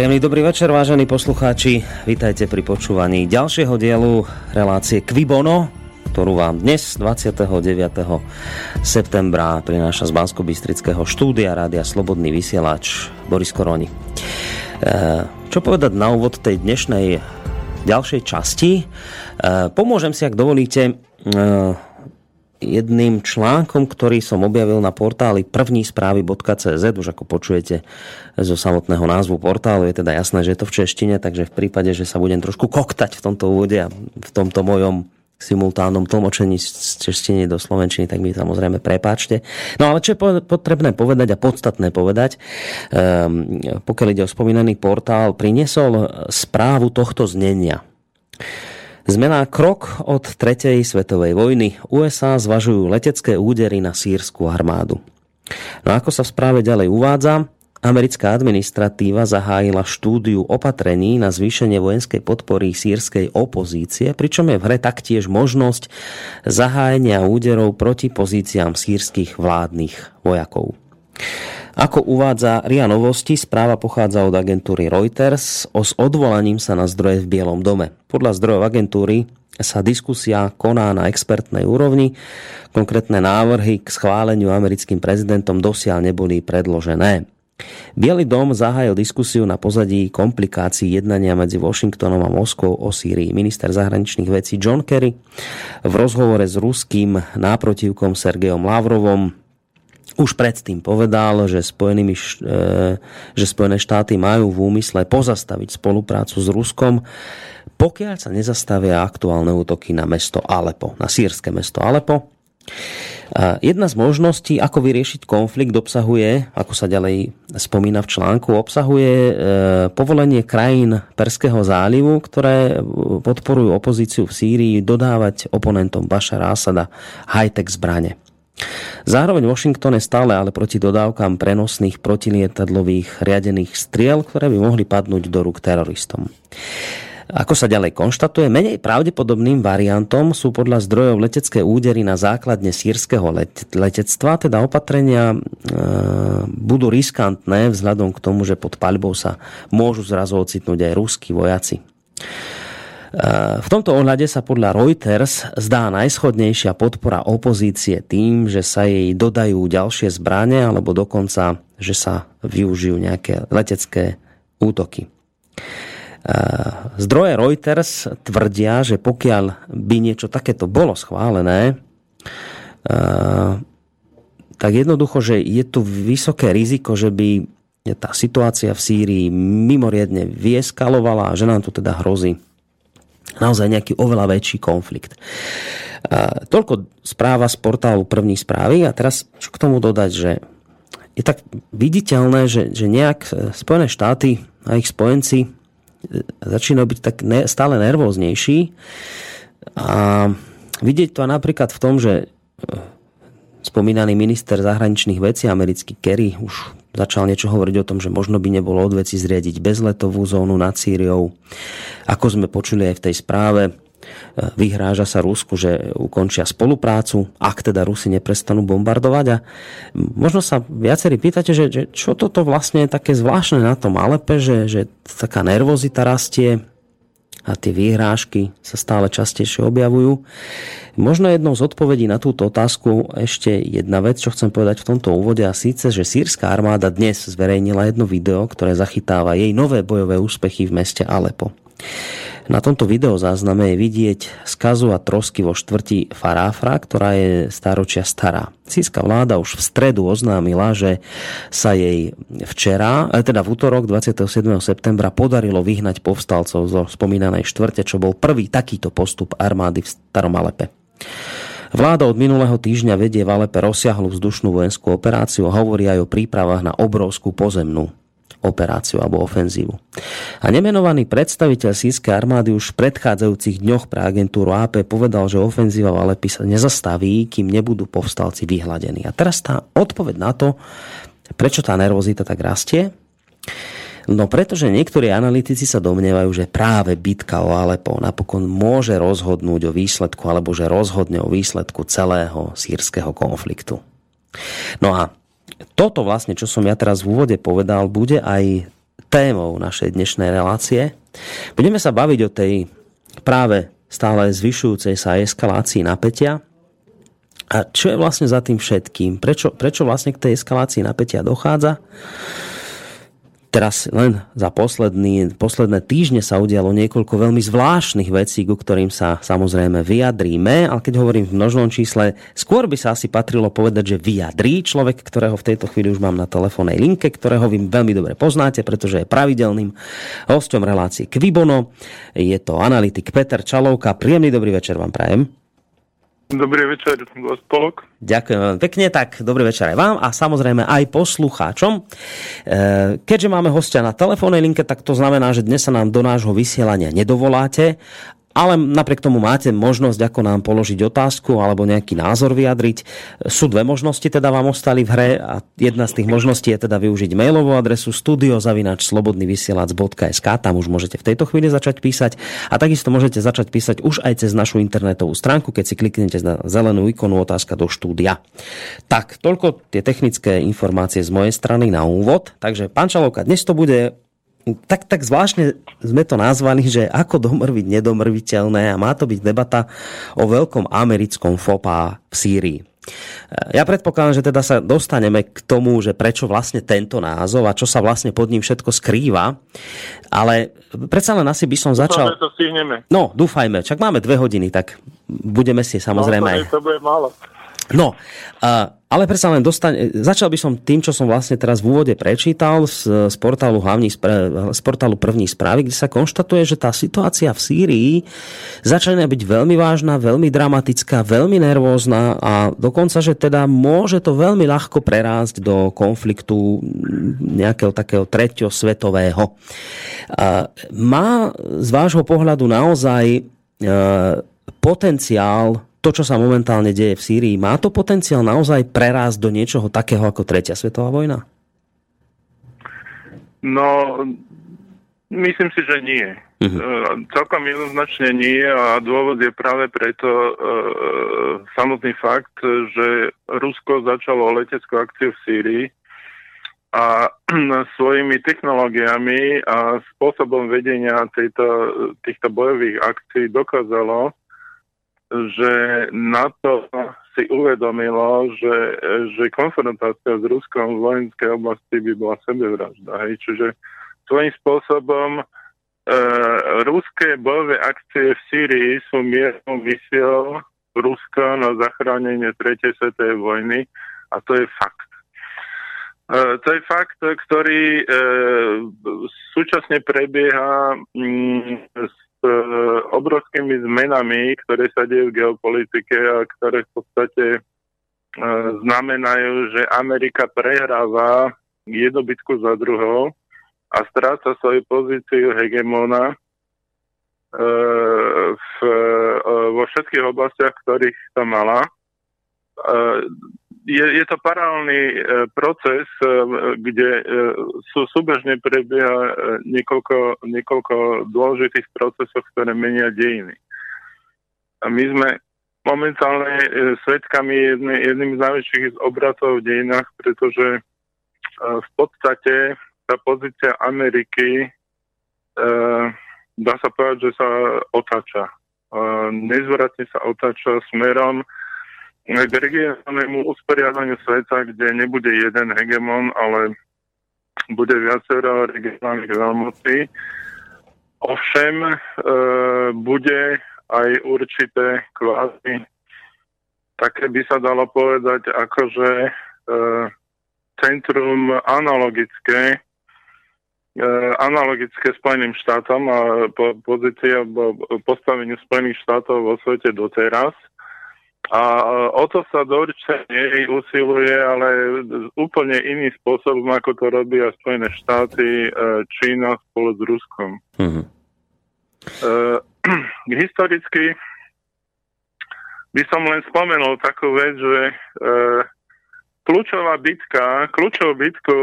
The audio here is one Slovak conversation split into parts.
Príjemný dobrý večer, vážení poslucháči. Vítajte pri počúvaní ďalšieho dielu relácie Quibono, ktorú vám dnes 29. septembra prináša z bansko bystrického štúdia Rádia Slobodný vysielač Boris Koroni. E, čo povedať na úvod tej dnešnej ďalšej časti? E, pomôžem si, ak dovolíte, e, jedným článkom, ktorý som objavil na portáli prvnísprávy.cz, už ako počujete zo samotného názvu portálu, je teda jasné, že je to v češtine, takže v prípade, že sa budem trošku koktať v tomto úvode a v tomto mojom simultánnom tlmočení z češtiny do slovenčiny, tak mi samozrejme prepáčte. No ale čo je potrebné povedať a podstatné povedať, um, pokiaľ ide o spomínaný portál, priniesol správu tohto znenia. Zmená krok od tretej svetovej vojny. USA zvažujú letecké údery na sírskú armádu. No ako sa v správe ďalej uvádza, americká administratíva zahájila štúdiu opatrení na zvýšenie vojenskej podpory sírskej opozície, pričom je v hre taktiež možnosť zahájenia úderov proti pozíciám sírskych vládnych vojakov. Ako uvádza RIA Novosti, správa pochádza od agentúry Reuters o s odvolaním sa na zdroje v Bielom dome. Podľa zdrojov agentúry sa diskusia koná na expertnej úrovni. Konkrétne návrhy k schváleniu americkým prezidentom dosiaľ neboli predložené. Bielý dom zahájil diskusiu na pozadí komplikácií jednania medzi Washingtonom a Moskou o Sýrii. Minister zahraničných vecí John Kerry v rozhovore s ruským náprotivkom Sergejom Lavrovom už predtým povedal, že, Spojenými, e, že Spojené štáty majú v úmysle pozastaviť spoluprácu s Ruskom, pokiaľ sa nezastavia aktuálne útoky na mesto Alepo, na sírske mesto Alepo. Jedna z možností, ako vyriešiť konflikt, obsahuje, ako sa ďalej spomína v článku, obsahuje e, povolenie krajín Perského zálivu, ktoré podporujú opozíciu v Sýrii, dodávať oponentom Bašara Asada high-tech zbrane. Zároveň Washington je stále ale proti dodávkam prenosných protilietadlových riadených striel, ktoré by mohli padnúť do rúk teroristom. Ako sa ďalej konštatuje, menej pravdepodobným variantom sú podľa zdrojov letecké údery na základne sírskeho letectva, teda opatrenia e, budú riskantné vzhľadom k tomu, že pod paľbou sa môžu zrazu ocitnúť aj ruskí vojaci. V tomto ohľade sa podľa Reuters zdá najschodnejšia podpora opozície tým, že sa jej dodajú ďalšie zbranie alebo dokonca, že sa využijú nejaké letecké útoky. Zdroje Reuters tvrdia, že pokiaľ by niečo takéto bolo schválené, tak jednoducho, že je tu vysoké riziko, že by tá situácia v Sýrii mimoriadne vyeskalovala a že nám tu teda hrozí naozaj nejaký oveľa väčší konflikt. Toľko správa z portálu první správy a teraz čo k tomu dodať, že je tak viditeľné, že, že nejak e, Spojené štáty a ich spojenci e, začínajú byť tak ne, stále nervóznejší a vidieť to napríklad v tom, že e, spomínaný minister zahraničných vecí americký Kerry už začal niečo hovoriť o tom, že možno by nebolo od veci zriadiť bezletovú zónu nad Sýriou. Ako sme počuli aj v tej správe, e, vyhráža sa Rusku, že ukončia spoluprácu, ak teda Rusi neprestanú bombardovať. A možno sa viacerí pýtate, že, že čo toto vlastne je také zvláštne na tom Alepe, že, že taká nervozita rastie, a tie výhrážky sa stále častejšie objavujú. Možno jednou z odpovedí na túto otázku ešte jedna vec, čo chcem povedať v tomto úvode a síce, že sírska armáda dnes zverejnila jedno video, ktoré zachytáva jej nové bojové úspechy v meste Alepo. Na tomto videozázname je vidieť skazu a trosky vo štvrti Faráfra, ktorá je staročia stará. Síska vláda už v stredu oznámila, že sa jej včera, eh, teda v útorok 27. septembra podarilo vyhnať povstalcov zo spomínanej štvrte, čo bol prvý takýto postup armády v Starom Alepe. Vláda od minulého týždňa vedie v Alepe rozsiahlu vzdušnú vojenskú operáciu a hovorí aj o prípravách na obrovskú pozemnú operáciu alebo ofenzívu. A nemenovaný predstaviteľ sírskej armády už v predchádzajúcich dňoch pre agentúru AP povedal, že ofenzíva v Alepi sa nezastaví, kým nebudú povstalci vyhľadení. A teraz tá odpoveď na to, prečo tá nervozita tak rastie, No pretože niektorí analytici sa domnievajú, že práve bitka o Alepo napokon môže rozhodnúť o výsledku alebo že rozhodne o výsledku celého sírskeho konfliktu. No a toto vlastne, čo som ja teraz v úvode povedal, bude aj témou našej dnešnej relácie. Budeme sa baviť o tej práve stále zvyšujúcej sa eskalácii napätia. A čo je vlastne za tým všetkým? Prečo, prečo vlastne k tej eskalácii napätia dochádza? Teraz len za posledný, posledné týždne sa udialo niekoľko veľmi zvláštnych vecí, ku ktorým sa samozrejme vyjadríme, ale keď hovorím v množnom čísle, skôr by sa asi patrilo povedať, že vyjadrí človek, ktorého v tejto chvíli už mám na telefónnej linke, ktorého vy veľmi dobre poznáte, pretože je pravidelným hosťom relácie Kvibono. Je to analytik Peter Čalovka. Príjemný dobrý večer vám prajem. Dobrý večer, spolok. Ďakujem veľmi pekne, tak dobrý večer aj vám a samozrejme aj poslucháčom. E, keďže máme hostia na telefónnej linke, tak to znamená, že dnes sa nám do nášho vysielania nedovoláte ale napriek tomu máte možnosť, ako nám položiť otázku alebo nejaký názor vyjadriť. Sú dve možnosti, teda vám ostali v hre a jedna z tých možností je teda využiť mailovú adresu studiozavinačslobodnyvysielac.sk tam už môžete v tejto chvíli začať písať a takisto môžete začať písať už aj cez našu internetovú stránku, keď si kliknete na zelenú ikonu otázka do štúdia. Tak, toľko tie technické informácie z mojej strany na úvod. Takže, pán Čalovka, dnes to bude tak, tak zvláštne sme to nazvali, že ako domrviť nedomrviteľné a má to byť debata o veľkom americkom FOPA v Sýrii. Ja predpokladám, že teda sa dostaneme k tomu, že prečo vlastne tento názov a čo sa vlastne pod ním všetko skrýva, ale predsa len asi by som začal... to No, dúfajme, čak máme dve hodiny, tak budeme si samozrejme... No, to, to bude málo. No, ale predsa len dostane, začal by som tým, čo som vlastne teraz v úvode prečítal z, z, portálu, hlavní, z portálu první správy, kde sa konštatuje, že tá situácia v Sýrii začína byť veľmi vážna, veľmi dramatická, veľmi nervózna a dokonca, že teda môže to veľmi ľahko prerásť do konfliktu nejakého takého tretio svetového. Má z vášho pohľadu naozaj e, potenciál to, čo sa momentálne deje v Sýrii, má to potenciál naozaj prerásť do niečoho takého ako Tretia svetová vojna? No, myslím si, že nie. Uh-huh. Celkom jednoznačne nie a dôvod je práve preto uh, samotný fakt, že Rusko začalo leteckú akciu v Sýrii a svojimi technológiami a spôsobom vedenia tejto, týchto bojových akcií dokázalo že NATO si uvedomilo, že, že konfrontácia s Ruskom v vojenskej oblasti by bola sebevražda. Hej. Čiže svojím spôsobom e, ruské bojové akcie v Sýrii sú miernou misiou Ruska na zachránenie tretej svetovej vojny a to je fakt. E, to je fakt, ktorý e, súčasne prebieha mm, s obrovskými zmenami, ktoré sa dejú v geopolitike a ktoré v podstate e, znamenajú, že Amerika prehráva jednu bitku za druhou a stráca svoju pozíciu hegemona e, v, vo všetkých oblastiach, ktorých to mala je, je to paralelný e, proces, e, kde e, sú súbežne prebieha niekoľko, niekoľko dôležitých procesov, ktoré menia dejiny. A my sme momentálne svetkami jedný, jedným z najväčších obratov v dejinách, pretože v podstate tá pozícia Ameriky dá sa povedať, že sa otáča. Nezvratne sa otáča smerom k regionálnemu usporiadaniu sveta, kde nebude jeden hegemon, ale bude viacero regionálnych veľmocí. Ovšem e, bude aj určité kvázi, také by sa dalo povedať, akože e, centrum analogické e, analogické Spojeným štátom a po, pozícia alebo postaveniu Spojených štátov vo svete doteraz – a o to sa do jej usiluje, ale úplne iný spôsobom, ako to robia Spojené štáty, e, Čína spolu s Ruskom. Mm-hmm. historicky by som len spomenul takú vec, že e, kľúčová bitka, kľúčovú bitku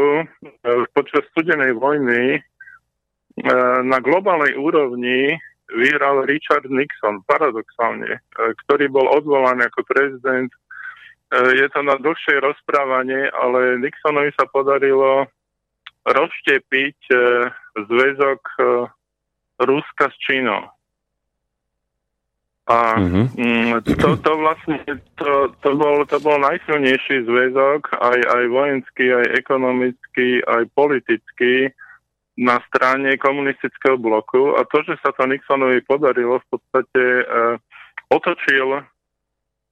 počas studenej vojny na globálnej úrovni vyhral Richard Nixon, paradoxálne, e, ktorý bol odvolaný ako prezident. E, je to na dlhšie rozprávanie, ale Nixonovi sa podarilo rozštiepiť e, zväzok Ruska s Čínou. A mm-hmm. to, to vlastne, to, to, bol, to bol najsilnejší zväzok, aj, aj vojenský, aj ekonomický, aj politický na strane komunistického bloku. A to, že sa to Nixonovi podarilo, v podstate uh, otočil,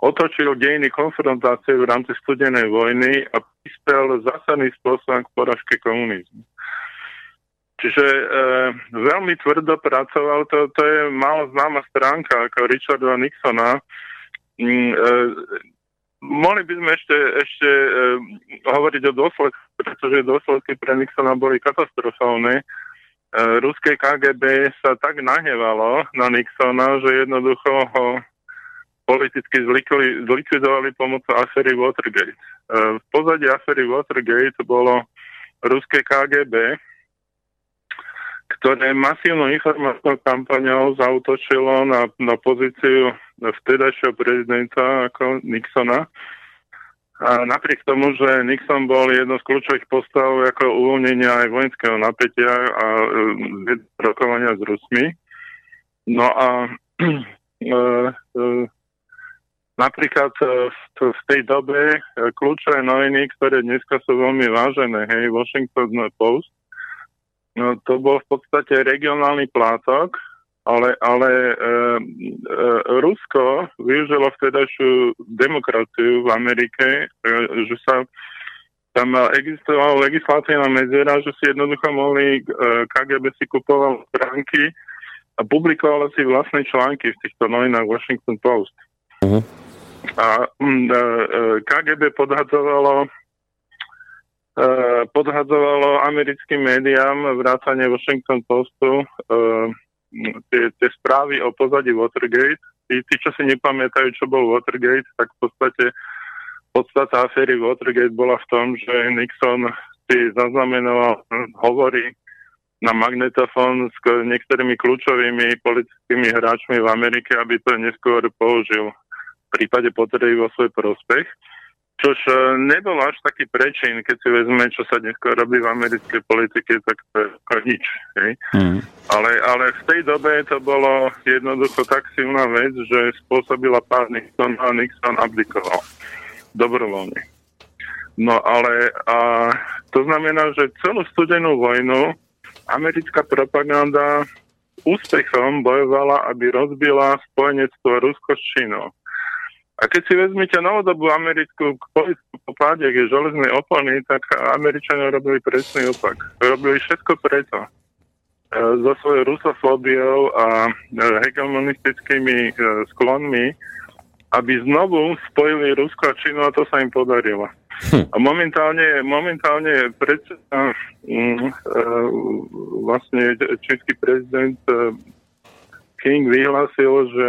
otočil dejiny konfrontácie v rámci studenej vojny a prispel zásadným spôsobom k poražke komunizmu. Čiže e, veľmi tvrdo pracoval, to, to je málo známa stránka ako Richarda Nixona. Mm, e, mohli by sme ešte, ešte e, hovoriť o dôsledku, pretože dôsledky pre Nixona boli katastrofálne. E, ruské KGB sa tak nahnevalo na Nixona, že jednoducho ho politicky zlikvidovali pomocou afery Watergate. E, v pozadí afery Watergate bolo ruské KGB, ktoré masívnou informačnou kampaňou zautočilo na, na pozíciu vtedajšieho prezidenta ako Nixona. A napriek tomu, že Nixon bol jedno z kľúčových postav ako uvoľnenia aj vojenského napätia a e, rokovania s Rusmi. No a e, e, napríklad v, v tej dobe kľúčové noviny, ktoré dneska sú veľmi vážené, hej, Washington Post, No, to bol v podstate regionálny plátok, ale, ale e, e, Rusko využilo vtedajšiu demokraciu v Amerike, e, že sa tam existovala legislatívna medzera, že si jednoducho mohli, e, KGB si kupoval stránky a publikovala si vlastné články v týchto novinách Washington Post. Uh-huh. A mm, e, e KGB podhadzovalo podhadzovalo americkým médiám vrátane Washington Postu uh, tie, tie správy o pozadí Watergate. Tí, tí, čo si nepamätajú, čo bol Watergate, tak v podstate podstata aféry Watergate bola v tom, že Nixon si zaznamenoval hovory na magnetofón s niektorými kľúčovými politickými hráčmi v Amerike, aby to neskôr použil v prípade potreby vo svoj prospech. Čož e, nebol až taký prečin, keď si vezme, čo sa dnes robí v americkej politike, tak to je nič. Hej? Mm. Ale, ale v tej dobe to bolo jednoducho tak silná vec, že spôsobila pár Nixon a Nixon abdikoval. Dobrovoľne. No ale a to znamená, že celú studenú vojnu americká propaganda úspechom bojovala, aby rozbila spojenectvo Rusko s Čínou. A keď si vezmete novodobú americkú politickú popáde, kde železné opony, tak Američania robili presný opak. Robili všetko preto. E, so svojou rusofóbiou a e, hegemonistickými e, sklonmi, aby znovu spojili Rusko a Čínu a to sa im podarilo. Hm. A momentálne, momentálne predseda, mm, vlastne čínsky prezident King vyhlásil, že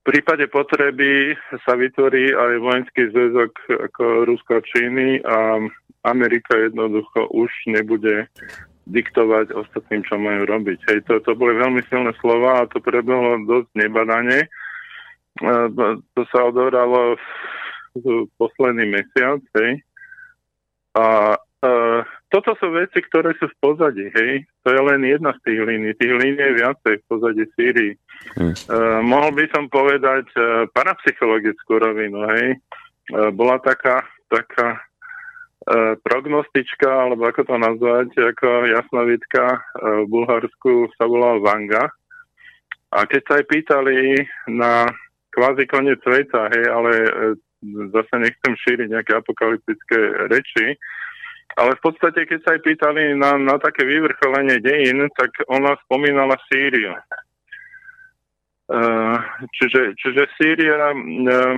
v prípade potreby sa vytvorí aj vojenský zväzok ako Rusko a Číny a Amerika jednoducho už nebude diktovať ostatným, čo majú robiť. Hej, to, to boli veľmi silné slova a to prebehlo dosť nebadane. To sa odohralo v posledný mesiac. Hej. A Uh, toto sú veci, ktoré sú v pozadí, hej. To je len jedna z tých línií. Tých línií je viacej v pozadí Sýrii. Hmm. Uh, mohol by som povedať uh, parapsychologickú rovinu, hej. Uh, bola taká, taká uh, prognostička, alebo ako to nazvať, ako jasnovitka uh, v Bulharsku sa volal Vanga. A keď sa aj pýtali na kvázi koniec sveta, hej, ale uh, zase nechcem šíriť nejaké apokalyptické reči, ale v podstate, keď sa aj pýtali na, na také vyvrcholenie dejín, tak ona spomínala Sýriu. Uh, čiže, čiže Sýria uh,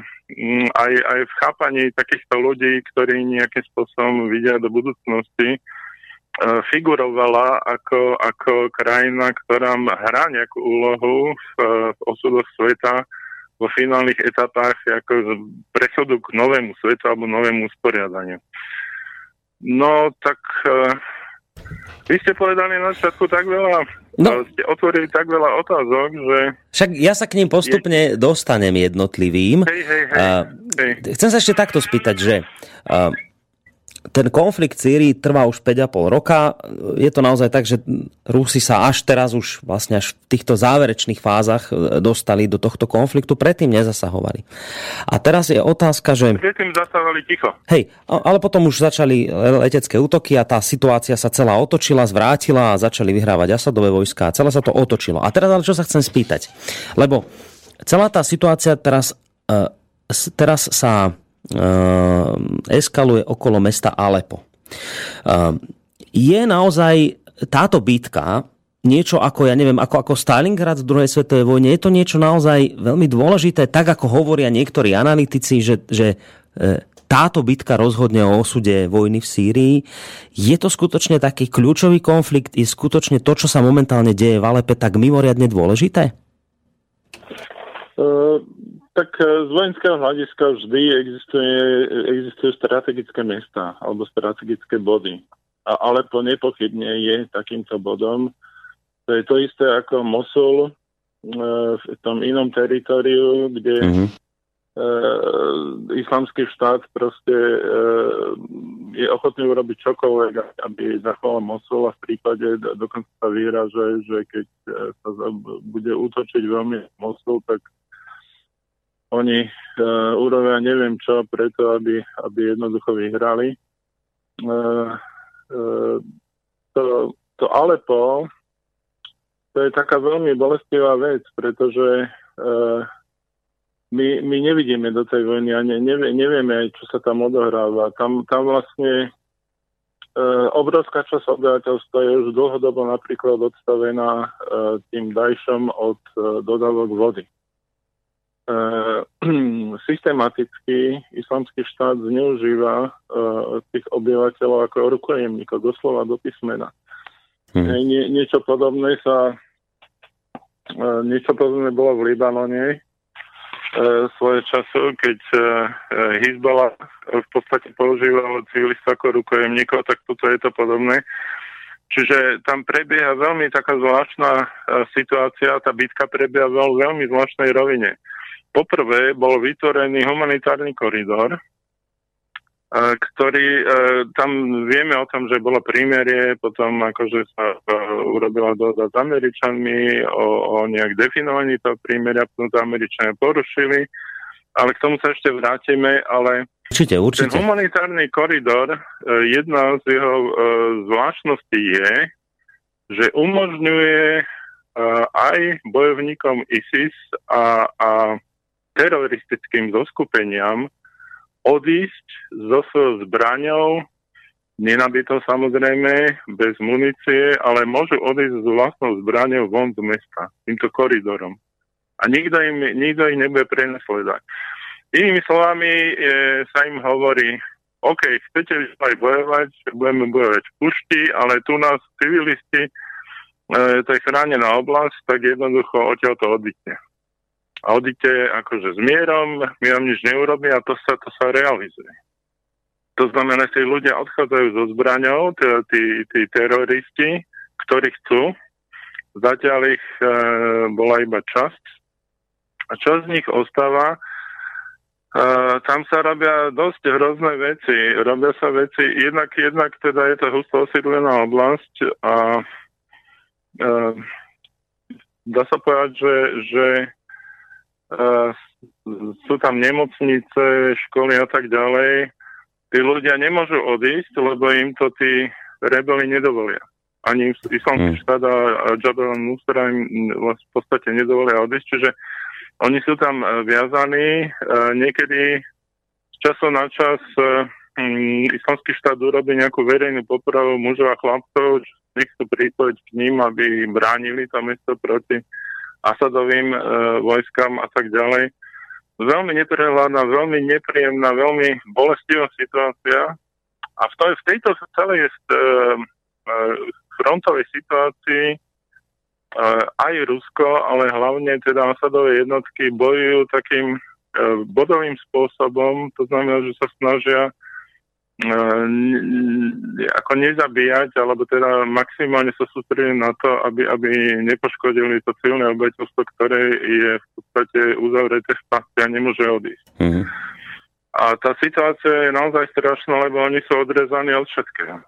aj, aj v chápaní takýchto ľudí, ktorí nejakým spôsobom vidia do budúcnosti, uh, figurovala ako, ako krajina, ktorá hrá nejakú úlohu v, v osudoch sveta vo finálnych etapách ako prechodu k novému svetu alebo novému usporiadaniu. No, tak uh, vy ste povedali na začiatku tak veľa, no. ste otvorili tak veľa otázok, že... Však ja sa k ním postupne je... dostanem jednotlivým. Hej, hej, hej, uh, hej. Chcem sa ešte takto spýtať, že uh, ten konflikt Sýrii trvá už 5,5 roka. Je to naozaj tak, že Rusi sa až teraz už vlastne až v týchto záverečných fázach e, dostali do tohto konfliktu, predtým nezasahovali. A teraz je otázka, že... Predtým zasahovali ticho. Hej, ale potom už začali letecké útoky a tá situácia sa celá otočila, zvrátila a začali vyhrávať Asadové vojska a celé sa to otočilo. A teraz ale čo sa chcem spýtať? Lebo celá tá situácia teraz, e, teraz sa eskaluje okolo mesta Alepo. Ehm, je naozaj táto bitka niečo ako, ja neviem, ako, ako Stalingrad v druhej svetovej vojne, je to niečo naozaj veľmi dôležité, tak ako hovoria niektorí analytici, že, že e, táto bitka rozhodne o osude vojny v Sýrii. Je to skutočne taký kľúčový konflikt? Je skutočne to, čo sa momentálne deje v Alepe, tak mimoriadne dôležité? Uh, tak e, z vojenského hľadiska vždy existuje, existujú strategické mesta alebo strategické body. A Alepo nepochybne je takýmto bodom. To je to isté ako Mosul e, v tom inom teritoriu, kde mm-hmm. islamský štát proste je ochotný urobiť čokoľvek, aby zachoval Mosul a v prípade dokonca sa vyraže, že keď sa bude útočiť veľmi Mosul, tak oni uh, urobia neviem čo preto, aby, aby jednoducho vyhrali. Uh, uh, to, to Alepo, to je taká veľmi bolestivá vec, pretože uh, my, my nevidíme do tej vojny a ne, nevie, nevieme, čo sa tam odohráva. Tam, tam vlastne uh, obrovská časť obyvateľstva je už dlhodobo napríklad odstavená uh, tým dajšom od uh, dodávok vody. Uh, systematicky islamský štát zneužíva uh, tých obyvateľov ako rukojemníkov, doslova do písmena. Hmm. Nie, niečo podobné sa uh, niečo podobné bolo v Libanone svoje času, keď Hezbollah v podstate používal civilistov ako rukojemníkov, tak toto je to podobné. Čiže tam prebieha veľmi taká zvláštna situácia, tá bitka prebieha v veľmi zvláštnej rovine. Poprvé bol vytvorený humanitárny koridor, e, ktorý, e, tam vieme o tom, že bolo prímerie, potom akože sa e, urobila dohoda s Američanmi o, o nejak definovaní toho prímeria, potom to Američania porušili, ale k tomu sa ešte vrátime, ale určite, určite. ten humanitárny koridor, jedna z jeho zvláštností je, že umožňuje aj bojovníkom ISIS a, a teroristickým zoskupeniam odísť so svojou zbraňou, nenabitou samozrejme, bez munície, ale môžu odísť s vlastnou zbraňou von z mesta, týmto koridorom. A nikto, im, nikto ich nebude prenasledovať. Inými slovami e, sa im hovorí, OK, chcete aj bojovať, budeme bojovať v pušti, ale tu nás civilisti, e, to je chránená oblasť, tak jednoducho odtiaľ to oddychne audite akože s mierom, my vám nič neurobí a to sa, to sa realizuje. To znamená, že ľudia odchádzajú so zbraňou, tí, tí teroristi, ktorí chcú. Zatiaľ ich e, bola iba časť. A časť z nich ostáva. E, tam sa robia dosť hrozné veci. Robia sa veci, jednak, jednak teda je to husto osídlená oblasť a e, dá sa povedať, že, že sú tam nemocnice, školy a tak ďalej. Tí ľudia nemôžu odísť, lebo im to tí rebeli nedovolia. Ani islamský hmm. štát a Jabal Nusra im v podstate nedovolia odísť, čiže oni sú tam e, viazaní. E, niekedy z času na čas e, islamský štát urobí nejakú verejnú popravu mužov a chlapcov, nech chcú pripojiť k ním, aby bránili to mesto proti Asadovým e, vojskám a tak ďalej. Veľmi neprehľadná, veľmi nepríjemná, veľmi bolestivá situácia. A v, to, v tejto celej e, e, frontovej situácii e, aj Rusko, ale hlavne teda Asadové jednotky bojujú takým e, bodovým spôsobom, to znamená, že sa snažia ako nezabíjať, alebo teda maximálne sa sústrediť na to, aby, aby nepoškodili to silné obeťovstvo, ktoré je v podstate uzavreté v pasti a nemôže odísť. Mm-hmm. A tá situácia je naozaj strašná, lebo oni sú odrezaní od všetkého.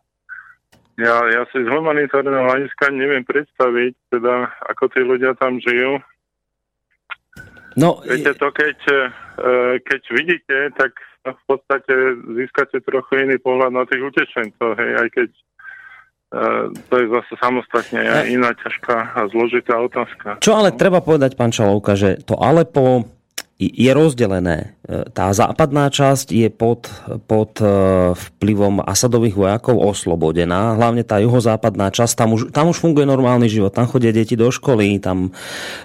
Ja, ja si z humanitárneho hľadiska neviem predstaviť, teda ako tí ľudia tam žijú. No, Viete to, keď, e, keď vidíte, tak v podstate získate trochu iný pohľad na tých utečencov, hej, aj keď Uh, to je zase samostatne aj iná ťažká a zložitá otázka. Čo ale treba povedať, pán Čalovka, že to Alepo je rozdelené. E, tá západná časť je pod, pod e, vplyvom Asadových vojakov oslobodená, hlavne tá juhozápadná časť, tam už, tam už funguje normálny život, tam chodia deti do školy, tam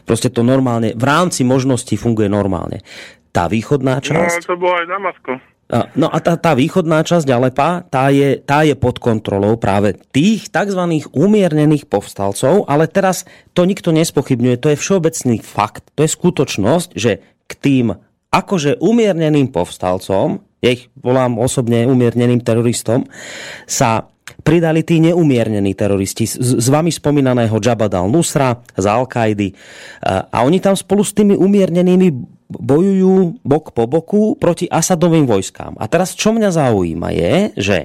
proste to normálne, v rámci možností funguje normálne. Tá východná no, časť... No, to bolo aj Damasko. No a tá, tá východná časť Alepa, tá je, tá je pod kontrolou práve tých tzv. umiernených povstalcov, ale teraz to nikto nespochybňuje, to je všeobecný fakt, to je skutočnosť, že k tým akože umierneným povstalcom, ja ich volám osobne umierneným teroristom, sa pridali tí neumiernení teroristi z, z vami spomínaného Jabad al-Nusra, z Al-Kaidy. A oni tam spolu s tými umiernenými bojujú bok po boku proti Asadovým vojskám. A teraz čo mňa zaujíma je, že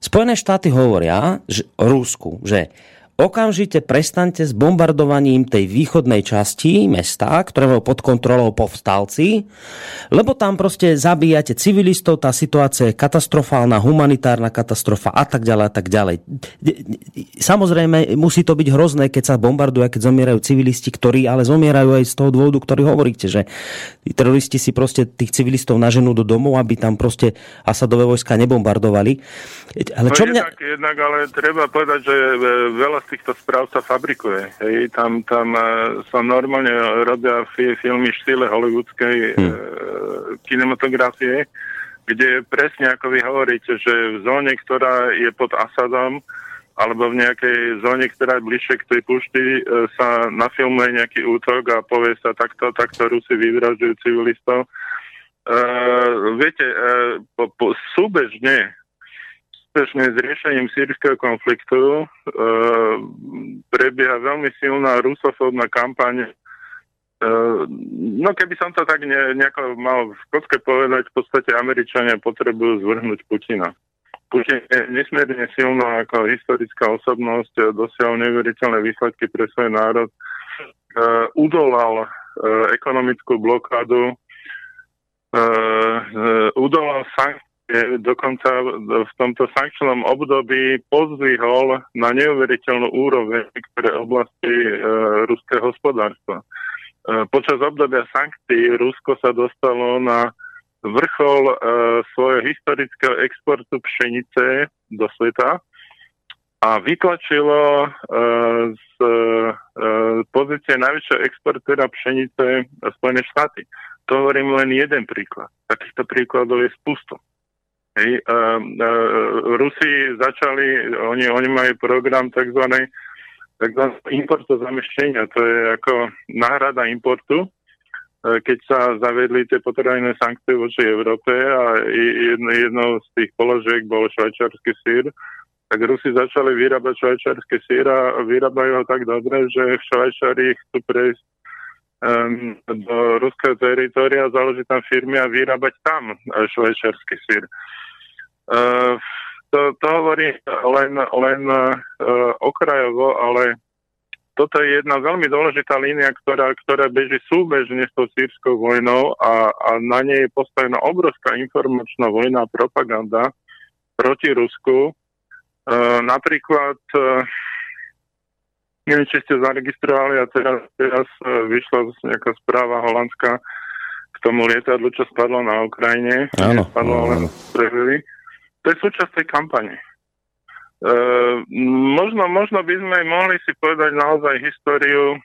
Spojené štáty hovoria že, Rusku, že okamžite prestante s bombardovaním tej východnej časti mesta, ktoré majú pod kontrolou povstalci, lebo tam proste zabíjate civilistov, tá situácia je katastrofálna, humanitárna katastrofa a tak ďalej a tak ďalej. Samozrejme, musí to byť hrozné, keď sa bombarduje, keď zomierajú civilisti, ktorí ale zomierajú aj z toho dôvodu, ktorý hovoríte, že teroristi si proste tých civilistov naženú do domov, aby tam proste Asadové vojska nebombardovali. Ale čo no mňa... jednak, jednak, ale treba povedať, že e, veľa týchto správ sa fabrikuje. Hej. Tam, tam e, sa normálne robia filmy v štýle hollywoodskej hmm. e, kinematografie, kde presne ako vy hovoríte, že v zóne, ktorá je pod Asadom, alebo v nejakej zóne, ktorá je bližšie k tej pušti, e, sa nafilmuje nejaký útok a povie sa takto, takto Rusi vyvražďujú civilistov. E, viete, e, po, po, súbežne úspešne s riešením sírskeho konfliktu e, prebieha veľmi silná rusofóbna kampaň. E, no keby som to tak ne, nejako mal v kocke povedať, v podstate Američania potrebujú zvrhnúť Putina. Putin je nesmierne silná ako historická osobnosť, dosiahol neuveriteľné výsledky pre svoj národ, e, udolal e, ekonomickú blokádu, e, e, udolal sankcie dokonca v tomto sankčnom období pozdvihol na neuveriteľnú úroveň niektoré oblasti e, ruského hospodárstva. E, počas obdobia sankcií Rusko sa dostalo na vrchol e, svojho historického exportu pšenice do sveta a vytlačilo e, z e, pozície najväčšieho exportéra pšenice Spojené štáty. To hovorím len jeden príklad. Takýchto príkladov je spustom. Hej, uh, uh, Rusi začali, oni, oni majú program tzv. tzv. importu zamešťenia, to je ako náhrada importu, uh, keď sa zavedli tie potravinné sankcie voči Európe a jedno, jednou z tých položiek bol švajčarský sír, tak Rusi začali vyrábať švajčarský sír a vyrábajú ho tak dobre, že v Švajčari chcú prejsť do ruského teritoria, založiť tam firmy a vyrábať tam švajčarský sír. Uh, to, to hovorí len, len uh, okrajovo, ale toto je jedna veľmi dôležitá línia, ktorá, ktorá beží súbežne s tou sírskou vojnou a, a na nej je postavená obrovská informačná vojna a propaganda proti Rusku. Uh, napríklad, uh, neviem, či ste zaregistrovali a teraz, teraz uh, vyšla nejaká správa holandská k tomu lietadlu, čo spadlo na Ukrajine. Áno, spadlo, ale to je súčasť tej kampane. E, možno, možno by sme mohli si povedať naozaj históriu,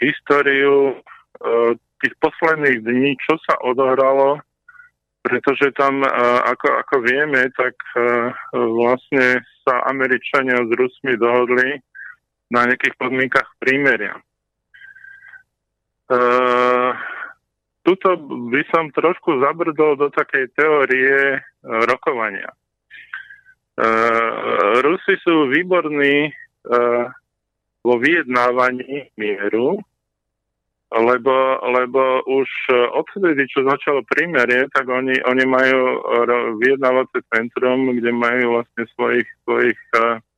históriu e, tých posledných dní, čo sa odohralo, pretože tam, e, ako, ako vieme, tak e, vlastne sa Američania s Rusmi dohodli na nejakých podmienkach prímeria. E, tuto by som trošku zabrdol do takej teórie e, rokovania. E, Rusi sú výborní e, vo vyjednávaní mieru, lebo, lebo už odvtedy, čo začalo prímerie, tak oni, oni majú vyjednávacie centrum, kde majú vlastne svojich, svojich uh, uh,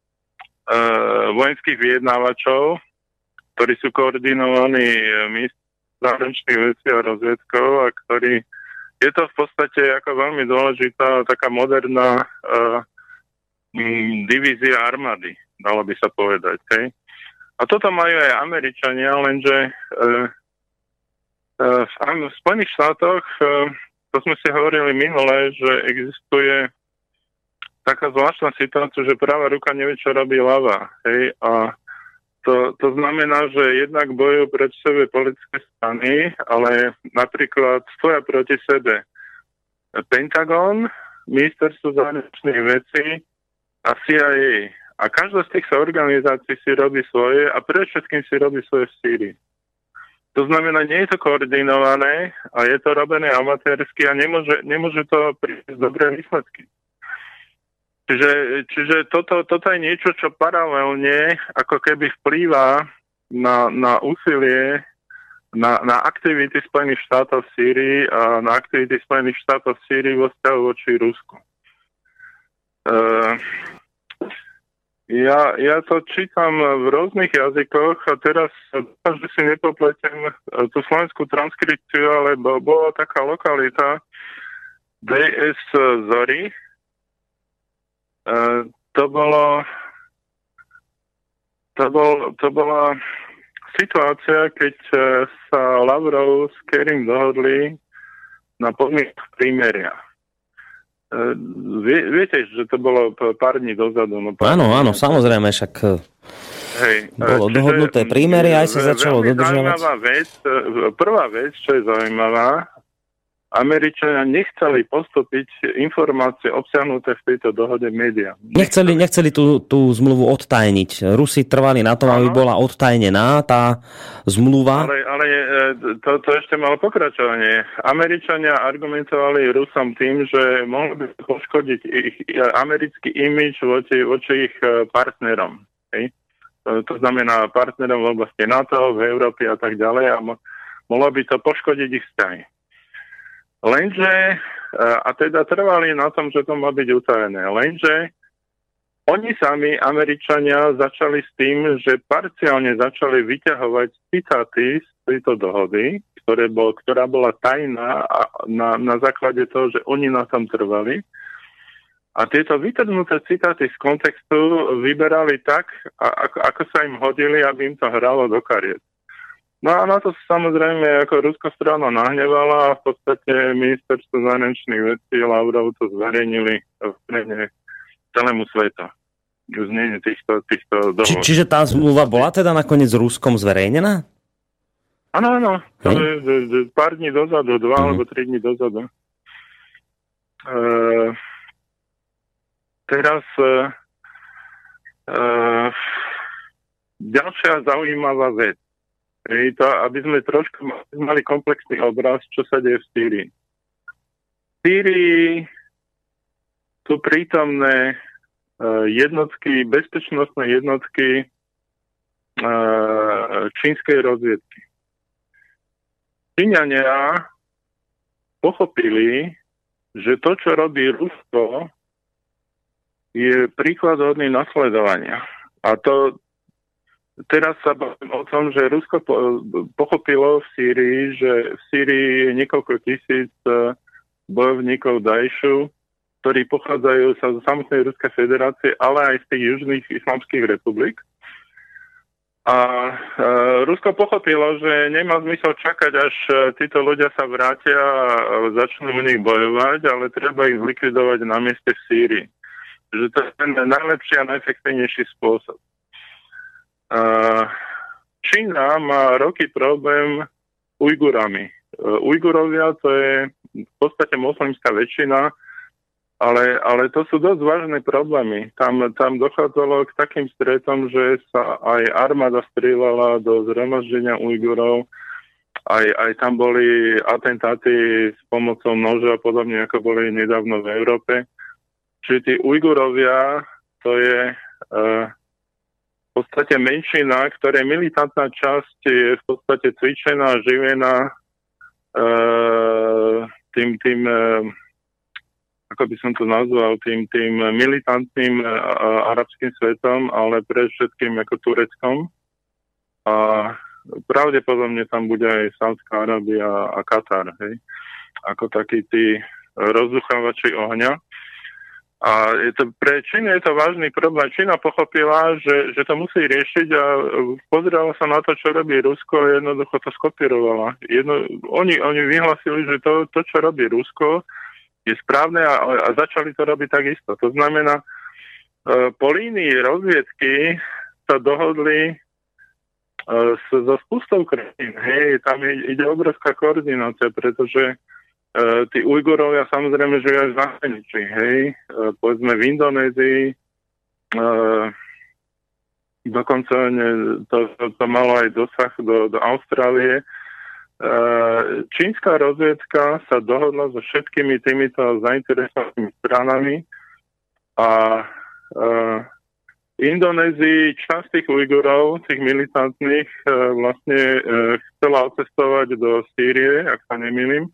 vojenských vyjednávačov, ktorí sú koordinovaní ministrom zahraničných vecí a rozvedkov a ktorí je to v podstate ako veľmi dôležitá taká moderná uh, divízia armády, dalo by sa povedať. Hej. A toto majú aj Američania, lenže uh, uh, v Spojených štátoch, uh, to sme si hovorili minule, že existuje taká zvláštna situácia, že práva ruka nevie, čo robí ľava. Hej, a to, to znamená, že jednak bojujú proti sebe politické strany, ale napríklad stoja proti sebe Pentagon, Ministerstvo zahraničných vecí a CIA. A každá z týchto organizácií si robí svoje a všetkým si robí svoje v Sýrii. To znamená, nie je to koordinované a je to robené amatérsky a nemôže, nemôže to prísť dobré výsledky. Čiže, čiže toto, toto je niečo, čo paralelne ako keby vplýva na, na úsilie, na, na aktivity Spojených štátov v Sýrii a na aktivity Spojených štátov v Sýrii vo vzťahu voči Rusku. Uh, ja, ja to čítam v rôznych jazykoch a teraz že si nepopletem tú slovenskú transkripciu, ale bola taká lokalita DS Zory, E, to bolo to, bol, to bola situácia, keď e, sa Lavrov s Kerim dohodli na podmienkach prímeria. E, vie, viete, že to bolo pár dní dozadu. No pár áno, áno, samozrejme, však Hej, bolo čiže, dohodnuté prímery, aj sa začalo dodržovať. Vec, prvá vec, čo je zaujímavá, Američania nechceli postúpiť informácie obsiahnuté v tejto dohode médiám. Nechceli, nechceli tú, tú zmluvu odtajniť. Rusi trvali na tom, aby bola odtajnená tá zmluva. Ale, ale e, to, to ešte malo pokračovanie. Američania argumentovali Rusom tým, že mohli by poškodiť ich americký imič voči, voči ich e, partnerom. Hej? To, to znamená partnerom v oblasti NATO, v Európe a tak ďalej a mohlo by to poškodiť ich vzťahy. Lenže, e, a teda trvali na tom, že to má byť utajené, lenže oni sami, Američania, začali s tým, že parciálne začali vyťahovať citáty z tejto dohody, ktoré bol, ktorá bola tajná a na, na základe toho, že oni na tom trvali. A tieto vytrhnuté citáty z kontextu vyberali tak, ako, ako sa im hodili, aby im to hralo do kariet. No a na to samozrejme ako ruská strana nahnevala a v podstate ministerstvo zahraničných vecí Lavrov to zverejnili v prene celému svetu. Znenie týchto, týchto dohod. Či, čiže tá zmluva bola teda nakoniec Ruskom zverejnená? Áno, áno. Je pár dní dozadu, dva uh-huh. alebo tri dní dozadu. Uh, teraz uh, uh, ďalšia zaujímavá vec. Hej, to, aby sme trošku mali komplexný obraz, čo sa deje v Sýrii. V Sýrii sú prítomné uh, jednotky, bezpečnostné jednotky uh, čínskej rozviedky. Číňania pochopili, že to, čo robí Rusko, je príklad hodný nasledovania. A to, Teraz sa bavím o tom, že Rusko pochopilo v Sýrii, že v Sýrii je niekoľko tisíc e, bojovníkov Daešu, ktorí pochádzajú sa zo samotnej Ruskej federácie, ale aj z tých južných islamských republik. A e, Rusko pochopilo, že nemá zmysel čakať, až e, títo ľudia sa vrátia a začnú u nich bojovať, ale treba ich zlikvidovať na mieste v Sýrii. Že to je ten najlepší a najefektívnejší spôsob. Čína má roky problém Ujgurami. E, Ujgurovia to je v podstate moslimská väčšina, ale, ale to sú dosť vážne problémy. Tam, tam dochádzalo k takým stretom, že sa aj armáda strieľala do zhromaždenia Ujgurov, aj, aj tam boli atentáty s pomocou noža, podobne ako boli nedávno v Európe. Čiže tí Ujgurovia, to je uh, podstate menšina, ktoré militantná časť je v podstate cvičená, živená e, tým, tým e, ako by som to nazval, tým, tým militantným e, arabským svetom, ale pre všetkým ako Tureckom. A pravdepodobne tam bude aj Saudská Arábia a Katar, hej? ako takí tí rozduchávači ohňa. A je to, pre Čínu je to vážny problém. Čína pochopila, že, že to musí riešiť a pozerala sa na to, čo robí Rusko a jednoducho to skopírovala. Jedno, oni, oni vyhlasili, že to, to, čo robí Rusko, je správne a, a začali to robiť takisto. To znamená, e, po línii rozviedky sa dohodli e, so spustou krajín. Hej, tam ide obrovská koordinácia, pretože tí Ujgurovia samozrejme žijú až v zahraničí, hej, e, povedzme v Indonézii, e, dokonca to, to malo aj dosah do, do Austrálie. Čínska rozviedka sa dohodla so všetkými týmito zainteresovanými stranami a v Indonézii časť tých Ujgurov, tých militantných, vlastne chcela otestovať do Sýrie, ak sa nemýlim,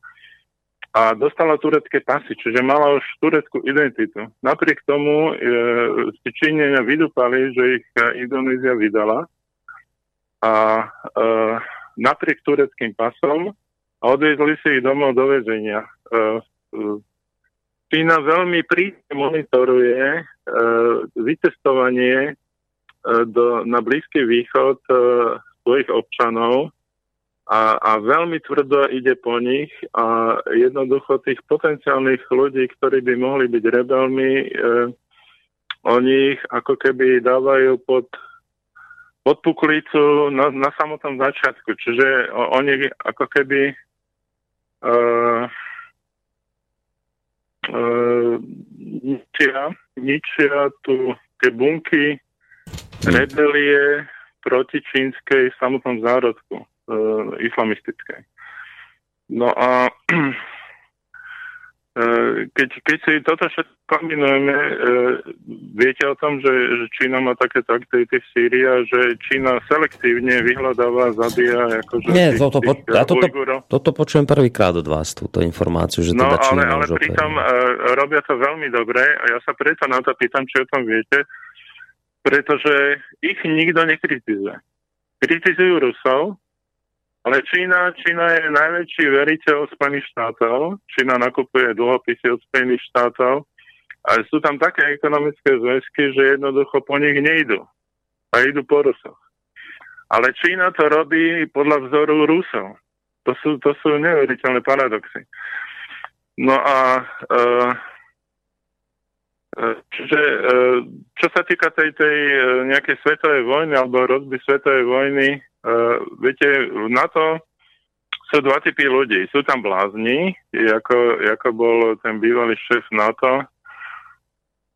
a dostala turecké pasy, čiže mala už tureckú identitu. Napriek tomu e, si Číňania vydúpali, že ich e, Indonézia vydala a e, napriek tureckým pasom odviezli si ich domov do väzenia. E, e, veľmi prísne monitoruje e, vytestovanie e, do, na Blízky východ e, svojich občanov a, a veľmi tvrdo ide po nich a jednoducho tých potenciálnych ľudí, ktorí by mohli byť rebelmi, e, oni ich ako keby dávajú pod, pod puklicu na, na samotnom začiatku. Čiže oni ako keby e, e, ničia, ničia tu tie bunky rebelie proti čínskej samotnom zárodku e, islamistické. No a e, keď, keď si toto všetko kombinujeme, e, viete o tom, že, že Čína má takéto aktivity v Sýrii a že Čína selektívne vyhľadáva, zabíja akože Nie, tých, toto, po, ja toto, toto počujem prvýkrát od vás, túto informáciu, že no, teda Čína ale, ale pritom uh, robia to veľmi dobre a ja sa preto na to pýtam, či o tom viete, pretože ich nikto nekritizuje. Kritizujú Rusov, ale Čína, Čína je najväčší veriteľ Spojených štátov. Čína nakupuje dlhopisy od Spojených štátov. A sú tam také ekonomické zväzky, že jednoducho po nich nejdu. A idú po Rusoch. Ale Čína to robí podľa vzoru Rusov. To sú, to sú neuveriteľné paradoxy. No a e, Čiže čo sa týka tej, tej nejakej svetovej vojny alebo rozby svetovej vojny, uh, viete, na to sú dva typy ľudí. Sú tam blázni, ako, ako bol ten bývalý šéf NATO.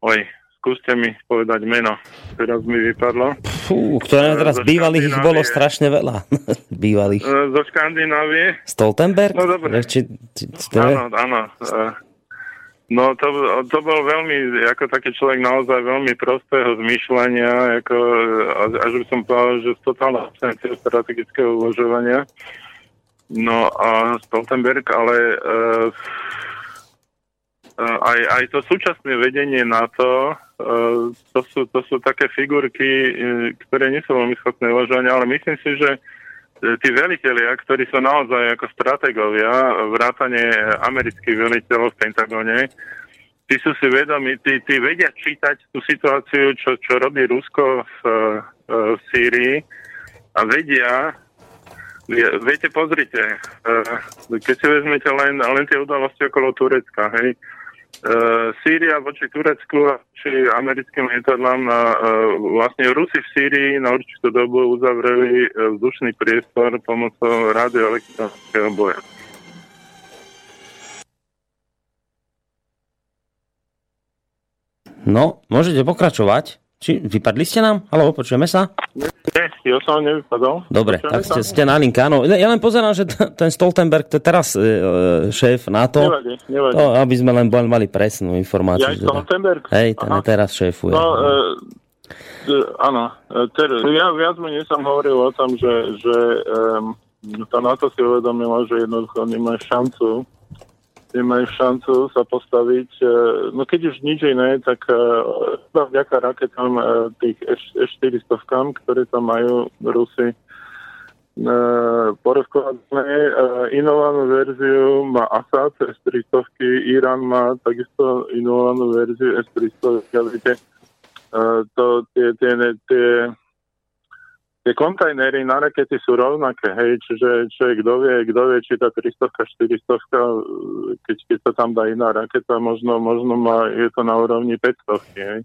Oj, skúste mi povedať meno. Teraz mi vypadlo. Fú, ktoré teraz Zo bývalých ich bolo strašne veľa. bývalých. Zo Škandinávie. Stoltenberg? No dobre. Či, či, či, áno, áno. No to, to bol veľmi, ako taký človek naozaj veľmi prostého zmýšľania, ako, až by som povedal, že totálna absencia strategického uvažovania. No a Stoltenberg, ale uh, aj, aj to súčasné vedenie NATO, uh, to, sú, to sú také figurky, ktoré nie sú veľmi schopné uvažovania, ale myslím si, že tí veliteľia, ktorí sú naozaj ako strategovia, vrátane amerických veliteľov v Pentagone, tí sú si vedomi, tí, tí vedia čítať tú situáciu, čo, čo robí Rusko v, v Sýrii a vedia, viete, pozrite, e, keď si vezmete len, len tie udalosti okolo Turecka, hej, Uh, Sýria voči Turecku či americkým lietadlám na, uh, vlastne Rusi v Sýrii na určitú dobu uzavreli uh, vzdušný priestor pomocou radioelektronického boja. No, môžete pokračovať. Či vypadli ste nám? Haló, počujeme sa? Nie, ja som nevypadol. Dobre, počujeme tak ste, ste na linke, áno. Ja len pozerám, že ten Stoltenberg, to je teraz e, šéf NATO. Nevadí, nevadí. To, aby sme len mali presnú informáciu. Ja Stoltenberg? Hej, ten Aha. teraz šéfuje. No, e, áno, teraz, ja viac menej som hovoril o tom, že, že um, tá NATO si uvedomila, že jednoducho nemajú šancu nemajú šancu sa postaviť. E, no keď už nič iné, tak uh, vďaka raketám uh, tých S-400, ktoré tam majú Rusy porozkladané. Inovanú verziu má Assad S-300, Irán má takisto inovanú verziu S-300. Uh, to, tie, tie, tie tie kontajnery na rakety sú rovnaké, hej, čiže, čiže kto vie, kto vie, či tá 300 400 keď, keď sa tam dá iná raketa, možno, možno má, je to na úrovni 500, hej.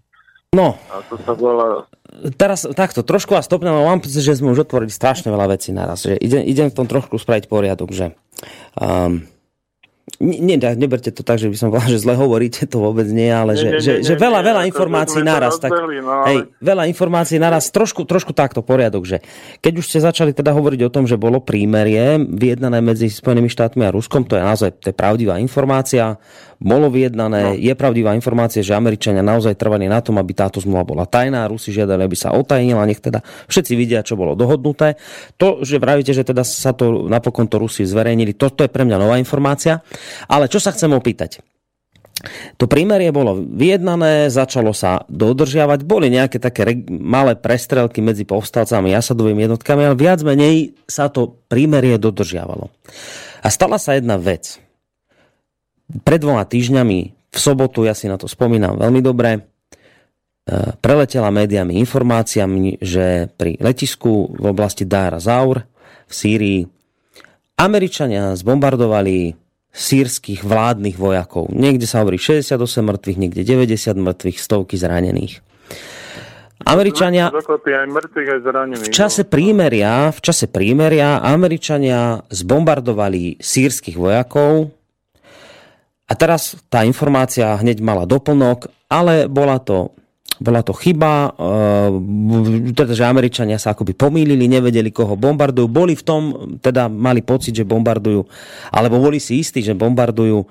No, a to sa volá... teraz takto, trošku vás stopnem, ale mám pocit, že sme už otvorili strašne veľa vecí naraz, že idem, idem v tom trošku spraviť poriadok, že um, nie, neberte to tak, že by som povedal, že zle hovoríte, to vôbec nie, ale že, nie, nie, že, nie, že veľa, nie, veľa informácií naraz. Tak, no, hej, veľa informácií naraz, trošku, trošku takto poriadok, že keď už ste začali teda hovoriť o tom, že bolo prímerie vyjednané medzi Spojenými štátmi a Ruskom, to je naozaj to je pravdivá informácia, bolo vyjednané. No. Je pravdivá informácia, že Američania naozaj trvali na tom, aby táto zmluva bola tajná. Rusi žiadali, aby sa otajnila. Nech teda všetci vidia, čo bolo dohodnuté. To, že vravíte, že teda sa to napokon to Rusi zverejnili, toto je pre mňa nová informácia. Ale čo sa chcem opýtať? To prímerie bolo vyjednané, začalo sa dodržiavať, boli nejaké také malé prestrelky medzi povstalcami a Asadovými jednotkami, ale viac menej sa to prímerie dodržiavalo. A stala sa jedna vec pred dvoma týždňami v sobotu, ja si na to spomínam veľmi dobre, e, preletela médiami informáciami, že pri letisku v oblasti Dára Zaur v Sýrii Američania zbombardovali sírskych vládnych vojakov. Niekde sa hovorí 68 mŕtvych, niekde 90 mŕtvych, stovky zranených. Američania v čase prímeria, v čase prímeria Američania zbombardovali sírskych vojakov, a teraz tá informácia hneď mala doplnok, ale bola to bola to chyba, e, teda, že Američania sa akoby pomýlili, nevedeli, koho bombardujú. Boli v tom, teda mali pocit, že bombardujú, alebo boli si istí, že bombardujú e,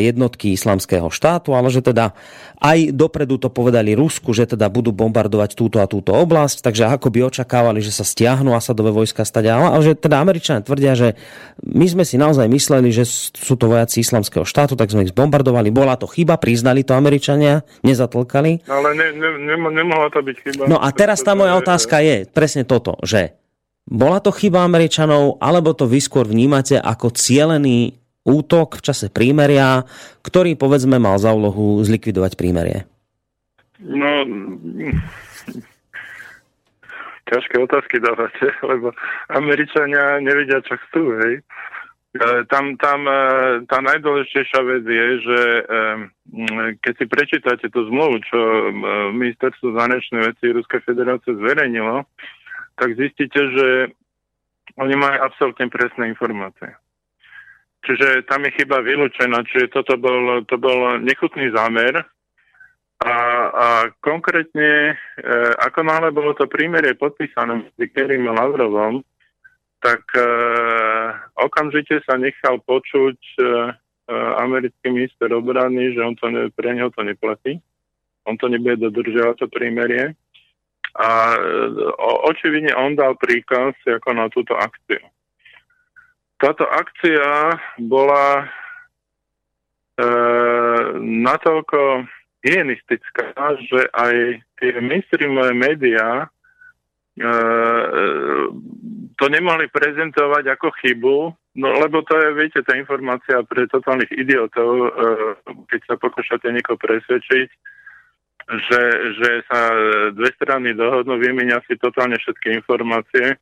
jednotky islamského štátu, ale že teda aj dopredu to povedali Rusku, že teda budú bombardovať túto a túto oblasť, takže ako by očakávali, že sa stiahnu Asadové vojska stať. Ale že teda Američania tvrdia, že my sme si naozaj mysleli, že sú to vojaci islamského štátu, tak sme ich zbombardovali. Bola to chyba, priznali to Američania, nezatlkali. Ale ne, ne, ne, nemohla to byť chyba. No a teraz tá moja otázka je presne toto, že bola to chyba Američanov, alebo to vy skôr vnímate ako cielený útok v čase prímeria, ktorý povedzme mal za úlohu zlikvidovať prímerie? No, ťažké otázky dávate, lebo Američania nevedia, čo chcú, hej. E, tam, tam e, tá najdôležitejšia vec je, že e, keď si prečítate tú zmluvu, čo ministerstvo zahraničnej veci Ruskej federácie zverejnilo, tak zistíte, že oni majú absolútne presné informácie. Čiže tam je chyba vylúčená, čiže toto bol, to bol nechutný zámer. A, a konkrétne, e, ako náhle bolo to prímerie podpísané s Kerim Lavrovom, tak e, okamžite sa nechal počuť e, e, americký minister obrany, že on to ne, pre neho to neplatí. On to nebude dodržiavať to prímerie. A e, o, očividne on dal príkaz ako na túto akciu. Táto akcia bola e, natoľko hyenistická, že aj tie mainstreamové médiá e, to nemohli prezentovať ako chybu, no lebo to je, viete, tá informácia pre totálnych idiotov, e, keď sa pokúšate niekoho presvedčiť, že, že sa dve strany dohodnú, vymenia si totálne všetky informácie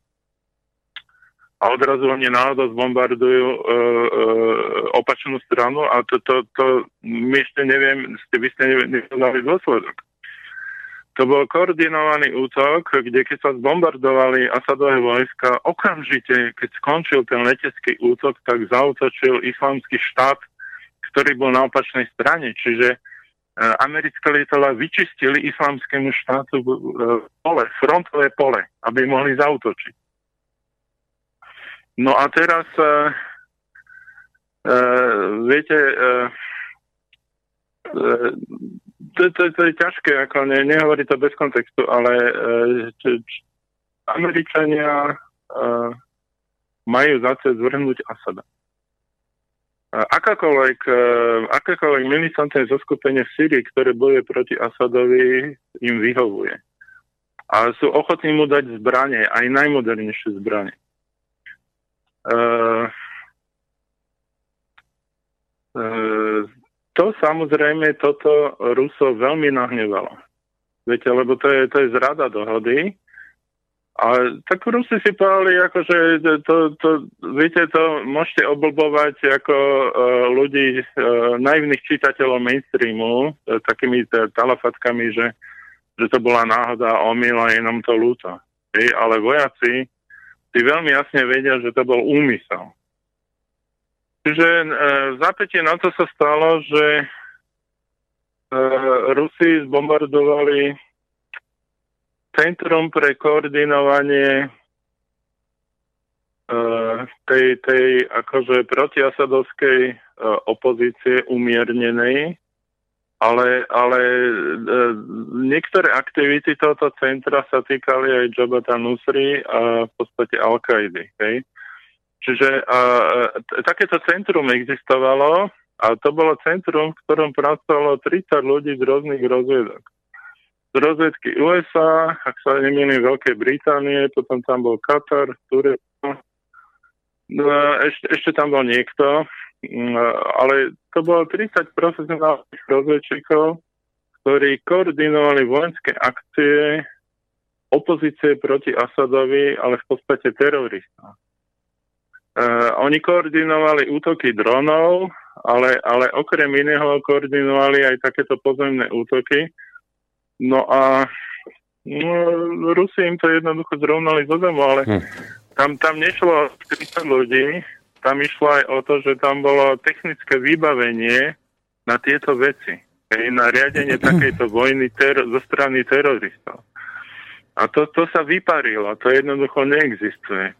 a odrazu oni náhodou zbombardujú e, e, opačnú stranu a to, to, to my ešte neviem, ste by ste nevedali dôsledok. To bol koordinovaný útok, kde keď sa zbombardovali Asadové vojska, okamžite, keď skončil ten letecký útok, tak zautočil islamský štát, ktorý bol na opačnej strane. Čiže e, americké lietadla vyčistili islamskému štátu e, pole, frontové pole, aby mohli zautočiť. No a teraz, uh, uh, viete, uh, uh, to, to, to je ťažké, ako ne, nehovorí to bez kontextu, ale uh, č, č, Američania uh, majú za cieľ zvrhnúť Asada. Akákoľvek, uh, akákoľvek militantné zoskupenie v Syrii, ktoré bojuje proti Asadovi, im vyhovuje. A sú ochotní mu dať zbranie, aj najmodernejšie zbranie. Uh, uh, to samozrejme toto Ruso veľmi nahnevalo. Viete, lebo to je, to je zrada dohody. A tak Rusi si povedali, akože to, to, viete, to môžete oblbovať ako uh, ľudí, uh, naivných čitateľov mainstreamu, uh, takými talafatkami, že, že to bola náhoda, omyl a jenom to ľúto. Hej, ale vojaci si veľmi jasne vedia, že to bol úmysel. Čiže e, zápätí na to sa stalo, že e, Rusi zbombardovali Centrum pre koordinovanie e, tej, tej akože protiasadovskej e, opozície umiernenej, ale, ale e, niektoré aktivity tohoto centra sa týkali aj Jabata Nusri a v podstate Al-Kaidy. Hej? Čiže a, t- takéto centrum existovalo a to bolo centrum, v ktorom pracovalo 30 ľudí z rôznych rozviedok. Z rozviedky USA, ak sa nemýlim, Veľkej Británie, potom tam bol Katar, Turecko, no, ešte, ešte tam bol niekto, ale to bolo 30 profesionálnych rozvedčíkov, ktorí koordinovali vojenské akcie opozície proti Asadovi, ale v podstate teroristov. Uh, oni koordinovali útoky dronov, ale, ale okrem iného koordinovali aj takéto pozemné útoky. No a no, Rusi im to jednoducho zrovnali zo zemu, ale hm. tam, tam nešlo 30 ľudí, tam išlo aj o to, že tam bolo technické vybavenie na tieto veci. Hej, na riadenie takejto vojny ter- zo strany teroristov. A to, to sa vyparilo, to jednoducho neexistuje.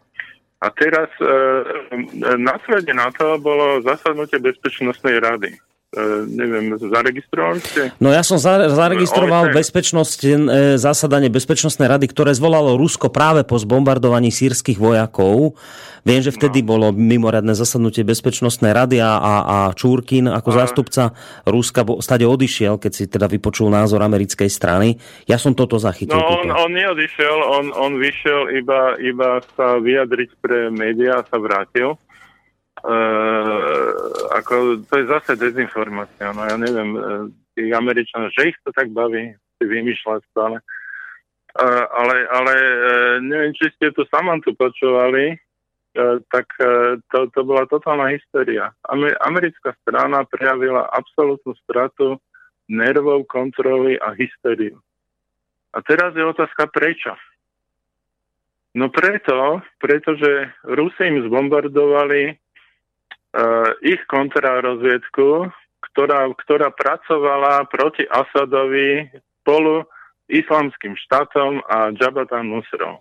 A teraz e, e následne na to bolo zasadnutie Bezpečnostnej rady. Uh, neviem, zaregistrovali ste? No ja som za, zaregistroval bezpečnosť, e, zásadanie Bezpečnostnej rady, ktoré zvolalo Rusko práve po zbombardovaní sírskych vojakov. Viem, že vtedy no. bolo mimoriadne zasadnutie Bezpečnostnej rady a, a, a Čúrkin ako a... zástupca Ruska stade odišiel, keď si teda vypočul názor americkej strany. Ja som toto zachytil. No on, on neodišiel, on, on vyšiel iba, iba sa vyjadriť pre médiá a sa vrátil. Uh, ako, to je zase dezinformácia. No ja neviem, uh, tých Američanov, že ich to tak baví, si vymýšľať stále. Uh, ale ale uh, neviem, či ste tu Samantu počúvali, uh, tak to, to bola totálna hysteria. Amer- americká strana prejavila absolútnu stratu nervov, kontroly a hysteriu. A teraz je otázka prečo. No preto, pretože Rusi im zbombardovali ich kontrarozviedku, ktorá, ktorá pracovala proti Asadovi spolu islamským štátom a Jabatan Nusrom.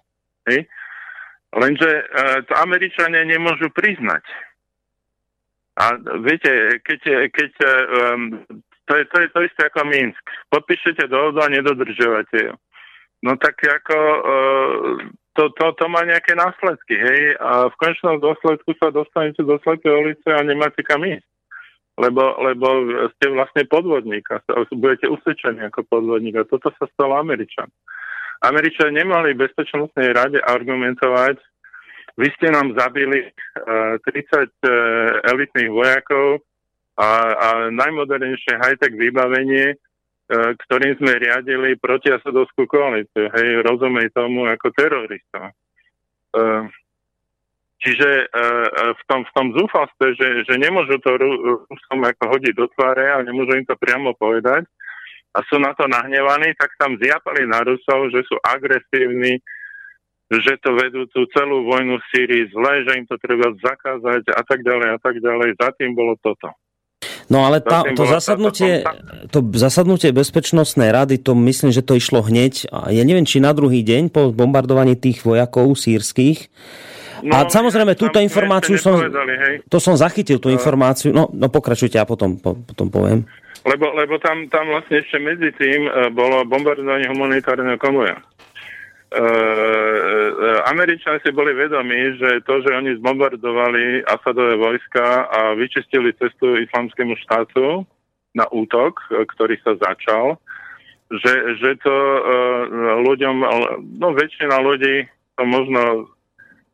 Hej? Lenže uh, to Američania nemôžu priznať. A viete, keď, keď um, to, je, to je to isté ako Minsk. Podpíšete dohodu a nedodržovate ju. No tak ako to, to, to má nejaké následky, hej, a v konečnom dôsledku sa dostanete do slepej ulice a nemáte kam ísť. Lebo, lebo ste vlastne podvodník a budete usvedčení ako podvodník a toto sa stalo Američan. Američania nemohli v bezpečnostnej rade argumentovať, vy ste nám zabili uh, 30 uh, elitných vojakov a, a najmodernejšie high-tech vybavenie, ktorým sme riadili protiasadovskú koalíciu. Hej, rozumej tomu ako terorista. E, čiže e, v tom, v tom zúfalstve, že, že nemôžu to Rusom ako hodiť do tváre a nemôžu im to priamo povedať a sú na to nahnevaní, tak tam zjapali na Rusov, že sú agresívni, že to vedú tú celú vojnu v Sýrii zle, že im to treba zakázať a tak ďalej a tak ďalej. Za tým bolo toto. No ale tá, to, zasadnutie, to zasadnutie Bezpečnostnej rady, to myslím, že to išlo hneď. Ja neviem, či na druhý deň po bombardovaní tých vojakov sírskych. No, a samozrejme, túto informáciu som... To som zachytil, tú no. informáciu. No, no pokračujte, ja potom, po, potom poviem. Lebo, lebo tam, tam vlastne ešte medzi tým uh, bolo bombardovanie humanitárneho konvoja. Uh, uh, Američania si boli vedomí, že to, že oni zbombardovali Asadové vojska a vyčistili cestu islamskému štátu na útok, ktorý sa začal, že, že to uh, ľuďom, no väčšina ľudí to možno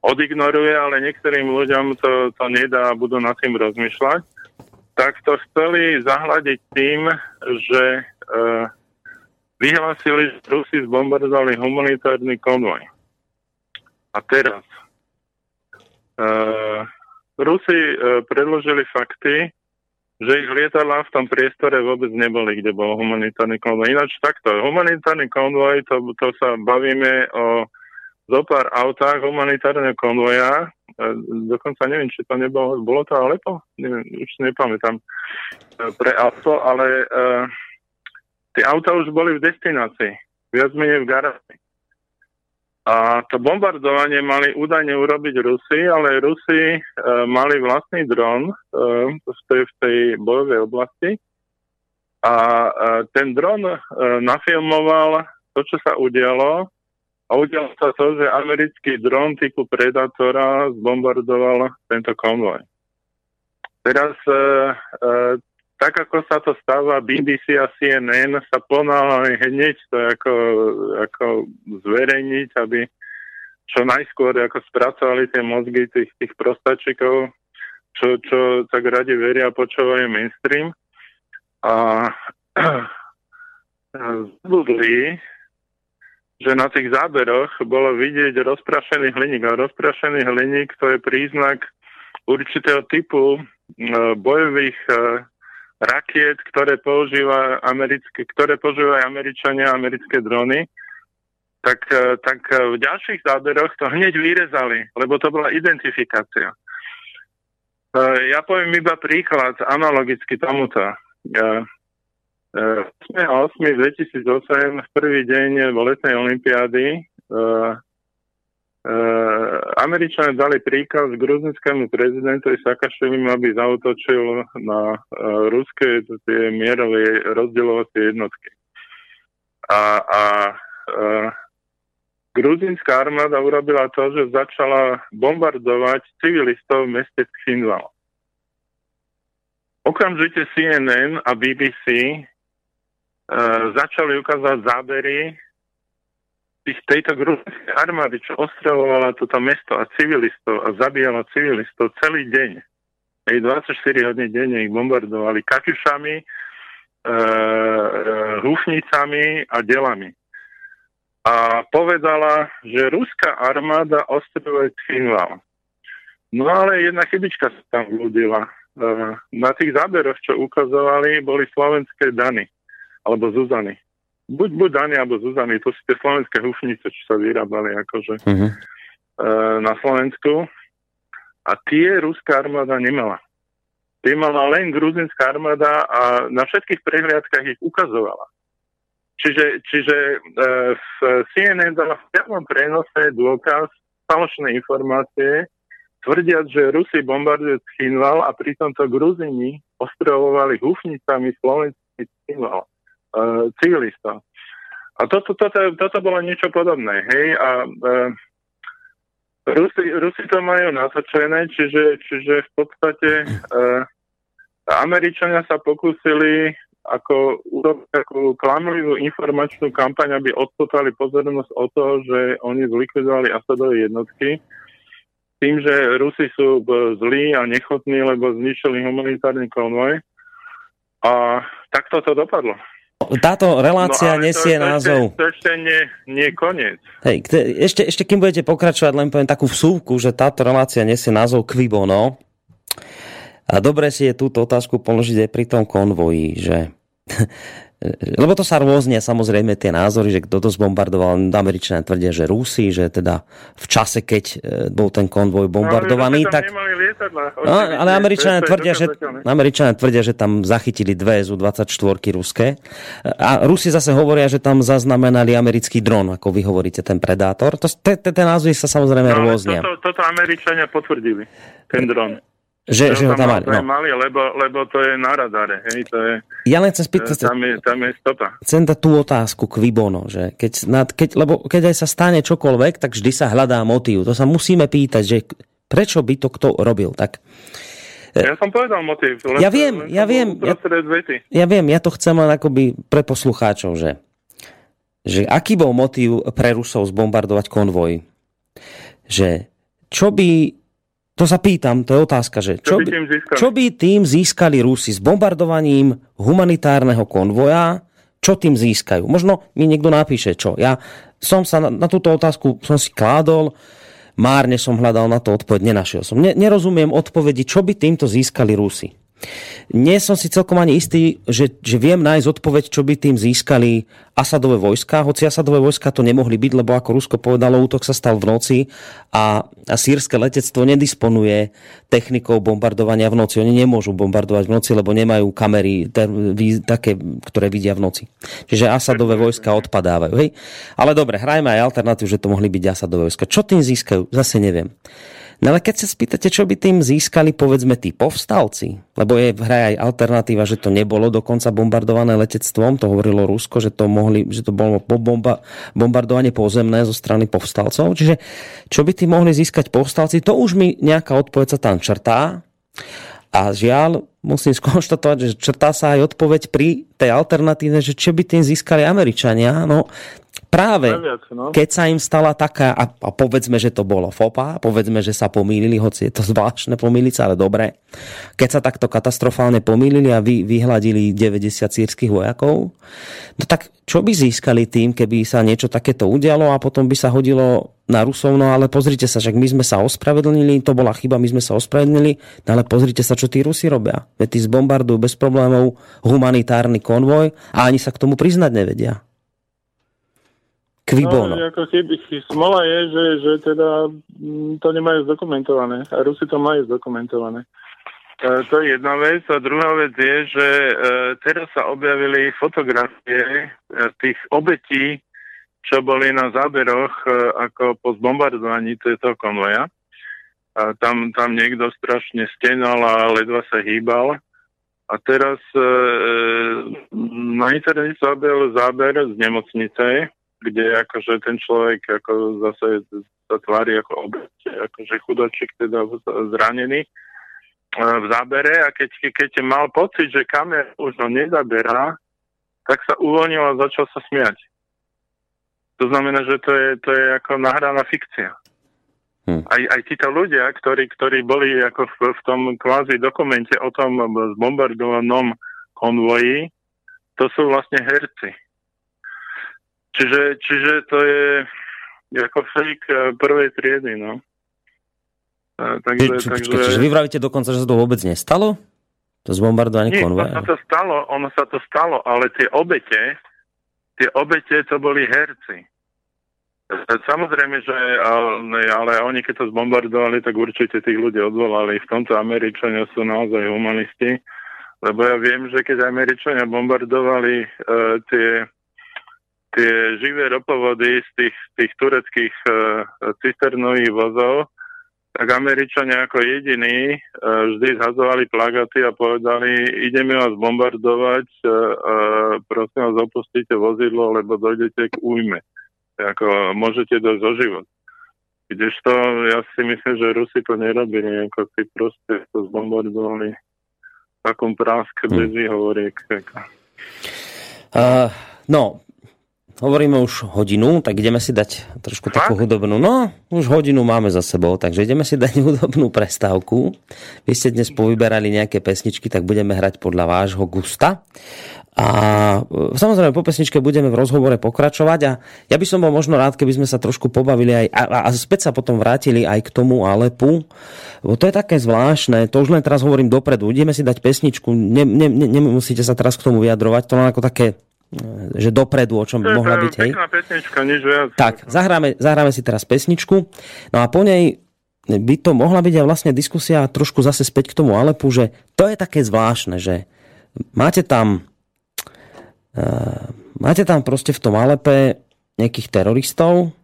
odignoruje, ale niektorým ľuďom to, to nedá a budú nad tým rozmýšľať. Tak to chceli zahľadiť tým, že e, vyhlásili, že Rusi zbombardovali humanitárny konvoj. A teraz e, Rusi e, predložili fakty, že ich lietadlá v tom priestore vôbec neboli, kde bol humanitárny konvoj. Ináč takto, humanitárny konvoj, to, to sa bavíme o zo pár autách humanitárneho konvoja, e, dokonca neviem, či to nebolo, bolo to Alepo? Neviem, už nepamätám pre auto, ale uh, tie auta už boli v destinácii, viac menej v garáži. A to bombardovanie mali údajne urobiť Rusi, ale Rusi uh, mali vlastný dron uh, v, tej, v tej bojovej oblasti a uh, ten dron uh, nafilmoval to, čo sa udialo a udialo sa to, že americký dron typu Predatora zbombardoval tento konvoj. Teraz, e, e, tak ako sa to stáva, BBC a CNN sa ponáhľali hneď to ako, ako zverejniť, aby čo najskôr ako spracovali tie mozgy tých, tých prostačikov, čo, čo tak radi veria a počúvajú mainstream. A zbudli že na tých záberoch bolo vidieť rozprašený hliník. A rozprašený hliník to je príznak určitého typu e, bojových e, rakiet, ktoré, používa americké, ktoré používajú Američania americké drony. Tak, e, tak v ďalších záberoch to hneď vyrezali, lebo to bola identifikácia. Ja poviem iba príklad analogicky tomuto. 8.8.2008 v prvý deň letnej olympiády uh, uh, Američania dali príkaz gruzinskému prezidentovi Sakaševimu, aby zautočil na uh, ruské tie mierové rozdielovacie jednotky. A, a uh, gruzinská armáda urobila to, že začala bombardovať civilistov v meste Tchinval. Okamžite CNN a BBC E, začali ukázať zábery tých, tejto gruzinskej armády, čo ostrelovala toto mesto a civilistov a zabíjala civilistov celý deň. Jej 24 hodín denne ich bombardovali kaťušami, e, e, húfnicami a delami. A povedala, že ruská armáda ostreluje Tchinval. No ale jedna chybička sa tam vľudila. E, na tých záberoch, čo ukazovali, boli slovenské dany alebo Zuzany. Buď, buď Dani, alebo Zuzany, to sú tie slovenské hufnice, čo sa vyrábali akože uh-huh. e, na Slovensku. A tie ruská armáda nemala. Tie mala len gruzinská armáda a na všetkých prehliadkách ich ukazovala. Čiže, čiže e, v CNN dala v priamom prenose dôkaz falošné informácie, tvrdiac, že Rusi bombardujú Chinval a pritom to Gruzini ostrelovali hufnicami slovenský Chinval. Uh, civilistov. A toto, toto, toto bolo niečo podobné, hej, a uh, Rusi, Rusi to majú natočené, čiže, čiže v podstate uh, Američania sa pokúsili ako urobiť takú klamlivú informačnú kampaň, aby odpotali pozornosť o to, že oni zlikvidovali Asadové jednotky tým, že Rusi sú zlí a nechotní, lebo zničili humanitárny konvoj. A takto to dopadlo. Táto relácia no, nesie to, názov... Ešte, to ešte nie, nie koniec. Hej, ešte, ešte kým budete pokračovať, len poviem takú vsúvku, že táto relácia nesie názov Kvibono. A dobre si je túto otázku položiť aj pri tom konvoji, že lebo to sa rôzne samozrejme tie názory, že kto to zbombardoval, Američania tvrdia, že Rusi, že teda v čase, keď e, bol ten konvoj bombardovaný, no, tak... No, ale Američania tvrdia, že, Američania tvrdia, že tam zachytili dve ZU-24 ruské. A Rusi zase hovoria, že tam zaznamenali americký dron, ako vy hovoríte, ten Predátor. To, te, te, te názvy sa samozrejme no, rôznia. Toto, toto Američania potvrdili, ten dron. Že, že ho tam mali. No. mali lebo, lebo to je na radare. Hej, to je, ja len chcem spýtať, tam, je, tam je stopa. Chcem dať tú otázku k Vibono, že keď, nad, keď, lebo keď aj sa stane čokoľvek, tak vždy sa hľadá motív. To sa musíme pýtať, že prečo by to kto robil. Tak, ja som povedal motív. Len, ja viem, ja viem. Ja, ja viem, ja to chcem len akoby pre poslucháčov, že, že aký bol motív pre Rusov zbombardovať konvoj? Že čo by to sa pýtam, to je otázka, že čo, čo, by, čo by tým získali Rusi s bombardovaním humanitárneho konvoja, čo tým získajú? Možno mi niekto napíše, čo. Ja som sa na, na túto otázku som si kládol, márne som hľadal na to odpoveď, nenašiel som. Ne, nerozumiem odpovedi, čo by týmto získali Rusi. Nie som si celkom ani istý, že, že viem nájsť odpoveď, čo by tým získali Asadové vojska, hoci Asadové vojska to nemohli byť, lebo ako Rusko povedalo, útok sa stal v noci a, a sírske letectvo nedisponuje technikou bombardovania v noci. Oni nemôžu bombardovať v noci, lebo nemajú kamery také, ktoré vidia v noci. Čiže Asadové vojska odpadávajú. Hej? Ale dobre, hrajme aj alternatívu, že to mohli byť Asadové vojska. Čo tým získajú? Zase neviem. No ale keď sa spýtate, čo by tým získali, povedzme, tí povstalci, lebo je v hre aj alternatíva, že to nebolo dokonca bombardované letectvom, to hovorilo Rusko, že to, mohli, že to bolo bomba, bombardovanie pozemné zo strany povstalcov, čiže čo by tým mohli získať povstalci, to už mi nejaká odpoveď sa tam črtá. A žiaľ, musím skonštatovať, že črtá sa aj odpoveď pri tej alternatíve, že čo by tým získali Američania. No, práve no. keď sa im stala taká, a, a povedzme, že to bolo fopa, povedzme, že sa pomýlili, hoci je to zvláštne pomýliť sa, ale dobre. Keď sa takto katastrofálne pomýlili a vy, vyhľadili 90 sírskych vojakov, no tak čo by získali tým, keby sa niečo takéto udialo a potom by sa hodilo na Rusov, no ale pozrite sa, však my sme sa ospravedlnili, to bola chyba, my sme sa ospravedlnili, no ale pozrite sa, čo tí Rusi robia. Veď tí zbombardujú bez problémov humanitárny konvoj a ani sa k tomu priznať nevedia. Kvibono. No, ako chyby, smola je, že, že teda mm, to nemajú zdokumentované. A Rusi to majú zdokumentované. E, to je jedna vec. A druhá vec je, že e, teraz sa objavili fotografie e, tých obetí, čo boli na záberoch e, ako po zbombardovaní toho konvoja. A tam, tam niekto strašne stenal a ledva sa hýbal. A teraz e, na internete sa objavil záber z nemocnice, kde akože ten človek ako zase sa tvári ako obec, akože chudočík teda zranený e, v zábere a keď, keď mal pocit, že kamer už ho nezaberá, tak sa uvoľnil a začal sa smiať. To znamená, že to je, to je ako nahraná fikcia. Hmm. Aj, aj títo ľudia, ktorí, ktorí boli ako v, v tom kvázi dokumente o tom zbombardovanom konvoji, to sú vlastne herci. Čiže, čiže to je ako fake eh, prvej triedy, no. Takže, či, takže... Čiže vy vravíte dokonca, že sa to vôbec nestalo? To zbombardovanie konvoja? ono sa to stalo, ono sa to stalo, ale tie obete, tie obete to boli herci. Samozrejme, že ale, ale oni keď to zbombardovali, tak určite tých ľudí odvolali. V tomto Američania sú naozaj humanisti, lebo ja viem, že keď Američania bombardovali uh, tie tie živé ropovody z tých, tých tureckých uh, cisternových vozov, tak Američania ako jediní uh, vždy zhazovali plagaty a povedali, ideme vás bombardovať, uh, uh, prosím vás opustite vozidlo, lebo dojdete k újme. Ako môžete dosť o život. Kdežto ja si myslím, že Rusi to nerobili, ako si proste to zbombardovali v takom práske hmm. bez výhovoriek. Uh, no, Hovoríme už hodinu, tak ideme si dať trošku takú hudobnú. No, už hodinu máme za sebou, takže ideme si dať hudobnú prestávku. Vy ste dnes povyberali nejaké pesničky, tak budeme hrať podľa vášho gusta. A e, samozrejme po pesničke budeme v rozhovore pokračovať a ja by som bol možno rád, keby sme sa trošku pobavili aj, a, a späť sa potom vrátili aj k tomu Alepu. Bo to je také zvláštne, to už len teraz hovorím dopredu. Ideme si dať pesničku, ne, ne, ne, nemusíte sa teraz k tomu vyjadrovať, to len ako také že dopredu, o čom by mohla byť. Hej? pesnička, nič viac. Tak, zahráme, zahráme si teraz pesničku. No a po nej by to mohla byť aj vlastne diskusia trošku zase späť k tomu Alepu, že to je také zvláštne, že máte tam uh, máte tam proste v tom Alepe nejakých teroristov,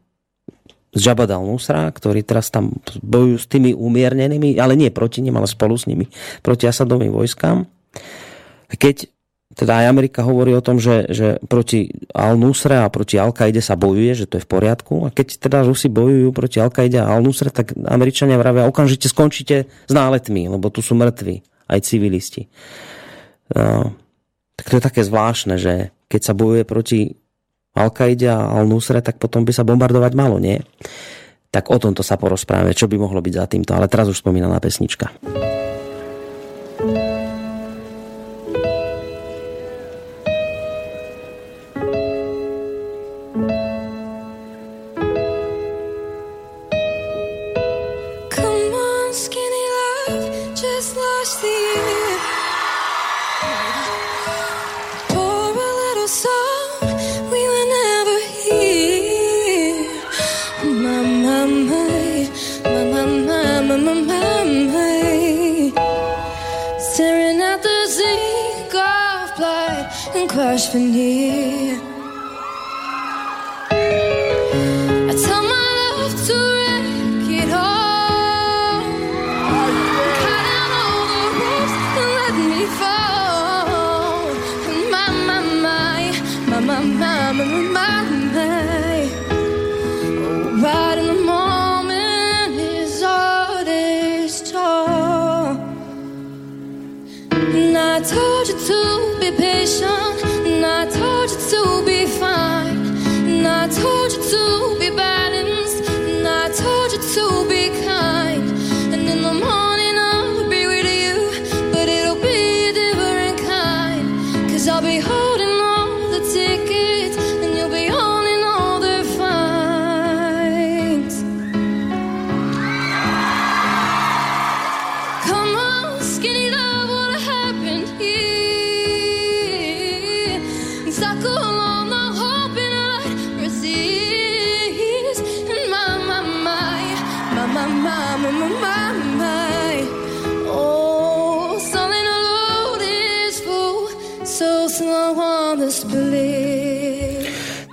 z Jabhat al-Nusra, ktorí teraz tam bojujú s tými umiernenými, ale nie proti nim, ale spolu s nimi, proti Asadovým vojskám. Keď teda aj Amerika hovorí o tom, že, že proti Al-Nusre a proti Al-Kaide sa bojuje, že to je v poriadku. A keď teda Rusi bojujú proti Al-Kaide a Al-Nusre, tak Američania vravia, okamžite skončíte s náletmi, lebo tu sú mŕtvi, aj civilisti. No, tak to je také zvláštne, že keď sa bojuje proti Al-Kaide a Al-Nusre, tak potom by sa bombardovať malo, nie? Tak o tomto sa porozprávame, čo by mohlo byť za týmto. Ale teraz už spomínaná pesnička.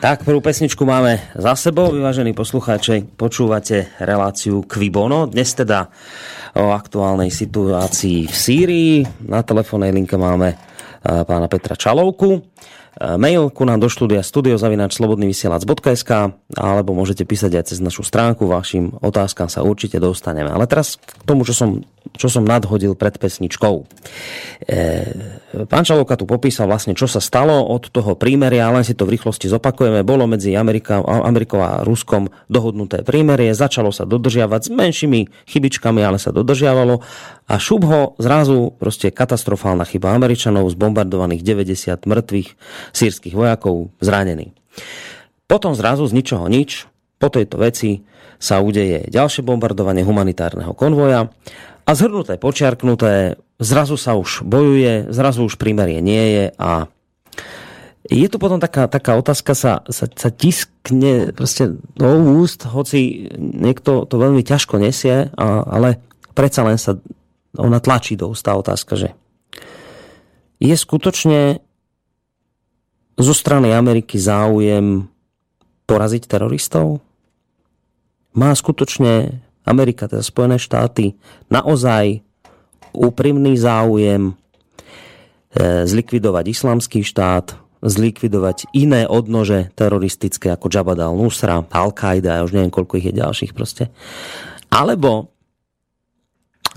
Tak, prvú pesničku máme za sebou, vyvážení poslucháči. Počúvate reláciu Quibono. Dnes teda o aktuálnej situácii v Sýrii. Na telefónnej linke máme eh, pána Petra Čalovku. Eh, mail ku nám do štúdia studiozavinač.slobodnyvysielac.sk alebo môžete písať aj cez našu stránku. Vašim otázkam sa určite dostaneme. Ale teraz k tomu, čo som, čo som nadhodil pred pesničkou. E, pán Čalovka tu popísal vlastne, čo sa stalo od toho prímeria, len si to v rýchlosti zopakujeme. Bolo medzi Amerika, Amerikou a Ruskom dohodnuté prímerie, začalo sa dodržiavať s menšími chybičkami, ale sa dodržiavalo a šup ho zrazu proste katastrofálna chyba Američanov, zbombardovaných 90 mŕtvych sírskych vojakov, zranených. Potom zrazu z ničoho nič, po tejto veci sa udeje ďalšie bombardovanie humanitárneho konvoja a zhrnuté, počiarknuté, zrazu sa už bojuje, zrazu už prímerie nie je a je tu potom taká, taká otázka, sa, sa, sa tiskne proste do úst, hoci niekto to veľmi ťažko nesie, a, ale predsa len sa ona tlačí do ústa otázka, že je skutočne zo strany Ameriky záujem poraziť teroristov? Má skutočne Amerika, teda Spojené štáty, naozaj úprimný záujem e, zlikvidovať islamský štát, zlikvidovať iné odnože teroristické ako Jabhat al-Nusra, Al-Qaida, ja už neviem, koľko ich je ďalších proste. Alebo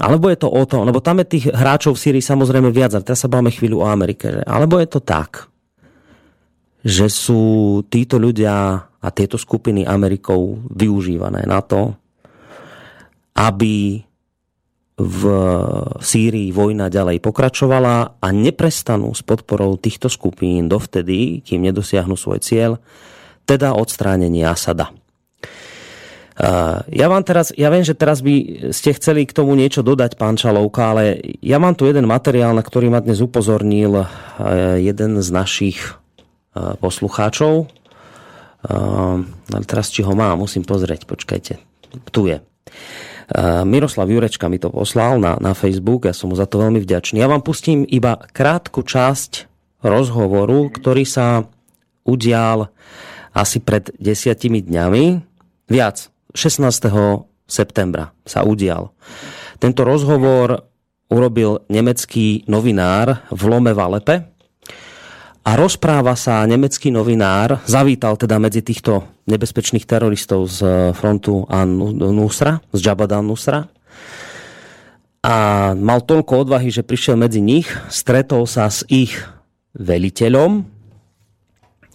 alebo je to o tom, lebo tam je tých hráčov v Syrii samozrejme viac, ale teraz sa bavíme chvíľu o Amerike. Že? Alebo je to tak, že sú títo ľudia a tieto skupiny Amerikou využívané na to, aby v Sýrii vojna ďalej pokračovala a neprestanú s podporou týchto skupín dovtedy, kým nedosiahnu svoj cieľ, teda odstránenie Asada. Ja vám teraz, ja viem, že teraz by ste chceli k tomu niečo dodať, pán Čalovka, ale ja mám tu jeden materiál, na ktorý ma dnes upozornil e, jeden z našich e, poslucháčov. Ale teraz, či ho mám, musím pozrieť, počkajte. Tu je. Miroslav Jurečka mi to poslal na, na Facebook, ja som mu za to veľmi vďačný. Ja vám pustím iba krátku časť rozhovoru, ktorý sa udial asi pred desiatimi dňami. Viac, 16. septembra sa udial. Tento rozhovor urobil nemecký novinár v Lome Valepe a rozpráva sa nemecký novinár, zavítal teda medzi týchto nebezpečných teroristov z frontu An-Nusra, z Jabhat al-Nusra a mal toľko odvahy, že prišiel medzi nich, stretol sa s ich veliteľom,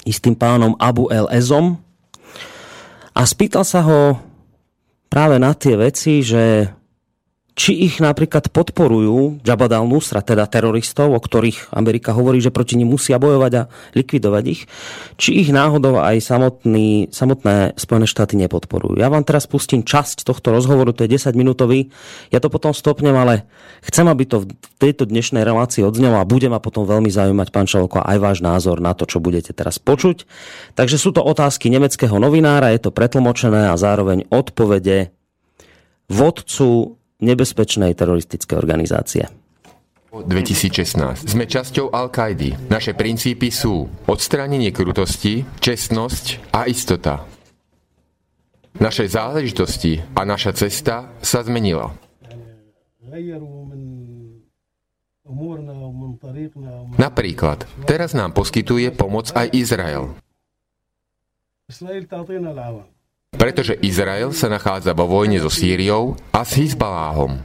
istým pánom Abu El Ezom a spýtal sa ho práve na tie veci, že či ich napríklad podporujú Jabhat al-Nusra, teda teroristov, o ktorých Amerika hovorí, že proti nim musia bojovať a likvidovať ich, či ich náhodou aj samotný, samotné Spojené štáty nepodporujú. Ja vám teraz pustím časť tohto rozhovoru, to je 10 minútový, ja to potom stopnem, ale chcem, aby to v tejto dnešnej relácii odznelo a bude ma potom veľmi zaujímať, pán Šalko, aj váš názor na to, čo budete teraz počuť. Takže sú to otázky nemeckého novinára, je to pretlmočené a zároveň odpovede vodcu nebezpečnej teroristickej organizácie. 2016. Sme časťou Al-Kaidy. Naše princípy sú odstránenie krutosti, čestnosť a istota. Naše záležitosti a naša cesta sa zmenila. Napríklad, teraz nám poskytuje pomoc aj Izrael pretože Izrael sa nachádza vo vojne so Sýriou a s Hizbaláhom.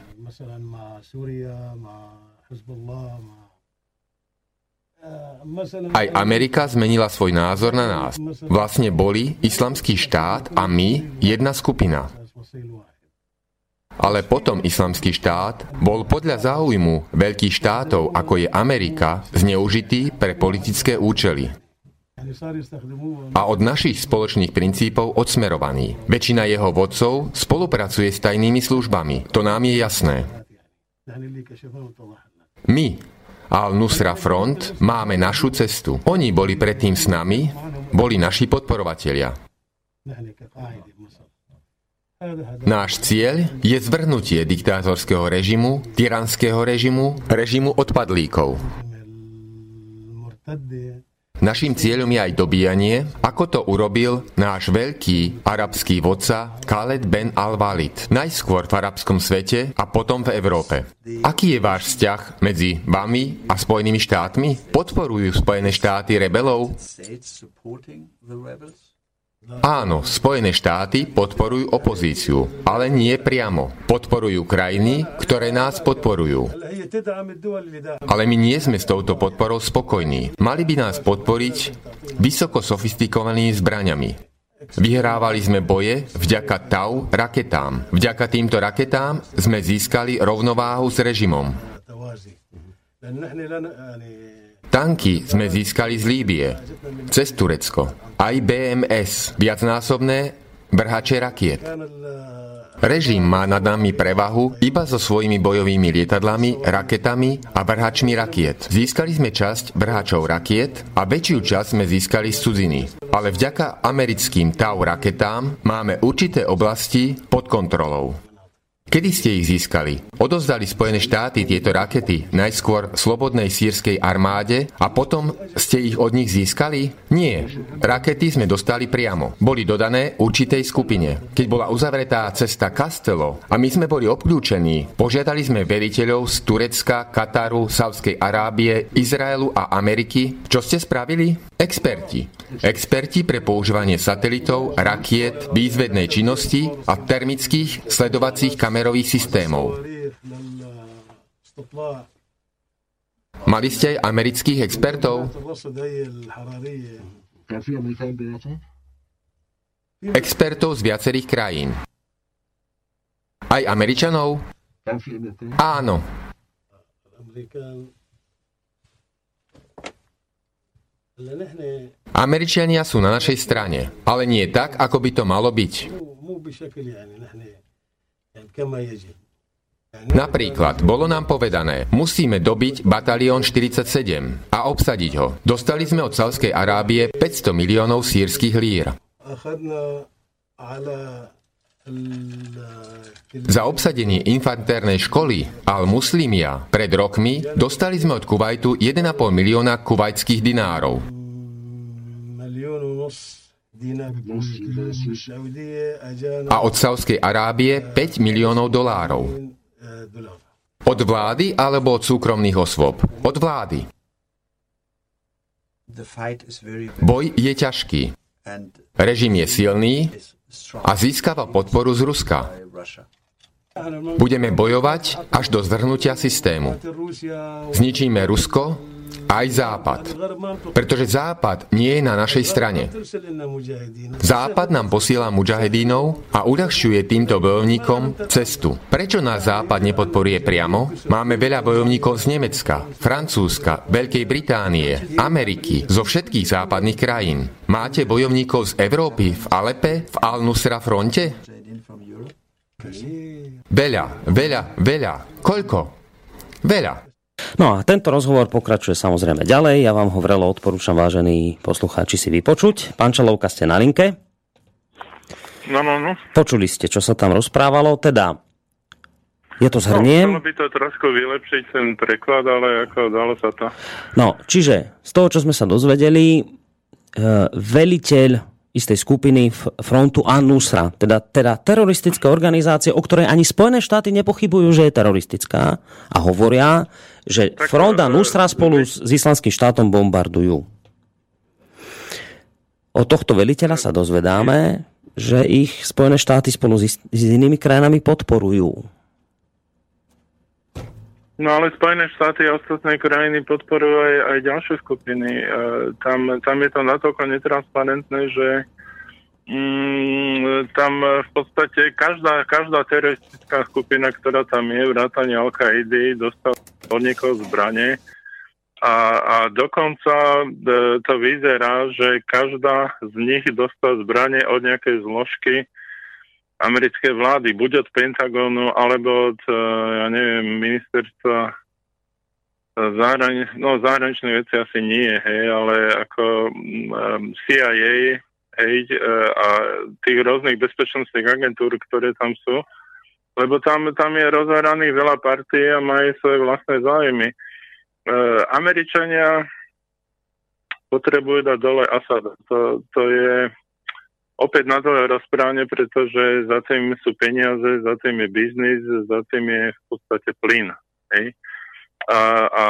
Aj Amerika zmenila svoj názor na nás. Vlastne boli islamský štát a my jedna skupina. Ale potom islamský štát bol podľa záujmu veľkých štátov, ako je Amerika, zneužitý pre politické účely a od našich spoločných princípov odsmerovaný. Väčšina jeho vodcov spolupracuje s tajnými službami. To nám je jasné. My, Al-Nusra Front, máme našu cestu. Oni boli predtým s nami, boli naši podporovatelia. Náš cieľ je zvrhnutie diktátorského režimu, tyranského režimu, režimu odpadlíkov. Naším cieľom je aj dobíjanie, ako to urobil náš veľký arabský vodca Khaled Ben al-Walid. Najskôr v arabskom svete a potom v Európe. Aký je váš vzťah medzi vami a Spojenými štátmi? Podporujú Spojené štáty rebelov? Áno, Spojené štáty podporujú opozíciu, ale nie priamo. Podporujú krajiny, ktoré nás podporujú. Ale my nie sme s touto podporou spokojní. Mali by nás podporiť vysoko sofistikovanými zbraňami. Vyhrávali sme boje vďaka TAU raketám. Vďaka týmto raketám sme získali rovnováhu s režimom. Tanky sme získali z Líbie, cez Turecko aj BMS, viacnásobné vrhače rakiet. Režim má nad nami prevahu iba so svojimi bojovými lietadlami, raketami a vrhačmi rakiet. Získali sme časť vrhačov rakiet a väčšiu časť sme získali z cudziny. Ale vďaka americkým TAU raketám máme určité oblasti pod kontrolou. Kedy ste ich získali? Odozdali Spojené štáty tieto rakety najskôr slobodnej sírskej armáde a potom ste ich od nich získali? Nie. Rakety sme dostali priamo. Boli dodané určitej skupine. Keď bola uzavretá cesta Castello a my sme boli obklúčení, požiadali sme veriteľov z Turecka, Kataru, Savskej Arábie, Izraelu a Ameriky. Čo ste spravili? Experti. Experti pre používanie satelitov, rakiet, výzvednej činnosti a termických sledovacích kamerových systémov. Mali ste aj amerických expertov? Expertov z viacerých krajín. Aj Američanov? Áno. Američania sú na našej strane, ale nie tak, ako by to malo byť. Napríklad, bolo nám povedané, musíme dobiť batalión 47 a obsadiť ho. Dostali sme od Salskej Arábie 500 miliónov sírskych lír. Za obsadenie infantérnej školy Al-Muslimia pred rokmi dostali sme od Kuwaitu 1,5 milióna kuvajských dinárov. a od Saudskej Arábie 5 miliónov dolárov. Od vlády alebo od súkromných osôb? Od vlády. Boj je ťažký. Režim je silný a získava podporu z Ruska. Budeme bojovať až do zvrhnutia systému. Zničíme Rusko aj Západ. Pretože Západ nie je na našej strane. Západ nám posiela mujahedínov a uľahčuje týmto bojovníkom cestu. Prečo nás Západ nepodporuje priamo? Máme veľa bojovníkov z Nemecka, Francúzska, Veľkej Británie, Ameriky, zo všetkých západných krajín. Máte bojovníkov z Európy v Alepe, v Al-Nusra fronte? Veľa, veľa, veľa. Koľko? Veľa. No a tento rozhovor pokračuje samozrejme ďalej. Ja vám ho vrelo odporúčam, vážení poslucháči, si vypočuť. Pán Čalovka, ste na linke? No, no, no. Počuli ste, čo sa tam rozprávalo. Teda, je to zhrniem. No, by to trošku vylepšiť ten preklad, ale ako dalo sa to. No, čiže z toho, čo sme sa dozvedeli, e, veliteľ istej skupiny frontu An-Nusra, teda, teda teroristická organizácia, o ktorej ani Spojené štáty nepochybujú, že je teroristická a hovoria, že tak, front An-Nusra spolu s, s islamským štátom bombardujú. Od tohto veliteľa sa dozvedáme, že ich Spojené štáty spolu s, s inými krajinami podporujú. No ale Spojené štáty a ostatné krajiny podporujú aj, aj ďalšie skupiny. E, tam, tam je to natoľko netransparentné, že mm, tam v podstate každá, každá teroristická skupina, ktorá tam je, vrátane Al-Qaidi, dostala od niekoho zbranie. A, a dokonca e, to vyzerá, že každá z nich dostala zbranie od nejakej zložky, americké vlády, buď od Pentagonu, alebo od, e, ja neviem, ministerstva e, zahrani- no, zahraničné veci asi nie, hej, ale ako um, CIA hej, e, a tých rôznych bezpečnostných agentúr, ktoré tam sú, lebo tam, tam je rozhraných veľa partí a majú svoje vlastné zájmy. Uh, Američania potrebujú dať dole Asad. To, to je opäť na to rozprávanie, pretože za tým sú peniaze, za tým je biznis, za tým je v podstate plyn. Hej? A, a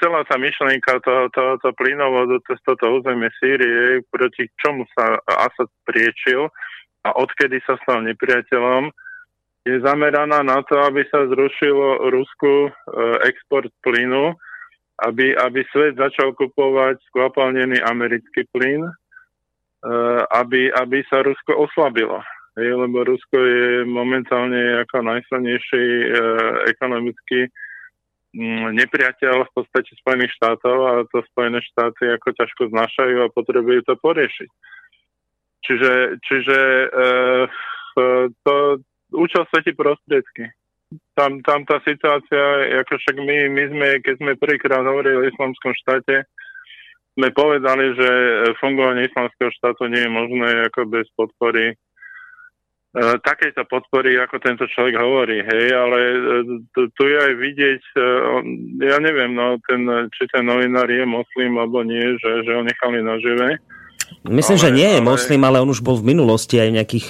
celá tá myšlienka toho, to, to plynovodu cez toto územie Sýrie, proti čomu sa Asad priečil a odkedy sa stal nepriateľom, je zameraná na to, aby sa zrušilo Rusku e, export plynu, aby, aby svet začal kupovať skvapalnený americký plyn, Eh, aby, aby sa Rusko oslabilo. Je, lebo Rusko je momentálne ako najsilnejší e, ekonomický nepriateľ v podstate Spojených štátov a to Spojené štáty ako ťažko znašajú a potrebujú to poriešiť. Čiže, čiže e, to účel svetí prostriedky. Tam, tam tá situácia, ako však my, my sme, keď sme prvýkrát hovorili o islamskom štáte, sme povedali, že fungovanie islamského štátu nie je možné ako bez podpory takejto podpory, ako tento človek hovorí, hej, ale e, tu, je aj vidieť, e, ja neviem, no, ten, či ten novinár je moslim alebo nie, že, že ho nechali nažive. Myslím, ale, že nie je ale... moslim, ale on už bol v minulosti aj v nejakých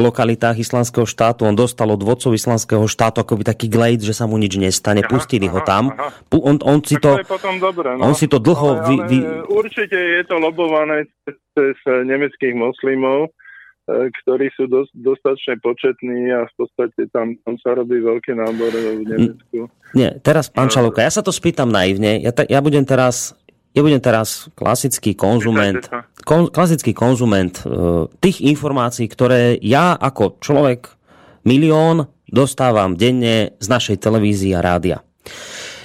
lokalitách islamského štátu. On dostal od vodcov islamského štátu akoby taký glejt, že sa mu nič nestane. Aha, Pustili aha, ho tam. Aha. On, on, si to, to potom dobré, no. on si to dlho... Ale, vy, vy... Určite je to lobované cez, nemeckých moslimov, e, ktorí sú dos, dostatočne početní a v podstate tam, tam sa robí veľký nábor v Nemecku. Nie, teraz, pán Čalovka, ja sa to spýtam naivne. Ja, ta, ja budem teraz ja budem teraz klasický konzument, kon, klasický konzument uh, tých informácií, ktoré ja ako človek milión dostávam denne z našej televízie a rádia.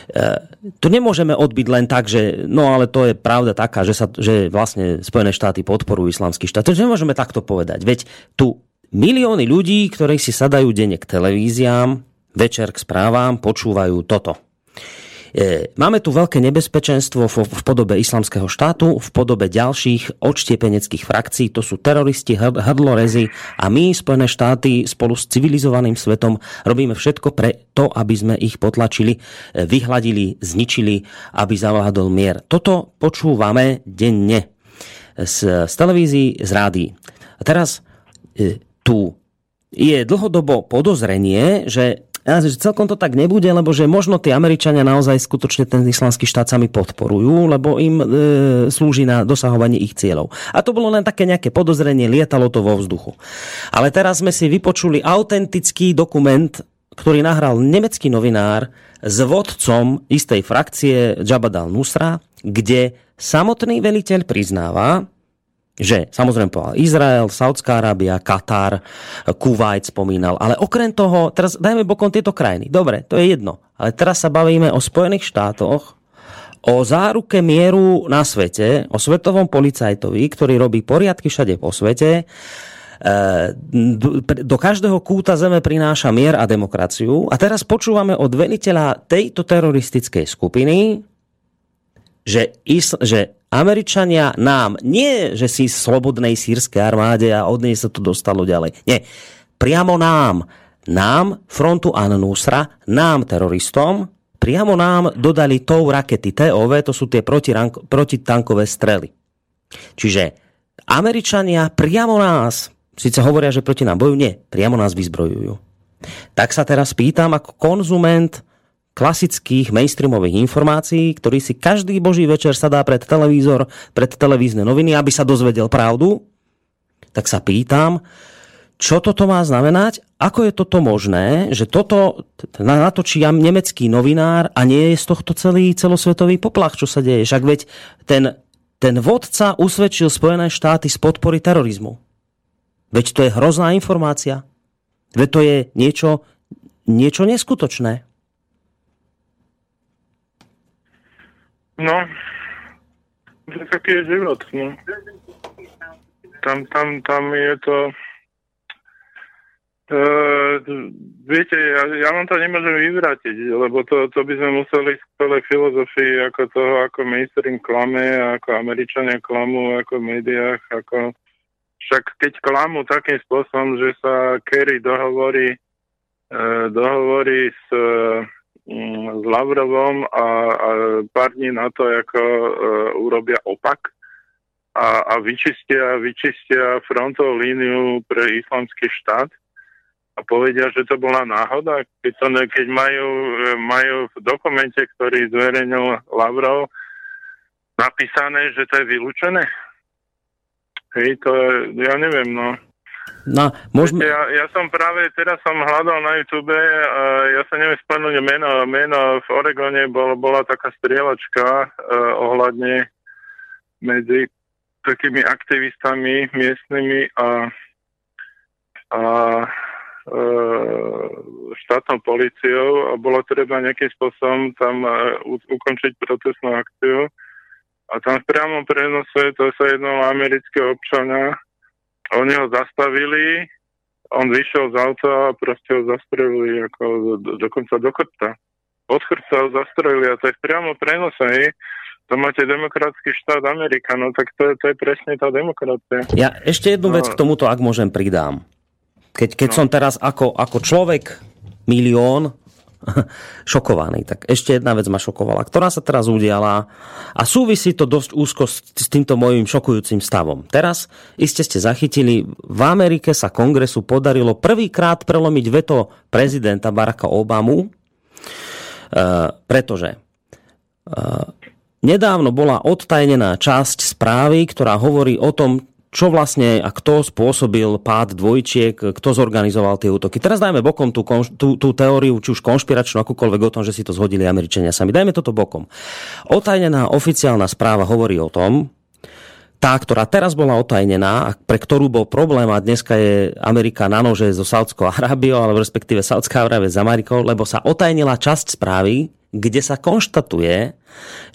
Uh, to nemôžeme odbiť len tak, že no ale to je pravda taká, že, sa, že vlastne Spojené štáty podporujú islamský štát. To nemôžeme takto povedať. Veď tu milióny ľudí, ktorí si sadajú denne k televíziám, večer k správam, počúvajú toto. E, máme tu veľké nebezpečenstvo v podobe islamského štátu, v podobe ďalších odštiepeneckých frakcií, to sú teroristi, hrdlorezy a my, Spojené štáty, spolu s civilizovaným svetom robíme všetko pre to, aby sme ich potlačili, e, vyhladili, zničili, aby zavládol mier. Toto počúvame denne. z, z televízií, z rádií. A teraz e, tu je dlhodobo podozrenie, že ja, že celkom to tak nebude, lebo že možno tí Američania naozaj skutočne ten islamský štát sami podporujú, lebo im e, slúži na dosahovanie ich cieľov. A to bolo len také nejaké podozrenie, lietalo to vo vzduchu. Ale teraz sme si vypočuli autentický dokument, ktorý nahral nemecký novinár s vodcom istej frakcie Jabad al-Nusra, kde samotný veliteľ priznáva, že samozrejme povedal Izrael, Saudská Arábia, Katar, Kuwait spomínal, ale okrem toho, teraz dajme bokom tieto krajiny. Dobre, to je jedno. Ale teraz sa bavíme o Spojených štátoch, o záruke mieru na svete, o svetovom policajtovi, ktorý robí poriadky všade po svete, e, do každého kúta zeme prináša mier a demokraciu. A teraz počúvame od veliteľa tejto teroristickej skupiny, že, is, že Američania nám, nie že si slobodnej sírskej armáde a od nej sa to dostalo ďalej. Nie, priamo nám, nám, frontu An-Nusra, nám teroristom, priamo nám dodali tou rakety TOV, to sú tie protitankové strely. Čiže Američania priamo nás, síce hovoria, že proti nám bojujú, nie, priamo nás vyzbrojujú. Tak sa teraz pýtam ako konzument klasických mainstreamových informácií, ktorý si každý boží večer sadá pred televízor, pred televízne noviny, aby sa dozvedel pravdu, tak sa pýtam, čo toto má znamenať? Ako je toto možné, že toto natočí nemecký novinár a nie je z tohto celý celosvetový poplach, čo sa deje? Však veď ten, ten vodca usvedčil Spojené štáty z podpory terorizmu. Veď to je hrozná informácia. Veď to je niečo, niečo neskutočné. No, to taký je život, no. Tam, tam, tam je to... Uh, viete, ja, ja vám to nemôžem vyvrátiť, lebo to, to by sme museli z celej filozofii ako toho, ako mainstream klame, ako Američania klamú, ako v médiách, ako... Však keď klamú takým spôsobom, že sa Kerry dohovorí, uh, dohovorí s uh, s Lavrovom a, a pár dní na to, ako uh, urobia opak a, a vyčistia, vyčistia frontovú líniu pre islamský štát a povedia, že to bola náhoda, keď, to ne, keď majú, majú v dokumente, ktorý zverejnil Lavrov, napísané, že to je vylúčené. Hej, to ja neviem, no. No, môžeme... Ja, ja som práve, teraz som hľadal na YouTube, uh, ja sa neviem spomenúť meno, meno v Oregone bol, bola taká strieľačka uh, ohľadne medzi takými aktivistami miestnymi a, a uh, štátnou policiou a bolo treba nejakým spôsobom tam uh, ukončiť protestnú akciu. A tam v priamom prenose to sa jednalo amerického občana, oni ho zastavili, on vyšiel z auta a proste ho zastrelili ako do, dokonca do chrbta. Od chrbta ho zastrelili a to je priamo prenose, hej. To máte demokratický štát Amerika, no tak to je, to je presne tá demokracia. Ja ešte jednu no. vec k tomuto, ak môžem, pridám. Keď, keď no. som teraz ako, ako človek milión šokovaný. Tak ešte jedna vec ma šokovala, ktorá sa teraz udiala a súvisí to dosť úzko s, s týmto mojim šokujúcim stavom. Teraz iste ste zachytili, v Amerike sa kongresu podarilo prvýkrát prelomiť veto prezidenta Baracka Obamu, e, pretože e, nedávno bola odtajnená časť správy, ktorá hovorí o tom, čo vlastne a kto spôsobil pád dvojčiek, kto zorganizoval tie útoky. Teraz dajme bokom tú, tú, tú teóriu, či už konšpiračnú, akúkoľvek o tom, že si to zhodili Američania sami. Dajme toto bokom. Otajnená oficiálna správa hovorí o tom, tá, ktorá teraz bola otajnená a pre ktorú bol problém a dneska je Amerika na nože so Saudskou Arábiou, alebo respektíve Saudská Arábia s Amerikou, lebo sa otajnila časť správy, kde sa konštatuje,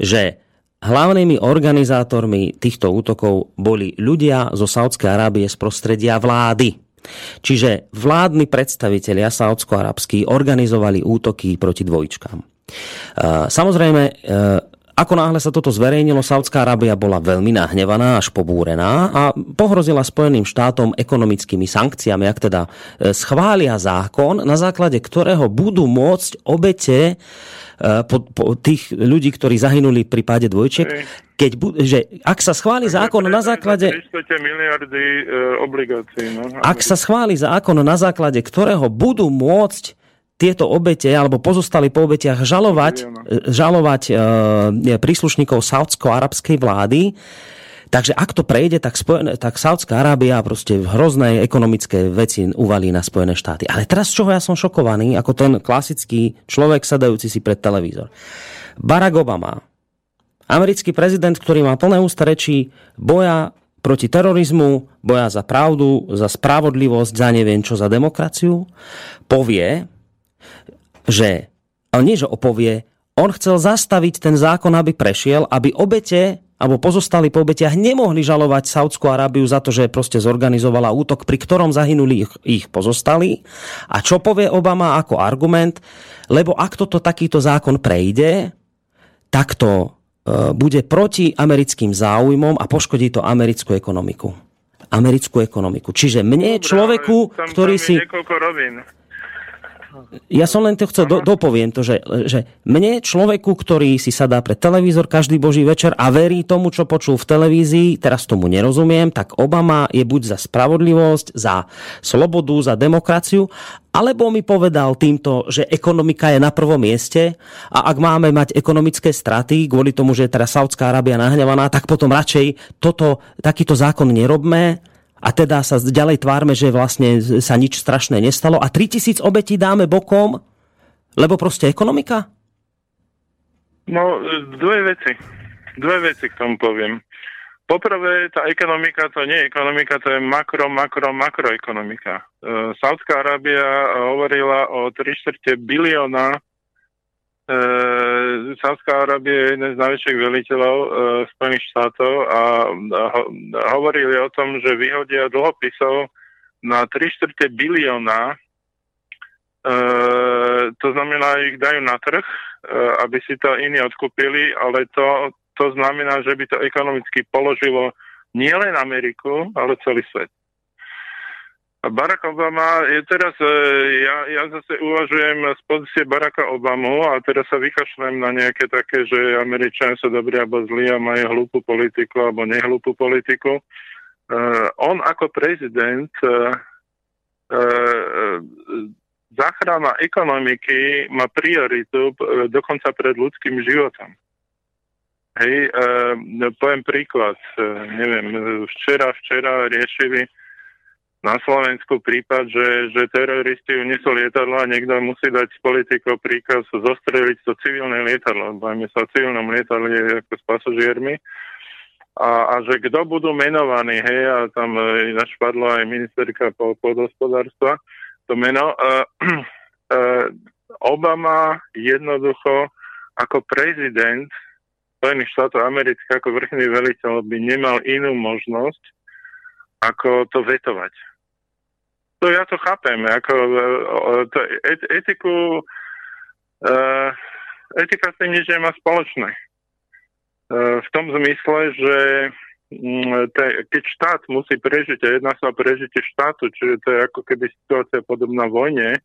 že Hlavnými organizátormi týchto útokov boli ľudia zo Saudskej Arábie z prostredia vlády. Čiže vládni predstavitelia saudsko-arabskí organizovali útoky proti dvojčkám. Samozrejme, e, Ako náhle sa toto zverejnilo, Saudská Arábia bola veľmi nahnevaná až pobúrená a pohrozila Spojeným štátom ekonomickými sankciami, ak teda e, schvália zákon, na základe ktorého budú môcť obete e, po, po tých ľudí, ktorí zahynuli v prípade dvojčiek, keď bu- že ak sa schváli zákon na základe... miliardy e, obligácií. No, ak sa schváli zákon na základe ktorého budú môcť tieto obete alebo pozostali po obetiach žalovať, žalovať e, príslušníkov saudsko-arabskej vlády. Takže ak to prejde, tak, spojené, tak Saudská Arábia proste v hroznej ekonomické veci uvalí na Spojené štáty. Ale teraz z čoho ja som šokovaný, ako ten klasický človek sadajúci si pred televízor. Barack Obama, americký prezident, ktorý má plné ústa rečí boja proti terorizmu, boja za pravdu, za spravodlivosť, za neviem čo, za demokraciu, povie, že, ale nie, že opovie, on chcel zastaviť ten zákon, aby prešiel, aby obete alebo pozostali po obetiach nemohli žalovať Saudskú Arábiu za to, že proste zorganizovala útok, pri ktorom zahynuli ich, ich pozostali. A čo povie Obama ako argument? Lebo ak toto takýto zákon prejde, tak to e, bude proti americkým záujmom a poškodí to americkú ekonomiku. Americkú ekonomiku. Čiže mne, Dobre, človeku, tam, ktorý tam si... Ja som len to chcel, do, dopoviem to, že, že mne, človeku, ktorý si sadá pred televízor každý boží večer a verí tomu, čo počul v televízii, teraz tomu nerozumiem, tak Obama je buď za spravodlivosť, za slobodu, za demokraciu, alebo mi povedal týmto, že ekonomika je na prvom mieste a ak máme mať ekonomické straty kvôli tomu, že je teraz Saudská Arábia nahnevaná, tak potom radšej toto, takýto zákon nerobme, a teda sa ďalej tvárme, že vlastne sa nič strašné nestalo a 3000 obetí dáme bokom, lebo proste ekonomika? No, dve veci. Dve veci k tomu poviem. Poprvé, tá ekonomika to nie je ekonomika, to je makro, makro, makroekonomika. E, Saudská Arábia hovorila o 3 čtvrte bilióna E, Sávská Arábia je jeden z najväčších veliteľov e, Spojených štátov a, a hovorili o tom, že vyhodia dlhopisov na 3 čtvrte bilióna. E, to znamená, ich dajú na trh, e, aby si to iní odkúpili, ale to, to znamená, že by to ekonomicky položilo nielen Ameriku, ale celý svet. Barack Obama je teraz, e, ja, ja zase uvažujem z pozície Baracka Obamu a teraz sa vykašľujem na nejaké také, že Američania sú dobrí alebo zlí a majú hlúpu politiku alebo nehlúpu politiku. Uh, on ako prezident uh, uh, záchrana ekonomiky má prioritu uh, dokonca pred ľudským životom. Hej, uh, poviem príklad, uh, neviem, včera, včera riešili na Slovensku prípad, že, že teroristi unesú lietadlo a niekto musí dať s politikou príkaz zostreliť to civilné lietadlo. Bajme sa o civilnom lietadle ako s pasažiermi. A, a že kto budú menovaní, hej, a tam e, padla aj ministerka podhospodárstva, to meno. Uh, uh, Obama jednoducho ako prezident Spojených štátov amerických ako vrchný veliteľ by nemal inú možnosť, ako to vetovať to ja to chápem, ako to et, etiku uh, etika s tým nič nemá spoločné. Uh, v tom zmysle, že um, te, keď štát musí prežiť a jedná sa o prežitie štátu, čiže to je ako keby situácia podobná vojne,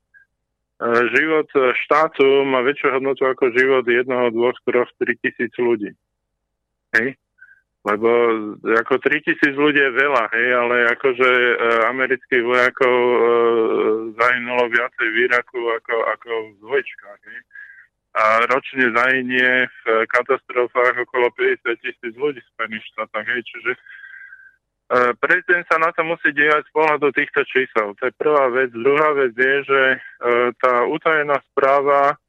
život štátu má väčšiu hodnotu ako život jednoho, dvoch, troch, tri tisíc ľudí. Hej? Lebo ako 3000 ľudí je veľa, hej, ale akože e, amerických vojakov e, zahynulo viacej v Iraku ako, ako v dvojčkách, hej. A ročne zahynie v katastrofách okolo 50 tisíc ľudí v Spojených štátoch, hej, čiže e, prezident sa na to musí dívať z pohľadu týchto čísel. To je prvá vec. Druhá vec je, že e, tá utajená správa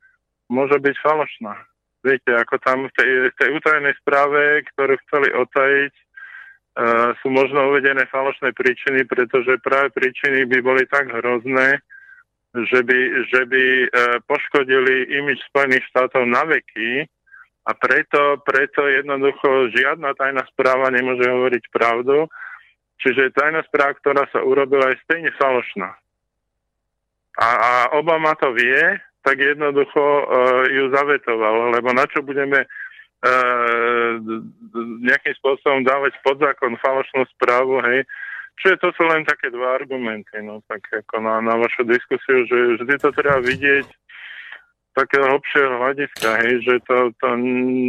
môže byť falošná Viete, ako tam v tej, v tej utajenej správe, ktorú chceli otajiť, uh, sú možno uvedené falošné príčiny, pretože práve príčiny by boli tak hrozné, že by, že by uh, poškodili imič Spojených štátov na veky a preto, preto jednoducho žiadna tajná správa nemôže hovoriť pravdu. Čiže tajná správa, ktorá sa urobila, je stejne falošná. A, a Obama to vie tak jednoducho uh, ju zavetoval, lebo na čo budeme nejakým spôsobom dávať pod zákon falošnú správu, hej. Čiže to sú len také dva argumenty, no tak ako na, na vašu diskusiu, že vždy to treba vidieť takého hlbšieho hľadiska, hej, že to, to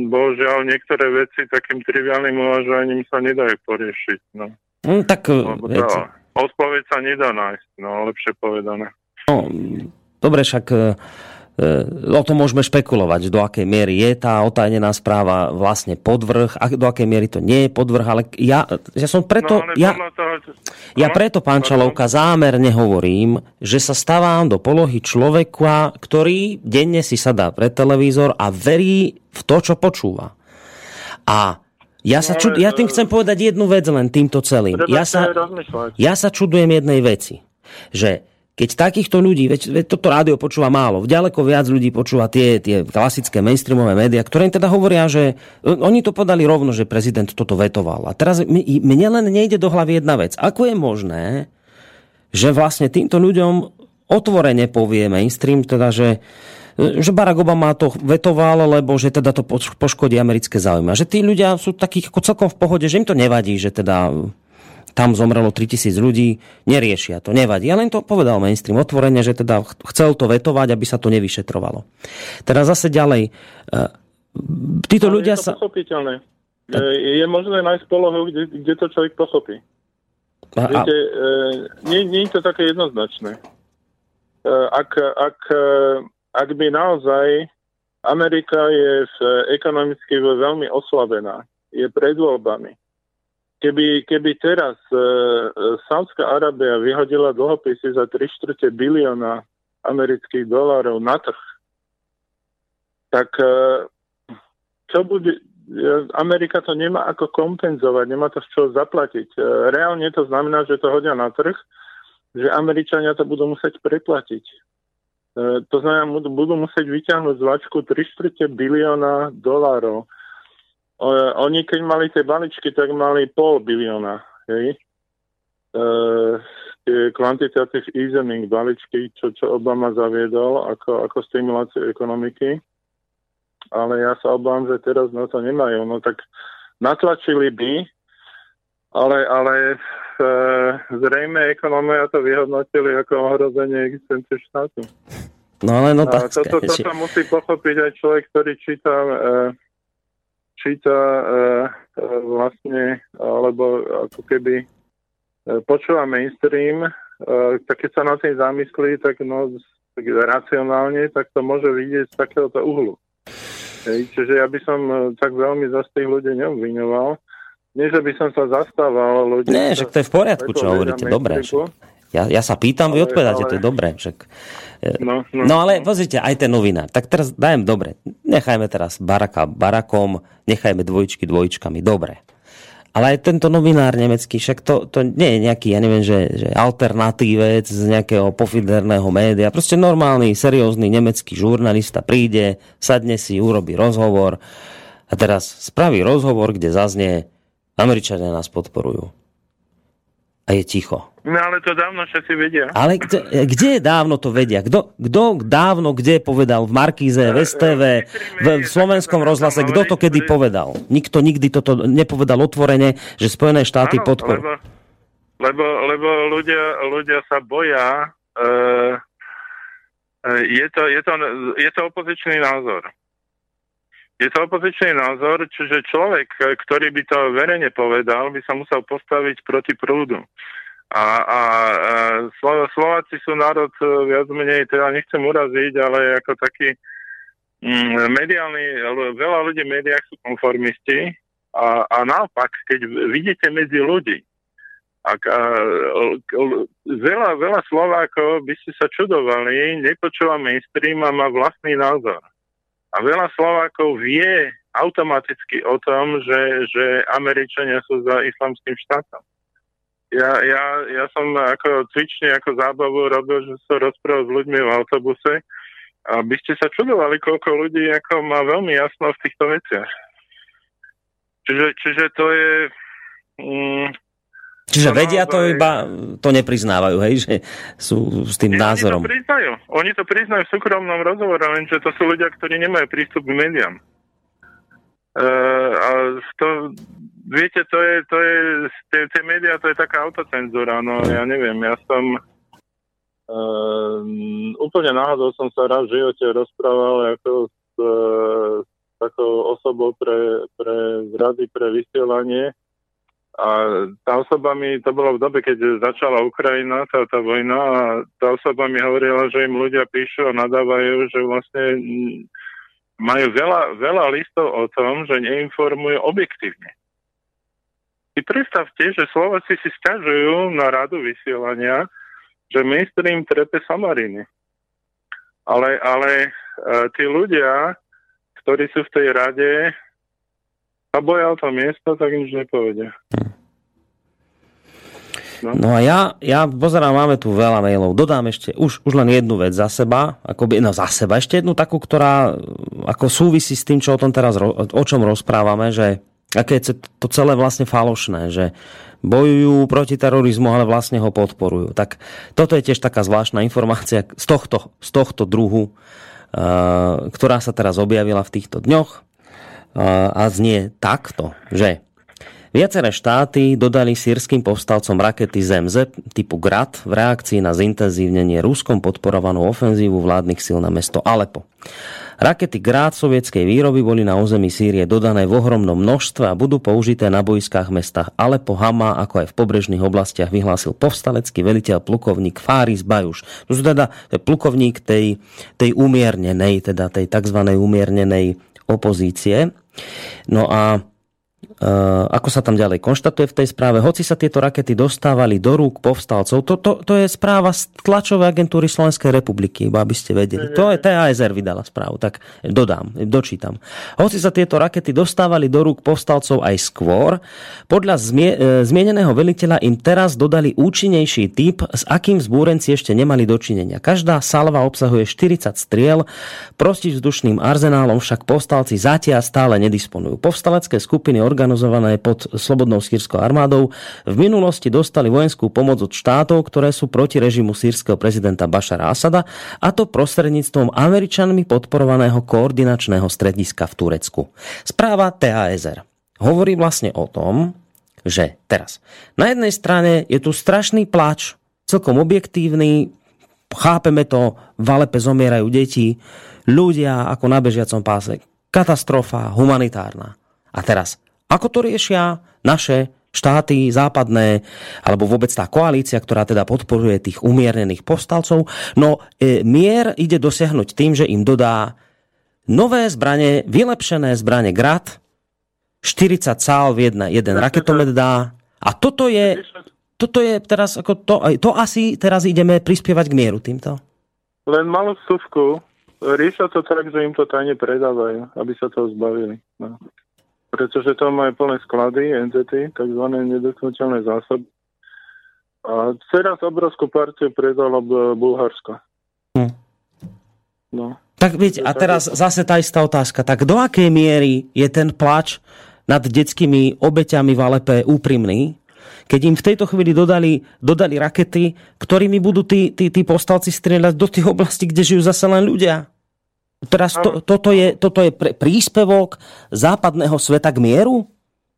bohužiaľ niektoré veci takým triviálnym uvažovaním sa nedajú poriešiť. No. Mm, tak vec... odpoveď sa nedá nájsť, no lepšie povedané. No, dobre, však e, e, o tom môžeme špekulovať, do akej miery je tá otajnená správa vlastne podvrh, a do akej miery to nie je podvrh, ale ja, ja som preto... No, ja... Toho, ja no, preto, pán Čalovka, zámerne hovorím, že sa stavám do polohy človeka, ktorý denne si sadá pre televízor a verí v to, čo počúva. A ja, sa čud... ja tým chcem povedať jednu vec len týmto celým. Ja sa, ja sa čudujem jednej veci, že keď takýchto ľudí, veď, veď toto rádio počúva málo, ďaleko viac ľudí počúva tie, tie klasické mainstreamové médiá, ktoré im teda hovoria, že oni to podali rovno, že prezident toto vetoval. A teraz mne len nejde do hlavy jedna vec. Ako je možné, že vlastne týmto ľuďom otvorene povie mainstream, teda, že že Barack Obama to vetoval, lebo že teda to poškodí americké záujmy. A že tí ľudia sú takí ako celkom v pohode, že im to nevadí, že teda tam zomrelo 3000 ľudí, neriešia to, nevadí. Ja len to povedal mainstream otvorene, že teda chcel to vetovať, aby sa to nevyšetrovalo. Teraz zase ďalej. E, títo Ale ľudia je to sa... pochopiteľné. Tak... Je možné nájsť polohu, kde, kde to človek pochopí. A, Viete, e, nie, nie je to také jednoznačné. E, ak, ak, ak by naozaj Amerika je v, ekonomicky veľmi oslabená, je pred voľbami, Keby, keby teraz e, e, Saudská Arábia vyhodila dlhopisy za 3 čtvrte bilióna amerických dolárov na trh, tak e, čo bude, e, Amerika to nemá ako kompenzovať, nemá to z čoho zaplatiť. E, reálne to znamená, že to hodia na trh, že Američania to budú musieť preplatiť. To znamená, budú musieť vyťahnuť z vačku 3 čtvrte bilióna dolárov oni keď mali tie balíčky, tak mali pol bilióna. Hej? E, tie quantitative easing balíčky, čo, čo Obama zaviedol ako, ako stimuláciu ekonomiky. Ale ja sa obávam, že teraz na to nemajú. No tak natlačili by, ale, ale e, zrejme ekonomia to vyhodnotili ako ohrozenie existencie štátu. No ale no tak. Toto, toto musí pochopiť aj človek, ktorý číta e, číta e, e, vlastne, alebo ako keby e, počúva mainstream, e, tak keď sa na tým zamyslí, tak no, tak racionálne, tak to môže vidieť z takéhoto uhlu. Hej, čiže ja by som e, tak veľmi za tých ľudí neobviňoval. Nie, že by som sa zastával ľudí. Nie, že to je v poriadku, čo hovoríte, dobre. Ja, ja sa pýtam, ale, vy odpovedáte, ale... to je dobré. Však, no, no, no ale pozrite, aj ten novinár. Tak teraz dajem dobre. Nechajme teraz baraka barakom, nechajme dvojčky dvojčkami. Dobre. Ale aj tento novinár nemecký, však to, to nie je nejaký, ja neviem, že, že alternatívec z nejakého pofiderného média. Proste normálny, seriózny nemecký žurnalista príde, sadne si, urobí rozhovor a teraz spraví rozhovor, kde zaznie Američania nás podporujú. A je ticho. No ale to dávno všetci vedia. Ale kde, kde dávno to vedia? Kto, dávno kde povedal? V Markíze, v STV, v, v slovenskom rozhlase? Kto to kedy povedal? Nikto nikdy toto nepovedal otvorene, že Spojené štáty podporujú. Lebo, lebo, lebo ľudia, ľudia sa boja. Uh, je, to, je, to, je to opozičný názor. Je to opozičný názor, čiže človek, ktorý by to verejne povedal, by sa musel postaviť proti prúdu. A, a, a Slováci sú národ e, viac menej, teda nechcem uraziť, ale ako taký mm, mediálny, veľa ľudí v médiách sú konformisti a, a naopak, keď vidíte medzi ľudí, ak, a, veľa, veľa Slovákov by ste sa čudovali, nepočúva mainstream a má vlastný názor. A veľa Slovákov vie automaticky o tom, že, že Američania sú za islamským štátom ja, ja, ja som ako cvične, ako zábavu robil, že som rozprával s ľuďmi v autobuse a by ste sa čudovali, koľko ľudí ako má veľmi jasno v týchto veciach. Čiže, čiže to je... Mm, Čiže vedia to iba, to nepriznávajú, hej, že sú s tým Nie, názorom. Oni to priznajú. Oni to priznajú v súkromnom rozhovore, lenže to sú ľudia, ktorí nemajú prístup k médiám. Uh, a to, viete, to je, to je, tie, tie médiá, to je taká autocenzúra, no ja neviem, ja som uh, úplne náhodou som sa raz v živote rozprával ako s, uh, takou osobou pre, pre rady pre vysielanie a tá osoba mi, to bolo v dobe, keď začala Ukrajina, tá, tá vojna a tá osoba mi hovorila, že im ľudia píšu a nadávajú, že vlastne majú veľa, veľa listov o tom, že neinformujú objektívne. Si predstavte, že Slováci si stiažujú na radu vysielania, že mainstream trepe Samariny. Ale, ale e, tí ľudia, ktorí sú v tej rade a boja o to miesto, tak nič nepovedia. No. no a ja, ja pozerám, máme tu veľa mailov. Dodám ešte už, už len jednu vec za seba, akoby, no za seba, ešte jednu takú, ktorá ako súvisí s tým, čo o tom teraz, o čom rozprávame, že aké je to celé vlastne falošné, že bojujú proti terorizmu, ale vlastne ho podporujú. Tak toto je tiež taká zvláštna informácia z tohto, z tohto druhu, uh, ktorá sa teraz objavila v týchto dňoch uh, a znie takto, že Viaceré štáty dodali sírským povstalcom rakety ZMZ typu Grad v reakcii na zintenzívnenie Ruskom podporovanú ofenzívu vládnych síl na mesto Alepo. Rakety Grad sovietskej výroby boli na území Sýrie dodané v ohromnom množstve a budú použité na boiskách mestách Alepo, Hama, ako aj v pobrežných oblastiach vyhlásil povstalecký veliteľ plukovník Faris Bajuš. To sú teda plukovník tej, tej umiernenej, teda tej tzv. umiernenej opozície. No a ako sa tam ďalej konštatuje v tej správe, hoci sa tieto rakety dostávali do rúk povstalcov, to, to, to je správa z tlačovej agentúry Slovenskej republiky, iba aby ste vedeli. To je TASR vydala správu, tak dodám, dočítam. Hoci sa tieto rakety dostávali do rúk povstalcov aj skôr, podľa zmie, eh, zmieneného veliteľa im teraz dodali účinnejší typ, s akým zbúrenci ešte nemali dočinenia. Každá salva obsahuje 40 striel, protivzdušným arzenálom však povstalci zatiaľ stále nedisponujú. Povstalecké skupiny orgánov organizované pod slobodnou sírskou armádou, v minulosti dostali vojenskú pomoc od štátov, ktoré sú proti režimu sírskeho prezidenta Bašara Asada, a to prostredníctvom Američanmi podporovaného koordinačného strediska v Turecku. Správa TASR hovorí vlastne o tom, že teraz na jednej strane je tu strašný plač, celkom objektívny, chápeme to, v Alepe zomierajú deti, ľudia ako na bežiacom páse, katastrofa humanitárna. A teraz ako to riešia naše štáty západné, alebo vôbec tá koalícia, ktorá teda podporuje tých umiernených povstalcov. No e, mier ide dosiahnuť tým, že im dodá nové zbranie, vylepšené zbranie Grad, 40 sál v jedna, jeden raketomet dá. A toto je, toto je teraz, ako to, to asi teraz ideme prispievať k mieru týmto. Len malú vstupku. Riešia to tak, že im to tajne predávajú, aby sa toho zbavili. No pretože tam majú plné sklady, NZT, tzv. nedotknutelné zásoby. A teraz obrovskú partiu predalo Bulharsko. Hm. No. Tak viete, a teraz zase tá istá otázka. Tak do akej miery je ten plač nad detskými obeťami v Alepe úprimný, keď im v tejto chvíli dodali, dodali rakety, ktorými budú tí, tí, tí postalci strieľať do tých oblastí, kde žijú zase len ľudia? Teraz to, toto je, toto je pre, príspevok západného sveta k mieru?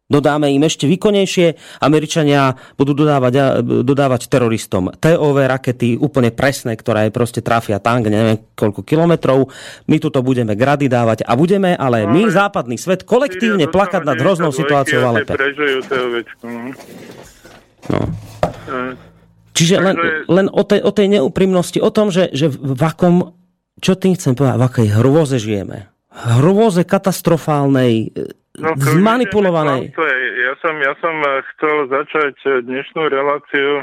Dodáme im ešte výkonnejšie. Američania budú dodávať, dodávať teroristom TOV rakety úplne presné, ktoré proste trafia tank, neviem koľko kilometrov. My tuto budeme grady dávať a budeme, ale my, západný svet, kolektívne plakať nad hroznou situáciou v Alepe. No. Čiže len, len o, tej, o tej neúprimnosti, o tom, že, že v akom čo tým chcem povedať, v akej hrôze žijeme. Hrôze katastrofálnej, no, zmanipulovanej. Ja som, ja som eh, chcel začať eh, dnešnú reláciu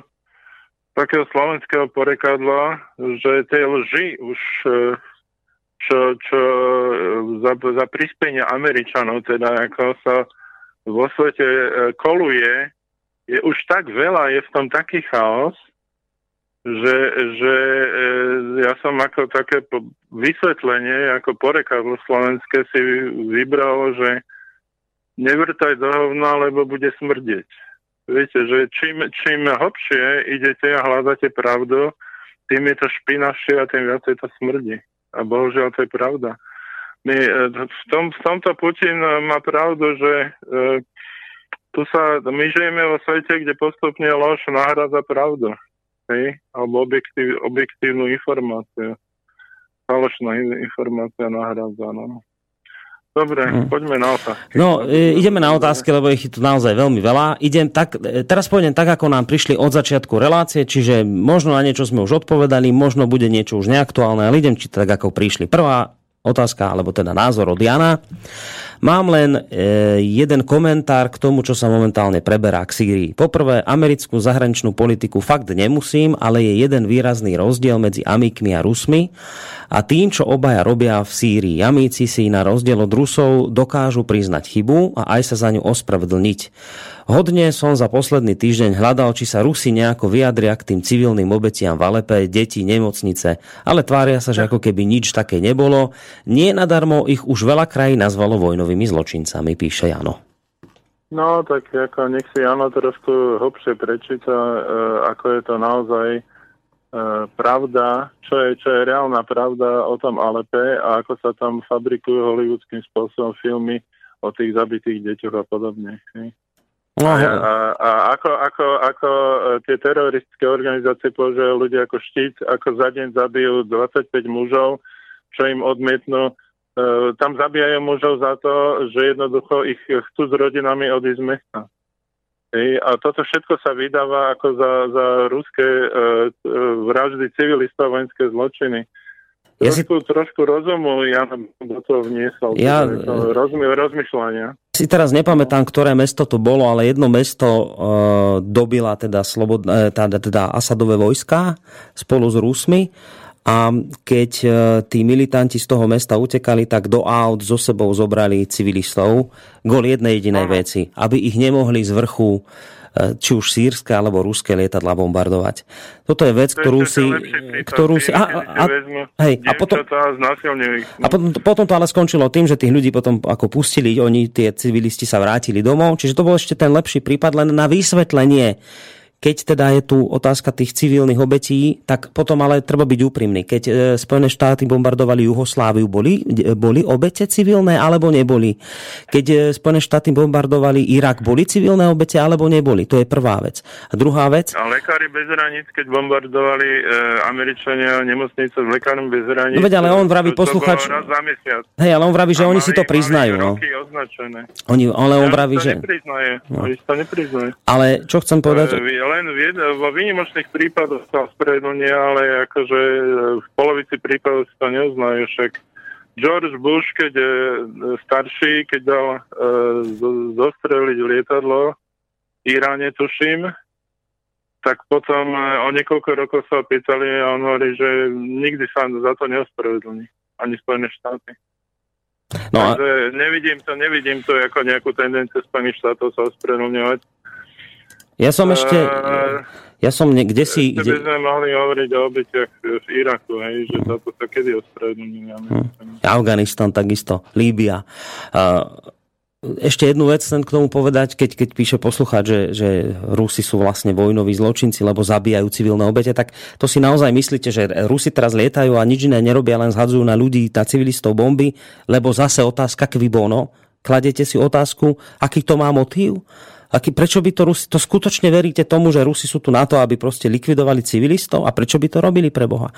takého slovenského porekadla, že tie lži už čo, čo za, za prispenie Američanov, teda ako sa vo svete koluje, je už tak veľa, je v tom taký chaos, že, že e, ja som ako také vysvetlenie, ako porekadlo slovenské si vybral, že nevrtaj do hovna, lebo bude smrdeť. Viete, že čím, čím hlbšie idete a hľadáte pravdu, tým je to špinavšie a tým viacej to smrdí. A bohužiaľ to je pravda. My, v, tom, v tomto Putin má pravdu, že e, tu sa, my žijeme vo svete, kde postupne lož náhradza pravdu. Hej? Alebo objektív, objektívnu informáciu. Falošná informácia náhradza. No. Dobre, hmm. poďme na otázky. No, e, ideme na otázky, lebo ich tu naozaj veľmi veľa. Idem tak, e, teraz pôjdem tak, ako nám prišli od začiatku relácie, čiže možno na niečo sme už odpovedali, možno bude niečo už neaktuálne, ale idem či tak, ako prišli. Prvá otázka, alebo teda názor od Jana. Mám len e, jeden komentár k tomu, čo sa momentálne preberá k Sýrii. Poprvé, americkú zahraničnú politiku fakt nemusím, ale je jeden výrazný rozdiel medzi Amikmi a Rusmi a tým, čo obaja robia v Sýrii. Amíci si na rozdiel od Rusov dokážu priznať chybu a aj sa za ňu ospravedlniť. Hodne som za posledný týždeň hľadal, či sa Rusi nejako vyjadria k tým civilným obetiam v Alepe, deti, nemocnice, ale tvária sa, že ako keby nič také nebolo. Nie nadarmo ich už veľa krajín nazvalo vojnovými zločincami, píše Jano. No, tak ako nech si Jano trošku hlbšie prečíta, e, ako je to naozaj e, pravda, čo je, čo je reálna pravda o tom Alepe a ako sa tam fabrikujú hollywoodským spôsobom filmy o tých zabitých deťoch a podobne. A, a, a ako, ako, ako e, tie teroristické organizácie používajú ľudia ako štít, ako za deň zabijú 25 mužov, čo im odmietnú. E, tam zabíjajú mužov za to, že jednoducho ich chcú s rodinami odísť z mesta. E, a toto všetko sa vydáva ako za, za ruské e, e, vraždy civilistov vojenské zločiny. Ja trošku, si... trošku rozumu ja do toho vniesol. Ja... Rozmy, rozmýšľania. Si teraz nepamätám, ktoré mesto to bolo, ale jedno mesto uh, dobila teda, slobod, uh, teda, teda Asadové vojska spolu s Rusmi. A keď uh, tí militanti z toho mesta utekali, tak do aut so sebou zobrali civilistov kvôli jednej jedinej veci, aby ich nemohli z vrchu E, či už sírske alebo ruské lietadla bombardovať. Toto je vec, ktorú si... Ktorú si a, a, hej, a potom, a potom, potom to ale skončilo tým, že tých ľudí potom ako pustili, oni, tie civilisti sa vrátili domov, čiže to bol ešte ten lepší prípad, len na vysvetlenie keď teda je tu otázka tých civilných obetí, tak potom ale treba byť úprimný. Keď e, Spojené štáty bombardovali Juhosláviu, boli, boli obete civilné alebo neboli? Keď e, Spojené štáty bombardovali Irak, boli civilné obete alebo neboli? To je prvá vec. A druhá vec... A lekári bez hraníc, keď bombardovali e, Američania nemocnice s lekárom bez hraníc... No veď, ale on vraví posluchač... Hej, ale on vraví, že oni si to priznajú. No. Oni, ale on vraví, že... Nepriznaje. No. to nepriznaje. Ale čo chcem povedať... E, len v jedno, vo výnimočných prípadoch sa ospravedlňuje, ale akože e, v polovici prípadov si to neuznajú. Však George Bush, keď je starší, keď dal uh, zostreliť lietadlo Iráne, tuším, tak potom uh, o niekoľko rokov sa opýtali a on hovorí, že nikdy sa za to neospravedlní. Ani Spojené štáty. No a... Takže nevidím to, nevidím to ako nejakú tendenciu Spojených štátov sa ospravedlňovať. Ja som ešte... Ja som niekde si... Ešte by sme mohli hovoriť o obetiach v Iraku, hej, že za to sa kedy ospravedlnili. Hm. Afganistan takisto, Líbia. ešte jednu vec chcem k tomu povedať, keď, keď píše poslucháč, že, že Rusi sú vlastne vojnoví zločinci, lebo zabíjajú civilné obete, tak to si naozaj myslíte, že Rusi teraz lietajú a nič iné nerobia, len zhadzujú na ľudí, na civilistov bomby, lebo zase otázka kvibono. Kladete si otázku, aký to má motív? Aký, prečo by to Rusi, to skutočne veríte tomu, že Rusi sú tu na to, aby proste likvidovali civilistov? A prečo by to robili pre Boha?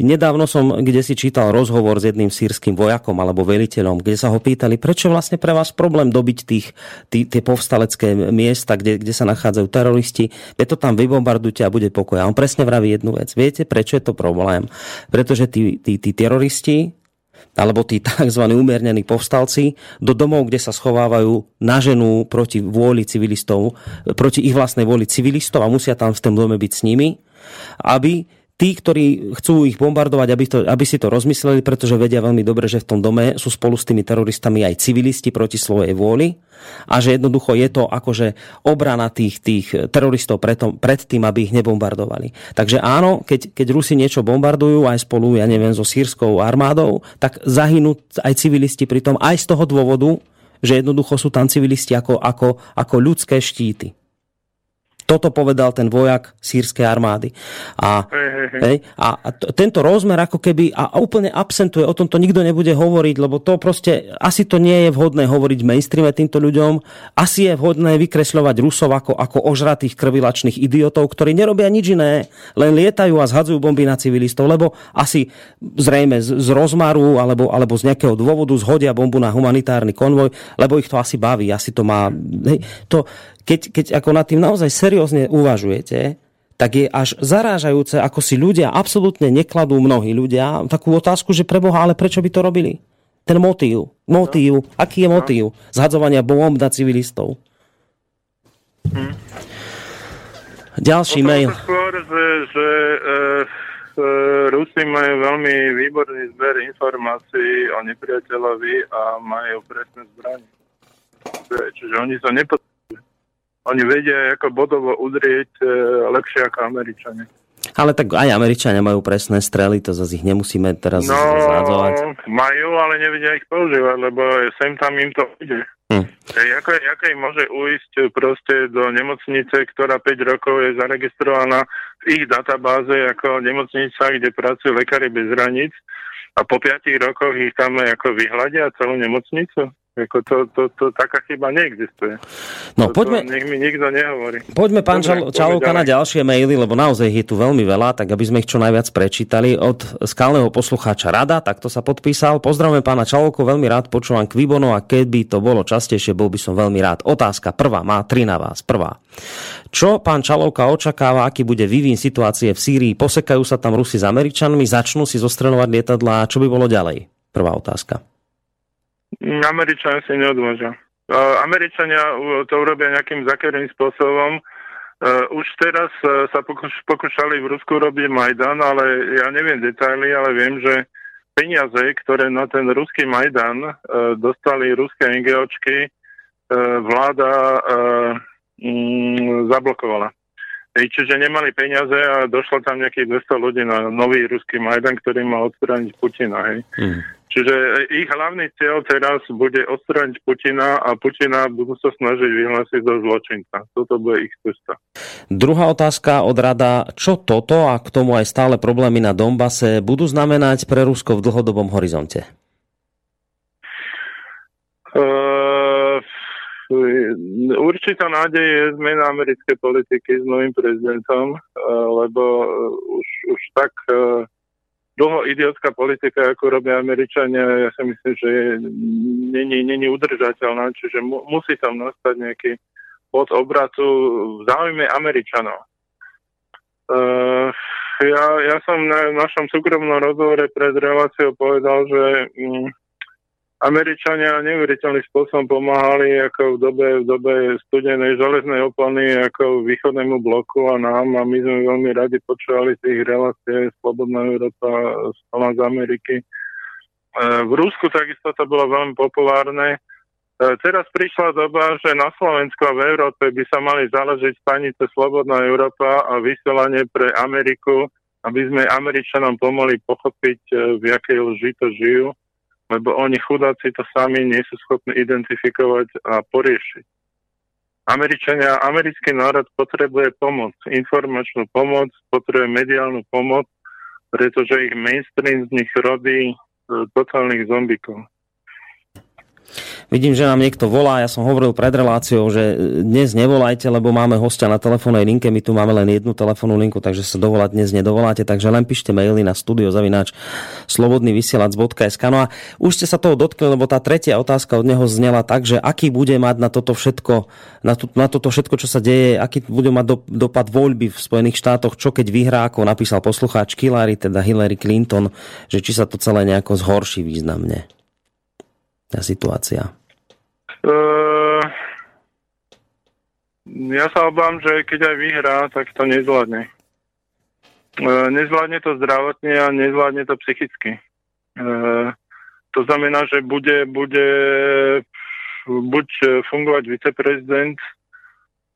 Nedávno som kde si čítal rozhovor s jedným sírským vojakom alebo veliteľom, kde sa ho pýtali, prečo vlastne pre vás problém dobiť tých, tí, tie povstalecké miesta, kde, kde sa nachádzajú teroristi, je to tam vybombardujte a bude pokoj. A on presne vraví jednu vec. Viete, prečo je to problém? Pretože tí, tí, tí teroristi alebo tí tzv. umiernení povstalci do domov, kde sa schovávajú na ženu proti vôli civilistov, proti ich vlastnej vôli civilistov a musia tam v tom dome byť s nimi, aby tí, ktorí chcú ich bombardovať, aby, to, aby si to rozmysleli, pretože vedia veľmi dobre, že v tom dome sú spolu s tými teroristami aj civilisti proti svojej vôli a že jednoducho je to akože obrana tých, tých teroristov preto, pred tým, aby ich nebombardovali. Takže áno, keď, keď Rusi niečo bombardujú aj spolu, ja neviem, so sírskou armádou, tak zahynú aj civilisti pri tom aj z toho dôvodu, že jednoducho sú tam civilisti ako, ako, ako ľudské štíty. Toto povedal ten vojak sírskej armády. A, hej, hej, hej. a, tento rozmer ako keby a, a úplne absentuje, o tom to nikto nebude hovoriť, lebo to proste, asi to nie je vhodné hovoriť v mainstreame týmto ľuďom, asi je vhodné vykresľovať Rusov ako, ako ožratých krvilačných idiotov, ktorí nerobia nič iné, len lietajú a zhadzujú bomby na civilistov, lebo asi zrejme z, z rozmaru alebo, alebo z nejakého dôvodu zhodia bombu na humanitárny konvoj, lebo ich to asi baví, asi to má... Hej, to, keď, keď ako nad tým naozaj seriózne uvažujete, tak je až zarážajúce, ako si ľudia absolútne nekladú mnohí ľudia takú otázku, že preboha, ale prečo by to robili? Ten motív. Motív. No. Aký je motív? Zhadzovania bomb na civilistov. Hm. Ďalší mail. Skôr, že, že e, e, Rusi majú veľmi výborný zber informácií o nepriateľovi a majú presné zbranie. Čiže oni sa nepotrebujú oni vedia ako bodovo udrieť e, lepšie ako Američania. Ale tak aj Američania majú presné strely, to zase ich nemusíme teraz no, zrádzovať. majú, ale nevedia ich používať, lebo sem tam im to ide. Hm. Ako, ako im môže uísť proste do nemocnice, ktorá 5 rokov je zaregistrovaná v ich databáze ako nemocnica, kde pracujú lekári bez hraníc a po 5 rokoch ich tam ako vyhľadia celú nemocnicu? Ako to, to, to, taká chyba neexistuje. No, to, poďme, to nech mi nikto nehovorí. Poďme, pán Dobre, Čalovka, na ďalšie maily, lebo naozaj je tu veľmi veľa, tak aby sme ich čo najviac prečítali. Od skalného poslucháča Rada, takto sa podpísal. Pozdravujem pána Čalovko, veľmi rád počúvam Kvibono a keby to bolo častejšie, bol by som veľmi rád. Otázka prvá, má tri na vás. Prvá. Čo pán Čalovka očakáva, aký bude vývin situácie v Sýrii? Posekajú sa tam Rusi s Američanmi, začnú si zostreľovať lietadlá, čo by bolo ďalej? Prvá otázka. Američania si neodvážia. Američania to urobia nejakým zakerým spôsobom. Už teraz sa pokúšali v Rusku robiť Majdan, ale ja neviem detaily, ale viem, že peniaze, ktoré na ten ruský Majdan dostali ruské NGOčky, vláda mm, zablokovala. Čiže nemali peniaze a došlo tam nejakých 200 ľudí na nový ruský Majdan, ktorý mal odstrániť Putina. Hej. Mm. Čiže ich hlavný cieľ teraz bude odstrániť Putina a Putina budú sa snažiť vyhlásiť do zločinca. Toto bude ich cesta. Druhá otázka od rada. Čo toto a k tomu aj stále problémy na Dombase budú znamenať pre Rusko v dlhodobom horizonte? Uh, určitá nádej je zmena americkej politiky s novým prezidentom, uh, lebo už, už tak uh, dlho idiotská politika, ako robia Američania, ja si myslím, že není, není udržateľná, čiže mu, musí tam nastať nejaký pod obratu v záujme Američanov. Uh, ja, ja som na našom súkromnom rozhovore pred reláciou povedal, že um, Američania neuveriteľným spôsobom pomáhali ako v dobe, v dobe studenej železnej opony ako východnému bloku a nám a my sme veľmi radi počúvali tých relácie Slobodná Európa z Ameriky. E, v Rusku takisto to bolo veľmi populárne. E, teraz prišla doba, že na Slovensku a v Európe by sa mali založiť stanice Slobodná Európa a vysielanie pre Ameriku, aby sme Američanom pomohli pochopiť, e, v jakej lži to žijú lebo oni chudáci to sami nie sú schopní identifikovať a poriešiť. Američania, americký národ potrebuje pomoc, informačnú pomoc, potrebuje mediálnu pomoc, pretože ich mainstream z nich robí e, totálnych zombikov. Vidím, že nám niekto volá. Ja som hovoril pred reláciou, že dnes nevolajte, lebo máme hostia na telefónnej linke. My tu máme len jednu telefónnu linku, takže sa dovolať dnes nedovoláte. Takže len píšte maily na studiozavináč slobodnyvysielac.sk. No a už ste sa toho dotkli, lebo tá tretia otázka od neho znela tak, že aký bude mať na toto všetko, na, to, na toto všetko, čo sa deje, aký bude mať do, dopad voľby v Spojených štátoch, čo keď vyhrá, ako napísal poslucháč Hillary, teda Hillary Clinton, že či sa to celé nejako zhorší významne tá situácia? Uh, ja sa obávam, že keď aj vyhrá, tak to nezvládne. Uh, nezvládne to zdravotne a nezvládne to psychicky. Uh, to znamená, že bude, bude buď fungovať viceprezident.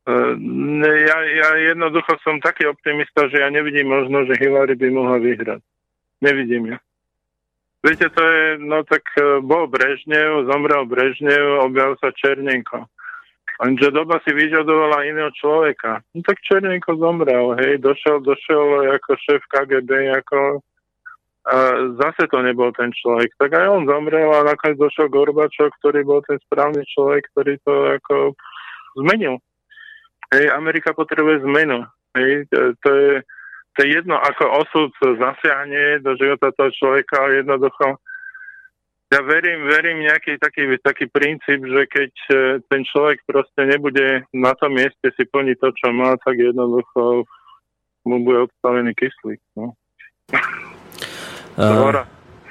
Ja, ja jednoducho som taký optimista, že ja nevidím možno, že Hillary by mohla vyhrať. Nevidím ja. Viete, to je, no tak e, bol Brežnev, zomrel Brežnev, objavil sa Černenko. Lenže doba si vyžadovala iného človeka. No tak Černenko zomrel, hej, došiel, došiel ako šéf KGB, ako a zase to nebol ten človek. Tak aj on zomrel a nakoniec došiel Gorbačov, ktorý bol ten správny človek, ktorý to ako zmenil. Hej, Amerika potrebuje zmenu. Hej, to je, to je jedno, ako osud zasiahne do života toho človeka, jednoducho ja verím, verím nejaký taký, taký princíp, že keď e, ten človek proste nebude na tom mieste si plniť to, čo má, tak jednoducho mu bude odstavený kyslík. No. Uh,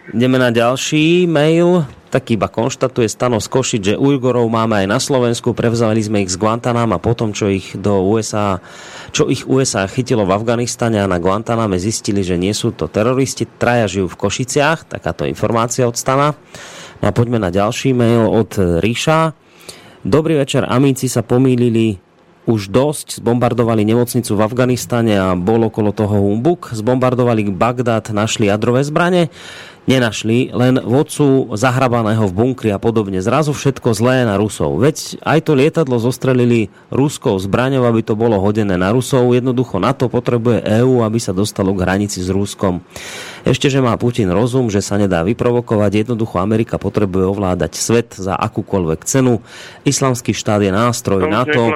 ideme na ďalší mail. Tak iba konštatuje Stano z Košic, že Ujgorov máme aj na Slovensku, prevzali sme ich z Guantanama potom, čo ich do USA, čo ich USA chytilo v Afganistane a na Guantaname zistili, že nie sú to teroristi, traja žijú v Košiciach, takáto informácia od Stana. No a poďme na ďalší mail od Ríša. Dobrý večer, Amíci sa pomýlili už dosť, zbombardovali nemocnicu v Afganistane a bol okolo toho humbuk. Zbombardovali Bagdad, našli jadrové zbranie nenašli, len vodcu zahrabaného v bunkri a podobne. Zrazu všetko zlé na Rusov. Veď aj to lietadlo zostrelili ruskou zbraňou, aby to bolo hodené na Rusov. Jednoducho na to potrebuje EÚ, aby sa dostalo k hranici s Ruskom. Ešte, že má Putin rozum, že sa nedá vyprovokovať. Jednoducho Amerika potrebuje ovládať svet za akúkoľvek cenu. Islamský štát je nástroj na to.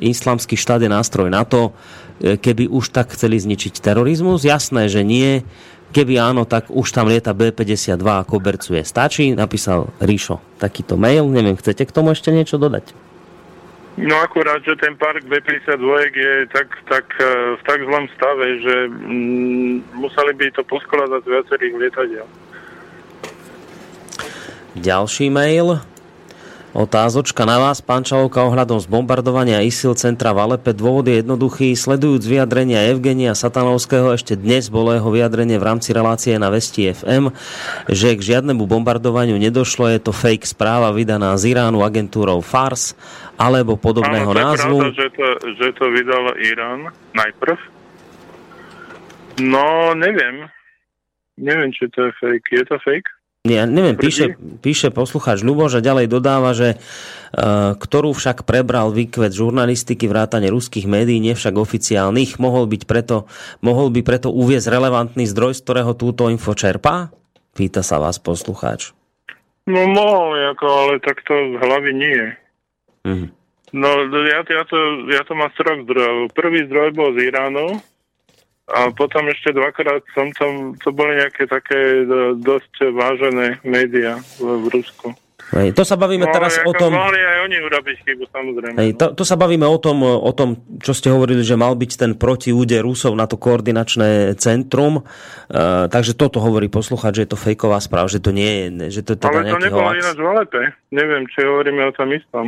Islamský štát je nástroj na to, e, keby už tak chceli zničiť terorizmus. Jasné, že nie Keby áno, tak už tam lieta B-52 a kobercuje. Stačí, napísal Ríšo takýto mail. Neviem, chcete k tomu ešte niečo dodať? No akurát, že ten park B-52 je tak, tak, e, v tak zlom stave, že mm, museli by to poskladať z viacerých lietadiel. Ďalší mail Otázočka na vás, pán Čalovka, ohľadom zbombardovania ISIL centra v Alepe. Dôvod je jednoduchý. Sledujúc vyjadrenia Evgenia Satanovského, ešte dnes bolo jeho vyjadrenie v rámci relácie na Vesti FM, že k žiadnemu bombardovaniu nedošlo. Je to fake správa vydaná z Iránu agentúrou FARS alebo podobného Áno, názvu. Pravda, že to, že to vydal Irán najprv. No, neviem. Neviem, či to je fake. Je to fake? Ja neviem, píše, píše poslucháč Ľuboš a ďalej dodáva, že uh, ktorú však prebral výkvet žurnalistiky vrátane ruských médií, nevšak oficiálnych, mohol, byť preto, mohol by preto uviezť relevantný zdroj, z ktorého túto info čerpá? Pýta sa vás poslucháč. No mohol, ako, ale takto z hlavy nie. Mhm. No ja, ja, to, ja to mám z troch zdrojov. Prvý zdroj bol z Iránu, a potom ešte dvakrát som tam, to boli nejaké také dosť vážené médiá v, Rusku. Hej, to sa bavíme no, teraz o tom... Mohli aj oni urobiť chybu, samozrejme. Hej, to, to sa bavíme o tom, o tom, čo ste hovorili, že mal byť ten protiúde Rusov na to koordinačné centrum. Uh, takže toto hovorí posluchať, že je to fejková správa, že to nie je, že to je teda Ale to nebolo ináč v Alepe. Neviem, či hovoríme o tom istom.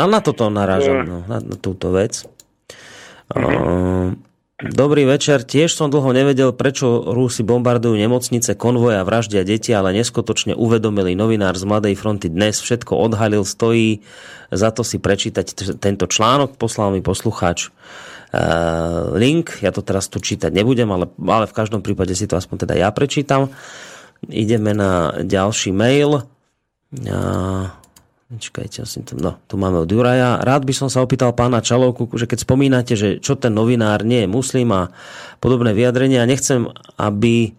Ale na toto narážam, no, na, na túto vec. Uh, Dobrý večer. Tiež som dlho nevedel, prečo Rúsi bombardujú nemocnice, konvoje a vraždia deti, ale neskutočne uvedomili novinár z Mladej fronty dnes. Všetko odhalil, stojí za to si prečítať tento článok. Poslal mi poslucháč uh, link. Ja to teraz tu čítať nebudem, ale, ale v každom prípade si to aspoň teda ja prečítam. Ideme na ďalší mail. Uh, Čakajte, asi to, no, tu máme od Juraja. Rád by som sa opýtal pána Čalovku, že keď spomínate, že čo ten novinár nie je muslim a podobné vyjadrenia, nechcem, aby e,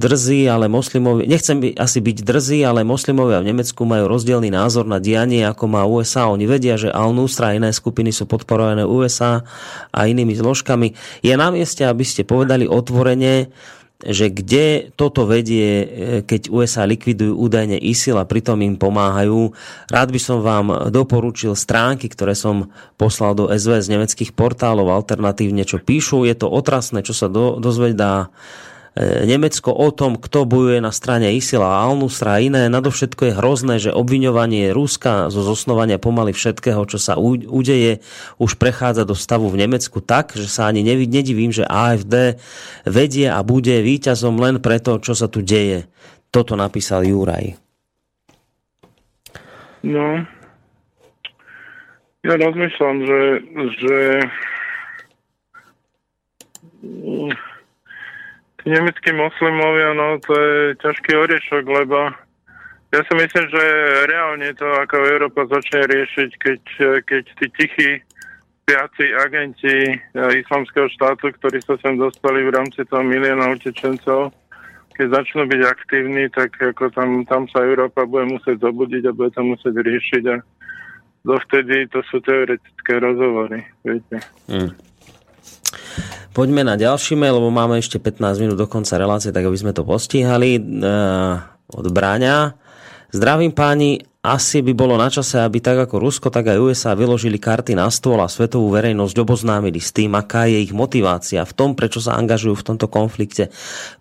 drzí, ale moslimovia, nechcem asi byť drzí, ale moslimovia v Nemecku majú rozdielný názor na dianie, ako má USA. Oni vedia, že Al-Nusra a iné skupiny sú podporované USA a inými zložkami. Je na mieste, aby ste povedali otvorene, že kde toto vedie, e, keď USA likvidujú údajne ISIL a pritom im pomáhajú. Rád by som vám doporučil stránky, ktoré som poslal do SVS nemeckých portálov alternatívne, čo píšu. Je to otrasné, čo sa do, dozvedá Nemecko o tom, kto bojuje na strane Isila a Al-Nusra a iné. Nadovšetko je hrozné, že obviňovanie Ruska zo zosnovania pomaly všetkého, čo sa udeje, už prechádza do stavu v Nemecku tak, že sa ani nedivím, že AFD vedie a bude víťazom len preto, čo sa tu deje. Toto napísal Juraj. No, ja rozmýšľam, že, že nemeckí moslimovia, no to je ťažký oriešok, lebo Ja si myslím, že reálne to ako Európa začne riešiť, keď, keď tí tichí spiaci agenti islamského štátu, ktorí sa sem dostali v rámci toho milióna utečencov, keď začnú byť aktívni, tak ako tam, tam sa Európa bude musieť zobudiť a bude to musieť riešiť a dovtedy to sú teoretické rozhovory, viete. Hmm. Poďme na ďalší mail, lebo máme ešte 15 minút do konca relácie, tak aby sme to postihali. Uh, od Bráňa. Zdravím páni, asi by bolo na čase, aby tak ako Rusko, tak aj USA vyložili karty na stôl a svetovú verejnosť oboznámili s tým, aká je ich motivácia v tom, prečo sa angažujú v tomto konflikte.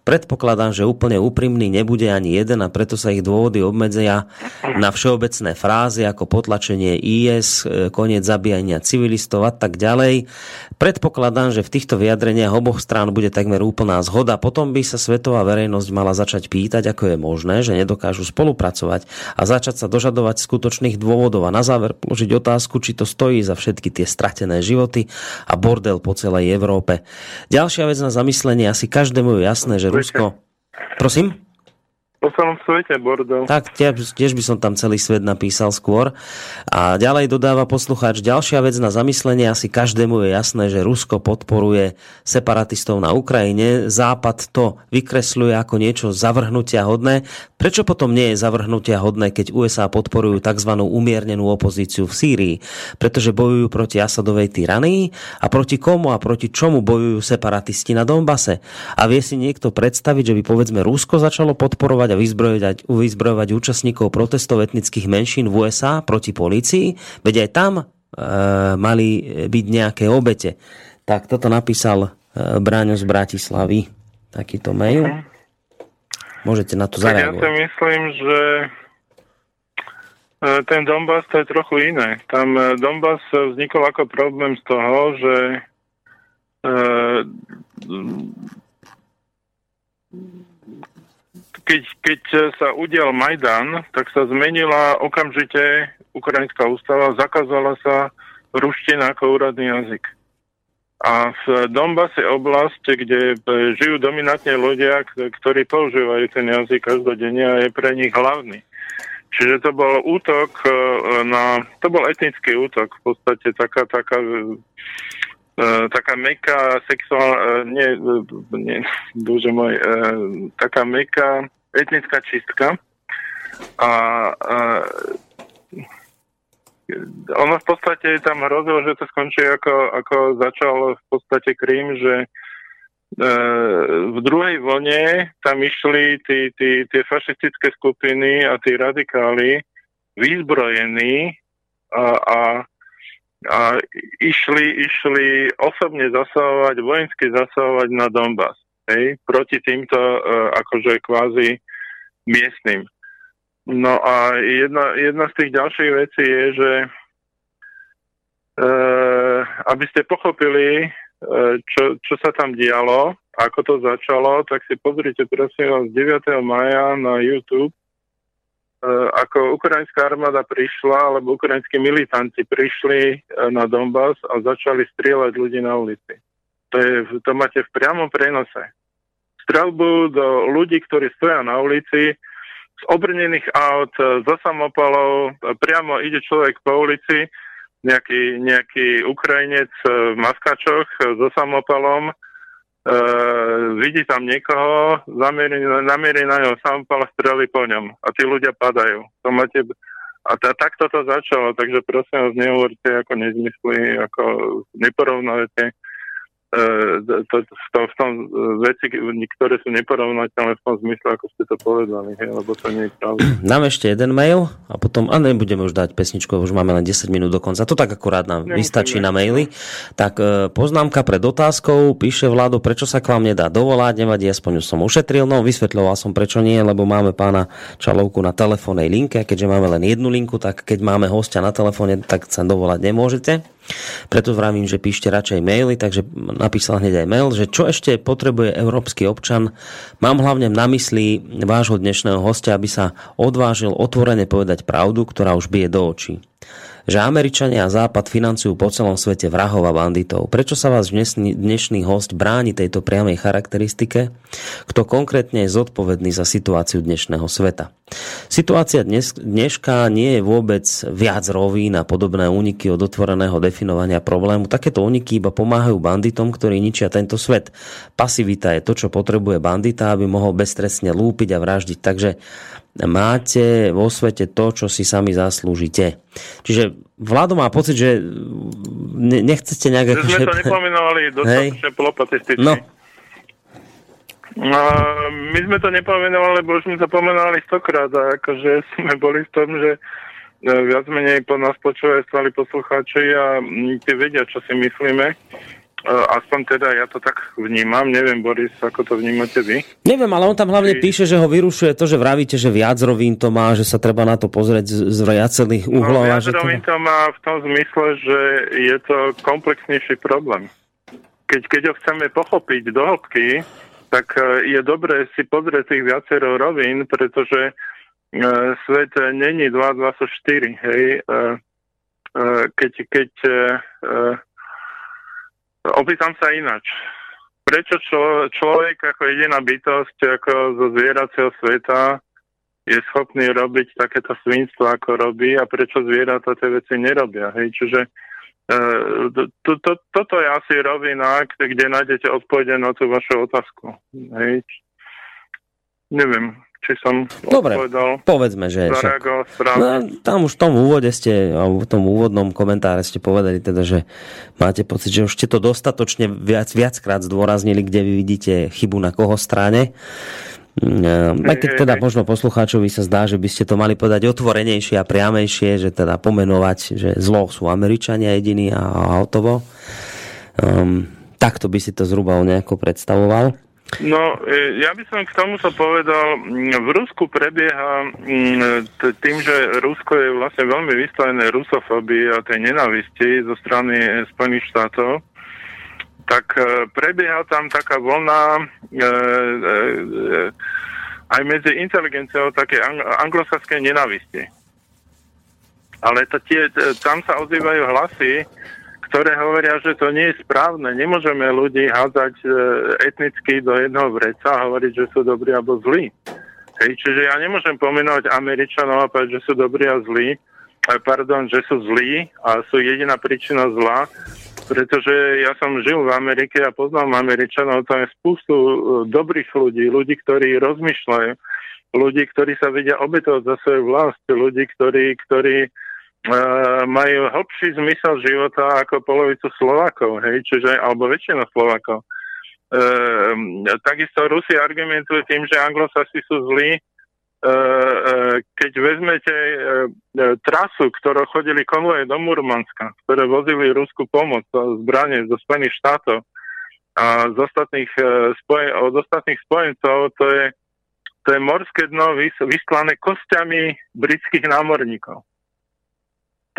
Predpokladám, že úplne úprimný nebude ani jeden a preto sa ich dôvody obmedzia na všeobecné frázy ako potlačenie IS, koniec zabíjania civilistov a tak ďalej. Predpokladám, že v týchto vyjadreniach oboch strán bude takmer úplná zhoda. Potom by sa svetová verejnosť mala začať pýtať, ako je možné, že nedokážu spolupracovať a začať sa dožadovať požadovať skutočných dôvodov a na záver položiť otázku, či to stojí za všetky tie stratené životy a bordel po celej Európe. Ďalšia vec na zamyslenie, asi každému je jasné, že Rusko... Prosím? Po celom svete bordel. Tak, tiež, by som tam celý svet napísal skôr. A ďalej dodáva poslucháč, ďalšia vec na zamyslenie, asi každému je jasné, že Rusko podporuje separatistov na Ukrajine. Západ to vykresľuje ako niečo zavrhnutia hodné. Prečo potom nie je zavrhnutia hodné, keď USA podporujú tzv. umiernenú opozíciu v Sýrii? Pretože bojujú proti Asadovej tyranii? A proti komu a proti čomu bojujú separatisti na Donbase? A vie si niekto predstaviť, že by povedzme Rusko začalo podporovať a vyzbrojovať, vyzbrojovať účastníkov protestov etnických menšín v USA proti polícii, veď aj tam e, mali byť nejaké obete. Tak toto napísal e, Bráňo z Bratislavy. Takýto mail. Mhm. Môžete na to zareagovať. Ja si myslím, že e, ten Donbass to je trochu iné. Tam e, Donbass vznikol ako problém z toho, že e, keď, keď sa udial Majdan, tak sa zmenila okamžite ukrajinská ústava, zakázala sa ruština ako úradný jazyk. A v Donbase oblasť, kde žijú dominantne ľudia, ktorí používajú ten jazyk každodenne a je pre nich hlavný. Čiže to bol útok e, na... To bol etnický útok, v podstate taká, taká taká meká sexuálna, e, nie, nie, bože môj, e, taká meká etnická čistka. A, a ono v podstate tam hrozilo, že to skončí ako, ako začal v podstate Krím, že e, v druhej vlne tam išli tí, tí, tie fašistické skupiny a tí radikáli vyzbrojení a, a a išli, išli osobne zasahovať, vojensky zasahovať na Donbass. Hej, proti týmto uh, akože kvázi miestnym. No a jedna, jedna z tých ďalších vecí je, že uh, aby ste pochopili, uh, čo, čo sa tam dialo, ako to začalo, tak si pozrite prosím vás 9. maja na YouTube ako ukrajinská armáda prišla, alebo ukrajinskí militanti prišli e, na Donbass a začali strieľať ľudí na ulici. To, je, to máte v priamom prenose. Strelbu do ľudí, ktorí stoja na ulici, z obrnených aut, e, zo samopalov, priamo ide človek po ulici, nejaký, nejaký Ukrajinec v maskačoch so samopalom, e, vidí tam niekoho, zamierí, namierí na ňo samopal a strelí po ňom. A tí ľudia padajú. To máte, a t- takto to začalo, takže prosím vás, nehovorte ako nezmysly, ako neporovnávate to, to, v, tom, v tom veci, ktoré sú neporovnateľné v tom zmysle, ako ste to povedali, hej, lebo to nie je pravda. Nám ešte jeden mail a potom, a nebudeme už dať pesničku, už máme len 10 minút do konca. To tak akurát nám Nemusíme. vystačí na maily. Tak e, poznámka pred otázkou, píše vládu, prečo sa k vám nedá dovolať, nevadí, aspoň už som ušetril, no vysvetľoval som prečo nie, lebo máme pána Čalovku na telefónnej linke, keďže máme len jednu linku, tak keď máme hostia na telefóne, tak sa dovolať nemôžete. Preto vravím, že píšte radšej maily, takže napísal hneď aj mail, že čo ešte potrebuje európsky občan. Mám hlavne na mysli vášho dnešného hostia, aby sa odvážil otvorene povedať pravdu, ktorá už bije do očí že Američania a Západ financujú po celom svete vrahov a banditov. Prečo sa vás dnešný, dnešný host bráni tejto priamej charakteristike? Kto konkrétne je zodpovedný za situáciu dnešného sveta? Situácia dnes, dneška nie je vôbec viac rovín a podobné úniky od otvoreného definovania problému. Takéto úniky iba pomáhajú banditom, ktorí ničia tento svet. Pasivita je to, čo potrebuje bandita, aby mohol beztrestne lúpiť a vraždiť. Takže máte vo svete to, čo si sami zaslúžite. Čiže vládo má pocit, že nechcete nejak... Že sme to nepomenovali dostatočne polopatisticky. No, my sme to nepomenovali, lebo už sme to pomenovali stokrát a akože sme boli v tom, že e, viac menej po nás počúvajú stáli poslucháči a tie vedia, čo si myslíme. E, aspoň teda ja to tak vnímam. Neviem, Boris, ako to vnímate vy? Neviem, ale on tam hlavne píše, že ho vyrušuje to, že vravíte, že viac rovín to má, že sa treba na to pozrieť z viacerých uhlov. No, viac rovín to má v tom zmysle, že je to komplexnejší problém. Keď, keď ho chceme pochopiť do hĺbky, tak e, je dobré si pozrieť tých viacero rovín, pretože e, svet není 224, hej. E, keď, keď opýtam sa inač. Prečo člo, človek ako jediná bytosť ako zo zvieracieho sveta je schopný robiť takéto svinstvo, ako robí a prečo zvieratá tie veci nerobia. Hej? Čiže to, to, toto je asi rovina, kde nájdete odpovede na tú vašu otázku. Hej. Neviem, či som Dobre, odpovedal. povedzme, že však, no, tam už v tom úvode ste, alebo v tom úvodnom komentáre ste povedali teda, že máte pocit, že už ste to dostatočne viac, viackrát zdôraznili, kde vy vidíte chybu na koho strane. Ehm, aj keď teda možno poslucháčovi sa zdá, že by ste to mali povedať otvorenejšie a priamejšie, že teda pomenovať, že zlo sú Američania jediní a hotovo. Um, takto by si to zhruba nejako predstavoval. No, e, ja by som k tomuto povedal, v Rusku prebieha tým, že Rusko je vlastne veľmi vystavené rusofóbii a tej nenavisti zo strany Spojených štátov, tak e, prebieha tam taká vlna e, e, aj medzi inteligenciou také anglosaskej nenavisti. Ale to tie, tam sa ozývajú hlasy, ktoré hovoria, že to nie je správne. Nemôžeme ľudí hádzať etnicky do jedného vreca a hovoriť, že sú dobrí alebo zlí. Hej, čiže ja nemôžem pomenovať Američanov a povedať, že sú dobrí a zlí, pardon, že sú zlí a sú jediná príčina zla, pretože ja som žil v Amerike a poznám Američanov, tam je spústu e, dobrých ľudí, ľudí, ktorí rozmýšľajú, ľudí, ktorí sa vedia obetovať za svoju vlast, ľudí, ktorí, ktorí uh, majú hlbší zmysel života ako polovicu Slovákov, hej, čiže, alebo väčšina Slovákov. Uh, takisto Rusi argumentujú tým, že anglosasi sú zlí, E, e, keď vezmete e, trasu, ktorou chodili konvoje do Murmanska, ktoré vozili ruskú pomoc, zbranie zo Spojených štátov a z ostatných, spojen- od ostatných spojencov, to je, to je morské dno vyslané kostiami britských námorníkov.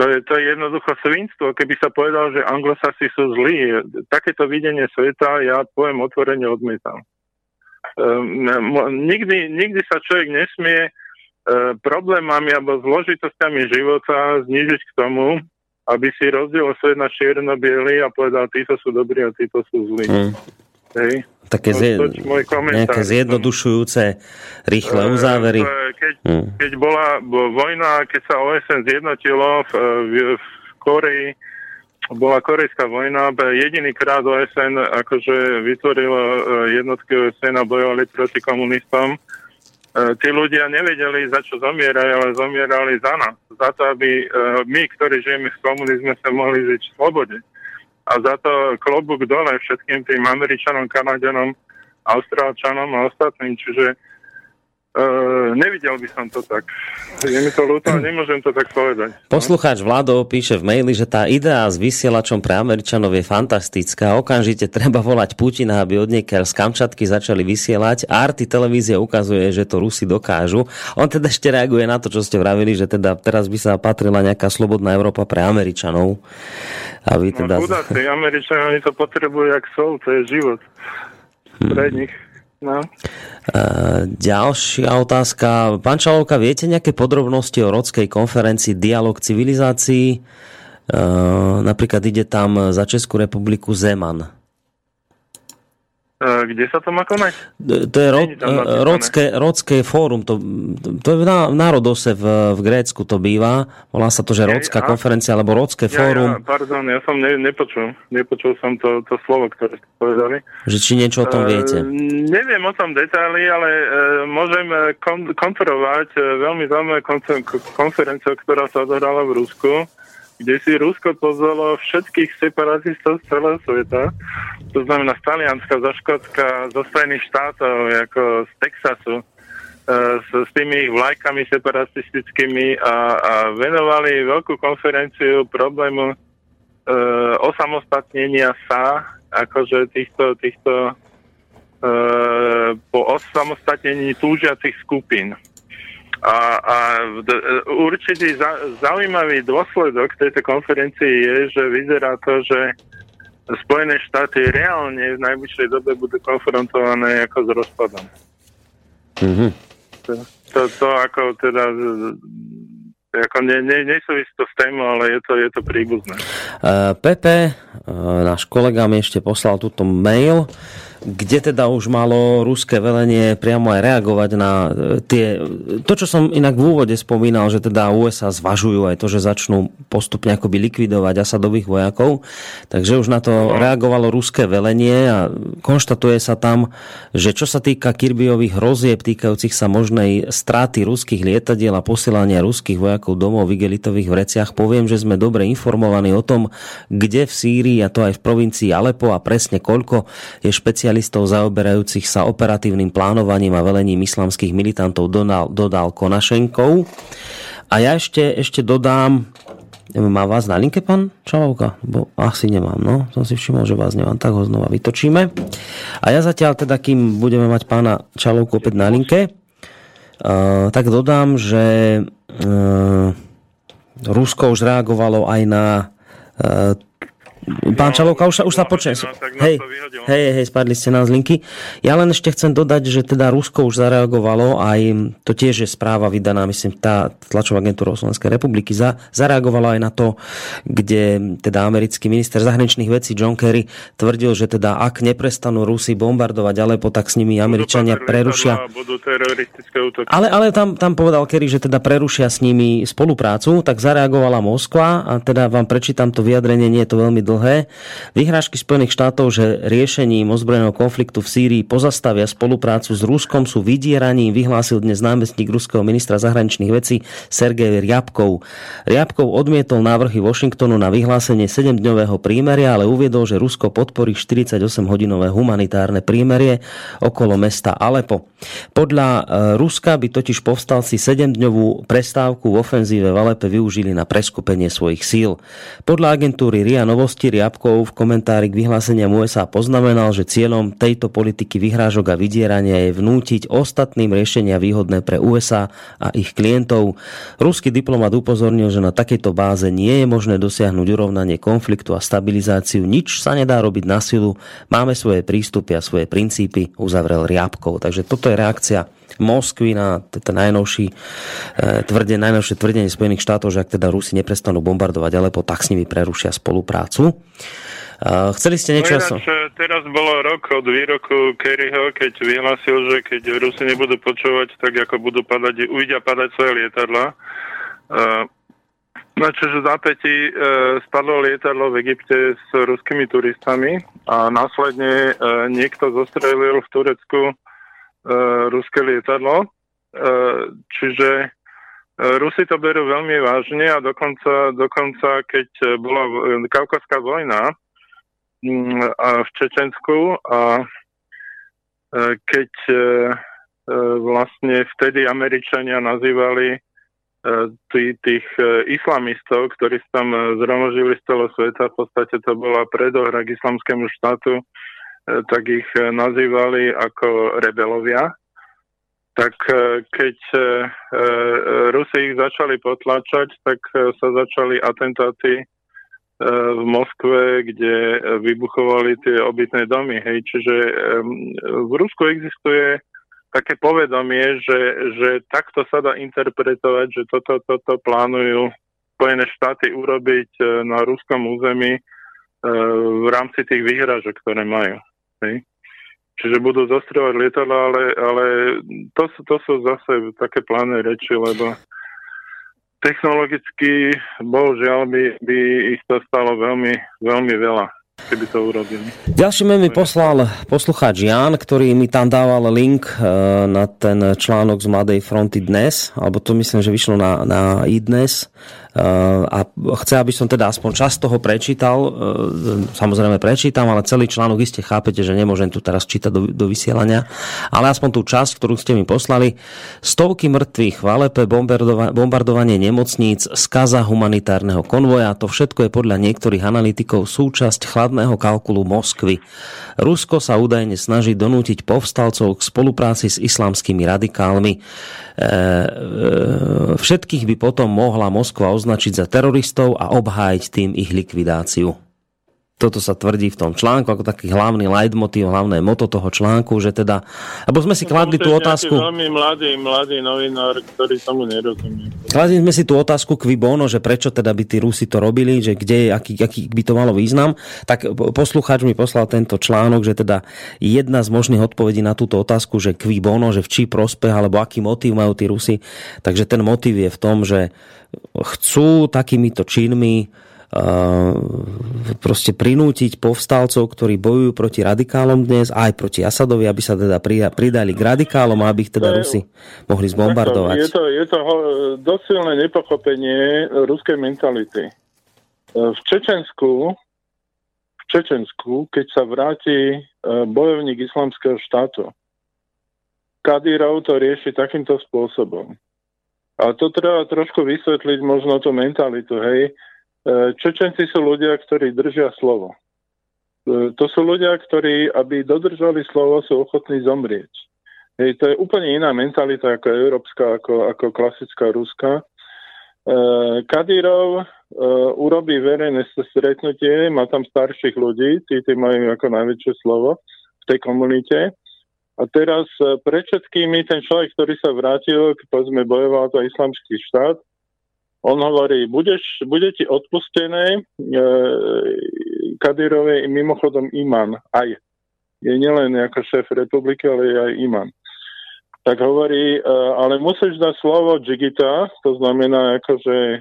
To je, to je jednoducho svinstvo, keby sa povedal, že anglosasi sú zlí. Takéto videnie sveta ja poviem otvorene odmietam. Ehm, nikdy, nikdy sa človek nesmie e, problémami alebo zložitosťami života znižiť k tomu, aby si rozdiel svet na čierno a povedal, títo sú dobrí a títo sú zlí. Hmm. Hej. Také zje, nejaké zjednodušujúce rýchle e, uzávery. Keď, hmm. keď bola vojna, keď sa OSN zjednotilo v, v, v Koreji, bola korejská vojna, jediný krát OSN akože vytvorilo e, jednotky OSN a bojovali proti komunistom. E, tí ľudia nevedeli, za čo zomierajú, ale zomierali za nás. Za to, aby e, my, ktorí žijeme v komunizme, sa mohli žiť v slobode. A za to klobúk dole všetkým tým Američanom, Kanadianom, Austrálčanom a ostatným. Čiže nevidel by som to tak. Je mi to ľúto, nemôžem to tak povedať. Poslucháč Vlado píše v maili, že tá idea s vysielačom pre Američanov je fantastická. Okamžite treba volať Putina, aby od z Kamčatky začali vysielať. Arty televízia ukazuje, že to Rusi dokážu. On teda ešte reaguje na to, čo ste vravili, že teda teraz by sa patrila nejaká slobodná Európa pre Američanov. Aby no, teda... No chudáci, Američania, oni to potrebujú jak sol, to je život. Pre hmm. No. Ďalšia otázka. Pán Čalovka, viete nejaké podrobnosti o rodskej konferencii Dialog civilizácií? Napríklad ide tam za Českú republiku Zeman. Kde sa to má konať? To je ro, rodské, rodské fórum, to, to je na národose v, v Grécku to býva, volá sa to, že rodská konferencia, alebo rodské ja, fórum. Ja, pardon, ja som ne, nepočul, nepočul som to, to slovo, ktoré ste povedali. Že či niečo o tom viete? Uh, neviem o tom detaily, ale uh, môžem kon, konferovať uh, veľmi zaujímavú konferenciu, ktorá sa odohrala v Rusku kde si Rusko pozvalo všetkých separatistov z celého sveta, to znamená z Talianska, zo Škótska, zo Spojených štátov, ako z Texasu, e, s, s tými ich vlajkami separatistickými a, a venovali veľkú konferenciu problému e, osamostatnenia sa, akože týchto, týchto e, po osamostatnení túžiacich skupín. A, a určitý za, zaujímavý dôsledok tejto konferencie je, že vyzerá to, že Spojené štáty reálne v najbližšej dobe budú konfrontované ako s rozpadom. Mm-hmm. To, to, to ako teda ako ne, ne, nesúvisí to s témou, ale je to, je to príbuzné. Uh, Pepe, uh, náš kolega mi ešte poslal túto mail. Uh, kde teda už malo ruské velenie priamo aj reagovať na e, tie... To, čo som inak v úvode spomínal, že teda USA zvažujú aj to, že začnú postupne akoby likvidovať Asadových vojakov, takže už na to reagovalo ruské velenie a konštatuje sa tam, že čo sa týka Kirbyových hrozieb týkajúcich sa možnej straty ruských lietadiel a posielania ruských vojakov domov v igelitových vreciach, poviem, že sme dobre informovaní o tom, kde v Sýrii, a to aj v provincii Alepo a presne koľko je špeciálne špecialistov zaoberajúcich sa operatívnym plánovaním a velením islamských militantov dodal, dodal Konašenkov. A ja ešte, ešte dodám, má vás na linke, pán Čalovka? Bo asi nemám, no. Som si všimol, že vás nemám, tak ho znova vytočíme. A ja zatiaľ teda, kým budeme mať pána Čalovku opäť na linke, uh, tak dodám, že uh, Rusko už reagovalo aj na uh, Pán no, Čalovka, už sa, už sa počujem. No, hej, hej, hej, spadli ste nám z linky. Ja len ešte chcem dodať, že teda Rusko už zareagovalo, aj to tiež je správa vydaná, myslím, tá tlačová agentúra Slovenskej republiky za, zareagovala aj na to, kde teda americký minister zahraničných vecí John Kerry tvrdil, že teda ak neprestanú Rusi bombardovať Alepo, tak s nimi Američania prerušia. Ale, ale tam, tam povedal Kerry, že teda prerušia s nimi spoluprácu, tak zareagovala Moskva a teda vám prečítam to vyjadrenie, nie je to veľmi dlhé. Vyhrážky Spojených štátov, že riešením ozbrojeného konfliktu v Sýrii pozastavia spoluprácu s Ruskom sú vydieraním, vyhlásil dnes námestník ruského ministra zahraničných vecí Sergej Riabkov. Riabkov odmietol návrhy Washingtonu na vyhlásenie 7-dňového prímeria, ale uviedol, že Rusko podporí 48-hodinové humanitárne prímerie okolo mesta Alepo. Podľa e, Ruska by totiž povstalci 7-dňovú prestávku v ofenzíve v Alepe využili na preskupenie svojich síl. Podľa agentúry RIA Novosti Riabkov v komentári k vyhláseniam USA poznamenal, že cieľom tejto politiky vyhrážok a vydierania je vnútiť ostatným riešenia výhodné pre USA a ich klientov. Ruský diplomat upozornil, že na takejto báze nie je možné dosiahnuť urovnanie konfliktu a stabilizáciu. Nič sa nedá robiť na silu. Máme svoje prístupy a svoje princípy, uzavrel Riabkov. Takže toto je reakcia Moskvy na ten najnovší e, tvrde, najnovšie tvrdenie Spojených štátov, že ak teda Rusi neprestanú bombardovať Alepo, tak s nimi prerušia spoluprácu. Uh, chceli ste niečo... No ináč, teraz bolo rok od výroku Kerryho, keď vyhlásil, že keď Rusi nebudú počúvať, tak ako budú padať, uvidia padať svoje lietadla. Uh, No čiže v e, spadlo lietadlo v Egypte s ruskými turistami a následne e, niekto zostrelil v Turecku ruské lietadlo. E, čiže e, Rusi to berú veľmi vážne a dokonca, dokonca keď bola Kaukazská vojna m, a v Čečensku a e, keď e, e vlastne vtedy Američania nazývali tých e, islamistov, ktorí sa tam e, zhromažili z celého sveta, v podstate to bola predohra k islamskému štátu, e, tak ich nazývali ako rebelovia. Tak keď Rusi ich začali potlačať, tak sa začali atentáty v Moskve, kde vybuchovali tie obytné domy. Hej. Čiže v Rusku existuje také povedomie, že, že takto sa dá interpretovať, že toto, toto plánujú Spojené štáty urobiť e, na ruskom území e, v rámci tých výhražok, ktoré majú. Hej. čiže budú zostrievať lietadla, ale, ale to, sú, to sú zase také plány reči, lebo technologicky, bohužiaľ, by, by ich to stalo veľmi, veľmi veľa keby to urobili. Ďalší mi poslal poslucháč Jan, ktorý mi tam dával link e, na ten článok z Mladej fronty dnes, alebo to myslím, že vyšlo na, na i dnes a chce, aby som teda aspoň čas toho prečítal. E, samozrejme prečítam, ale celý článok iste chápete, že nemôžem tu teraz čítať do, do vysielania. Ale aspoň tú časť, ktorú ste mi poslali. Stovky mŕtvych v Alepe, bombardovanie nemocníc, skaza humanitárneho konvoja. To všetko je podľa niektorých analytikov súčasť chladného kalkulu Moskvy. Rusko sa údajne snaží donútiť povstalcov k spolupráci s islamskými radikálmi. E, e, všetkých by potom mohla Moskva označiť za teroristov a obhájiť tým ich likvidáciu. Toto sa tvrdí v tom článku ako taký hlavný leitmotiv, hlavné moto toho článku, že teda, lebo sme si kladli tú otázku... veľmi mladý, mladý novinár, ktorý tomu nerozumie. Kladli sme si tú otázku kvi bono, že prečo teda by tí Rusi to robili, že kde, aký, aký by to malo význam. Tak poslucháč mi poslal tento článok, že teda jedna z možných odpovedí na túto otázku, že kvi bono, že v čí prospech, alebo aký motív majú tí Rusi. Takže ten motív je v tom, že chcú takýmito činmi proste prinútiť povstalcov, ktorí bojujú proti radikálom dnes, aj proti Asadovi, aby sa teda pridali k radikálom a aby ich teda Rusi mohli zbombardovať. Je to, je to dosť silné nepochopenie ruskej mentality. V Čečensku, v Čečensku, keď sa vráti uh, bojovník islamského štátu, Kadyrov to rieši takýmto spôsobom a to treba trošku vysvetliť možno tú mentalitu, hej. E, Čečenci sú ľudia, ktorí držia slovo. E, to sú ľudia, ktorí, aby dodržali slovo, sú ochotní zomrieť. Hej, to je úplne iná mentalita ako európska, ako, ako klasická ruská. E, Kadyrov urobí verejné stretnutie, má tam starších ľudí, tí, tí majú ako najväčšie slovo v tej komunite a teraz pre všetkými ten človek, ktorý sa vrátil, povedzme bojoval to islamský štát, on hovorí, budeš, bude ti odpustené, e, Kadyrové je mimochodom imán, aj. Je nielen ako šéf republiky, ale je aj imán. Tak hovorí, e, ale musíš dať slovo džigita, to znamená akože e,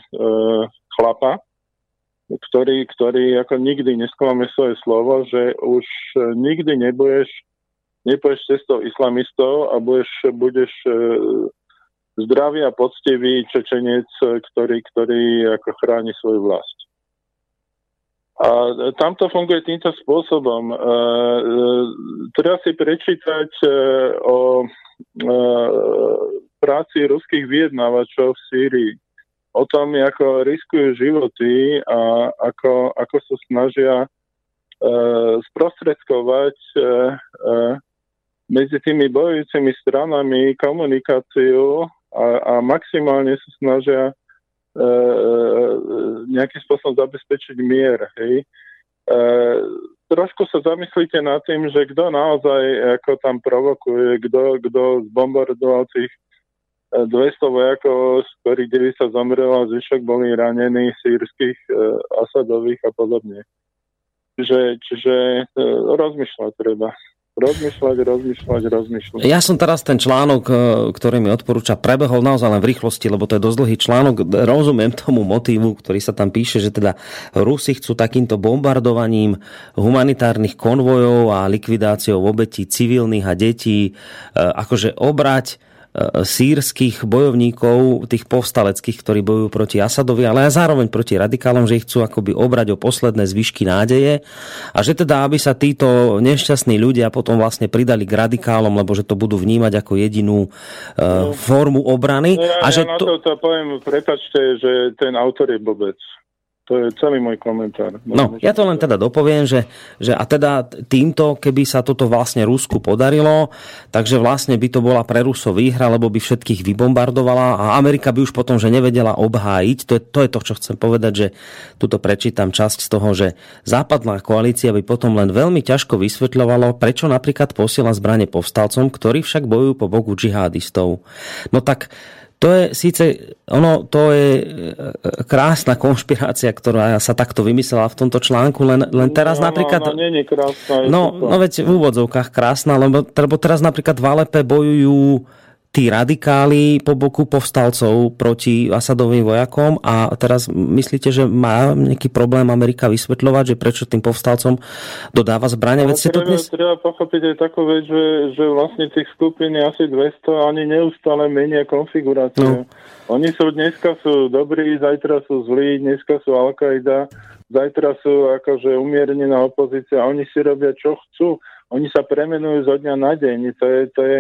chlapa, ktorý, ktorý ako nikdy nesklame svoje slovo, že už nikdy nebudeš nepoješ cestou islamistov a budeš, budeš e, zdravý a poctivý Čečenec, ktorý, ktorý ako chráni svoju vlast. A tam to funguje týmto spôsobom. E, e, treba si prečítať e, o e, práci ruských vyjednávačov v Sýrii. O tom, ako riskujú životy a ako, ako sa snažia e, sprostredkovať e, e, medzi tými bojujúcimi stranami komunikáciu a, a maximálne sa snažia e, e, nejakým spôsobom zabezpečiť mier. Hej. E, trošku sa zamyslíte nad tým, že kto naozaj ako tam provokuje, kto, kto zbombardoval tých 200 e, vojakov, z ktorých 90 zomrelo a zvyšok boli ranení sírskych e, Asadových a podobne. Čiže, čiže e, rozmýšľať treba. Rozmýšľať, rozmýšľať, rozmýšľať. Ja som teraz ten článok, e, ktorý mi odporúča, prebehol naozaj len v rýchlosti, lebo to je dosť dlhý článok. Rozumiem tomu motívu, ktorý sa tam píše, že teda Rusi chcú takýmto bombardovaním humanitárnych konvojov a likvidáciou obetí civilných a detí e, akože obrať sírskych bojovníkov, tých povstaleckých, ktorí bojujú proti Asadovi, ale aj zároveň proti radikálom, že ich chcú akoby obrať o posledné zvyšky nádeje a že teda, aby sa títo nešťastní ľudia potom vlastne pridali k radikálom, lebo že to budú vnímať ako jedinú uh, formu obrany. No ja, a že ja to... na to, poviem, prepačte, že ten autor je bobec. To je celý môj komentár. No, ja to len teda dopoviem, že, že a teda týmto, keby sa toto vlastne Rusku podarilo, takže vlastne by to bola pre Rusov výhra, lebo by všetkých vybombardovala a Amerika by už potom, že nevedela obhájiť. To je, to je to, čo chcem povedať, že tuto prečítam časť z toho, že západná koalícia by potom len veľmi ťažko vysvetľovalo, prečo napríklad posiela zbranie povstalcom, ktorí však bojujú po boku džihadistov. No tak to je síce, ono, to je e, krásna konšpirácia, ktorá sa takto vymyslela v tomto článku, len, len teraz no, napríklad... No, nie je krásna. No, no veď v úvodzovkách krásna, lebo, lebo teraz napríklad v Alepe bojujú tí radikáli po boku povstalcov proti Asadovým vojakom a teraz myslíte, že má nejaký problém Amerika vysvetľovať, že prečo tým povstalcom dodáva zbrania? No, treba, to dnes... treba pochopiť aj takú vec, že, že vlastne tých skupín je asi 200 ani neustále menia konfiguráciu. No. Oni sú dneska sú dobrí, zajtra sú zlí, dneska sú Al-Qaida, zajtra sú akože umiernená opozícia, oni si robia čo chcú. Oni sa premenujú zo dňa na deň. To je, to je,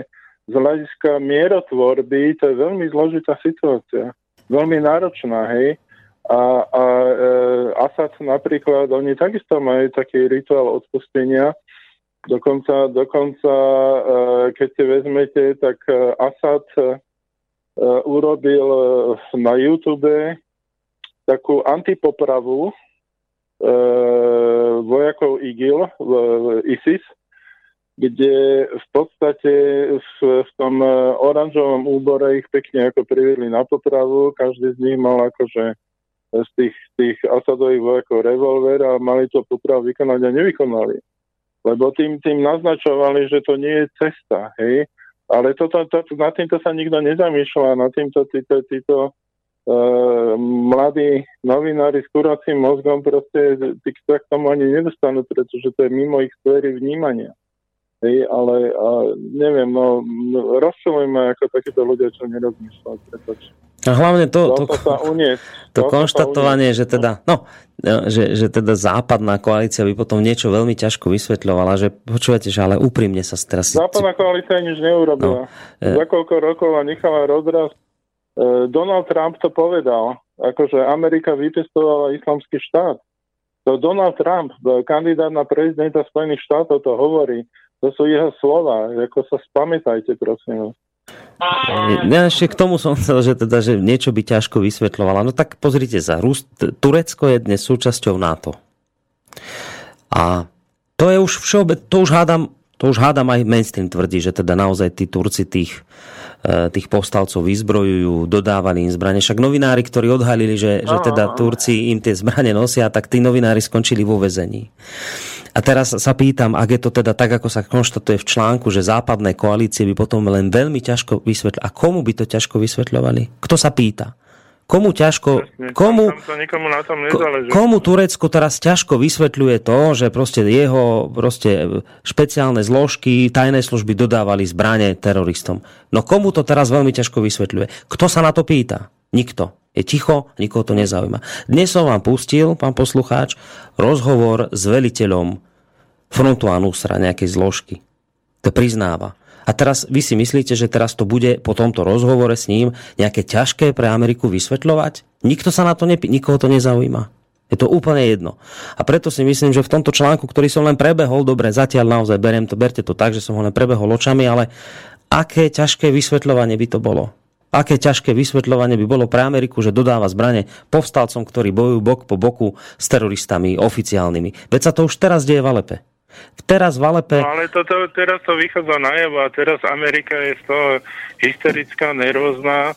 z hľadiska mierotvorby to je veľmi zložitá situácia. Veľmi náročná, hej. A, a e, Asad napríklad, oni takisto majú taký rituál odpustenia. Dokonca, dokonca e, keď si vezmete, tak e, Asad e, urobil e, na YouTube takú antipopravu e, vojakov IGIL, v ISIS, kde v podstate v, v tom e, oranžovom úbore ich pekne ako priviedli na potravu, každý z nich mal akože z tých, tých Asadových vojakov revolver a mali to popravu vykonať a nevykonali. Lebo tým, tým naznačovali, že to nie je cesta, hej. Ale toto, to, nad týmto sa nikto nezamýšľa, nad týmto títo, títo uh, mladí novinári s kuracím mozgom proste sa k tomu ani nedostanú, pretože to je mimo ich sféry vnímania. Hej, ale a neviem, no, rozčulujme ako takíto ľudia, čo nerozmýšľajú, a hlavne to, to, to, konštatovanie, že teda, no, že, že teda západná koalícia by potom niečo veľmi ťažko vysvetľovala, že počúvate, že ale úprimne sa teraz... Západná koalícia nič neurobila. No, e... Za koľko rokov a nechala rozraz. E, Donald Trump to povedal, akože Amerika vypestovala islamský štát. To Donald Trump, kandidát na prezidenta Spojených štátov, to hovorí. To sú jeho slova, ako sa spamätajte, prosím. Ja ešte k tomu som chcel, že, teda, že niečo by ťažko vysvetľovala. No tak pozrite sa, Turecko je dnes súčasťou NATO. A to je už všeobec, to už hádam, to už hádam aj mainstream tvrdí, že teda naozaj tí Turci tých, tých povstalcov vyzbrojujú, dodávali im zbranie. Však novinári, ktorí odhalili, že, že teda Turci im tie zbranie nosia, tak tí novinári skončili vo vezení. A teraz sa pýtam, ak je to teda tak, ako sa konštatuje v článku, že západné koalície by potom len veľmi ťažko vysvetľovali. A komu by to ťažko vysvetľovali? Kto sa pýta? Komu ťažko, komu, komu Turecko teraz ťažko vysvetľuje to, že proste jeho proste špeciálne zložky, tajné služby dodávali zbranie teroristom. No komu to teraz veľmi ťažko vysvetľuje? Kto sa na to pýta? Nikto. Je ticho, nikoho to nezaujíma. Dnes som vám pustil, pán poslucháč, rozhovor s veliteľom frontu Anusra, nejakej zložky. To priznáva. A teraz vy si myslíte, že teraz to bude po tomto rozhovore s ním nejaké ťažké pre Ameriku vysvetľovať? Nikto sa na to nepí, nikoho to nezaujíma. Je to úplne jedno. A preto si myslím, že v tomto článku, ktorý som len prebehol, dobre, zatiaľ naozaj beriem to, berte to tak, že som ho len prebehol očami, ale aké ťažké vysvetľovanie by to bolo? Aké ťažké vysvetľovanie by bolo pre Ameriku, že dodáva zbrane povstalcom, ktorí bojujú bok po boku s teroristami oficiálnymi. Veď sa to už teraz deje v Alepe. Teraz v Alepe... No ale to, to, teraz to vychádza najavo a teraz Amerika je z toho hysterická, nervózna, e,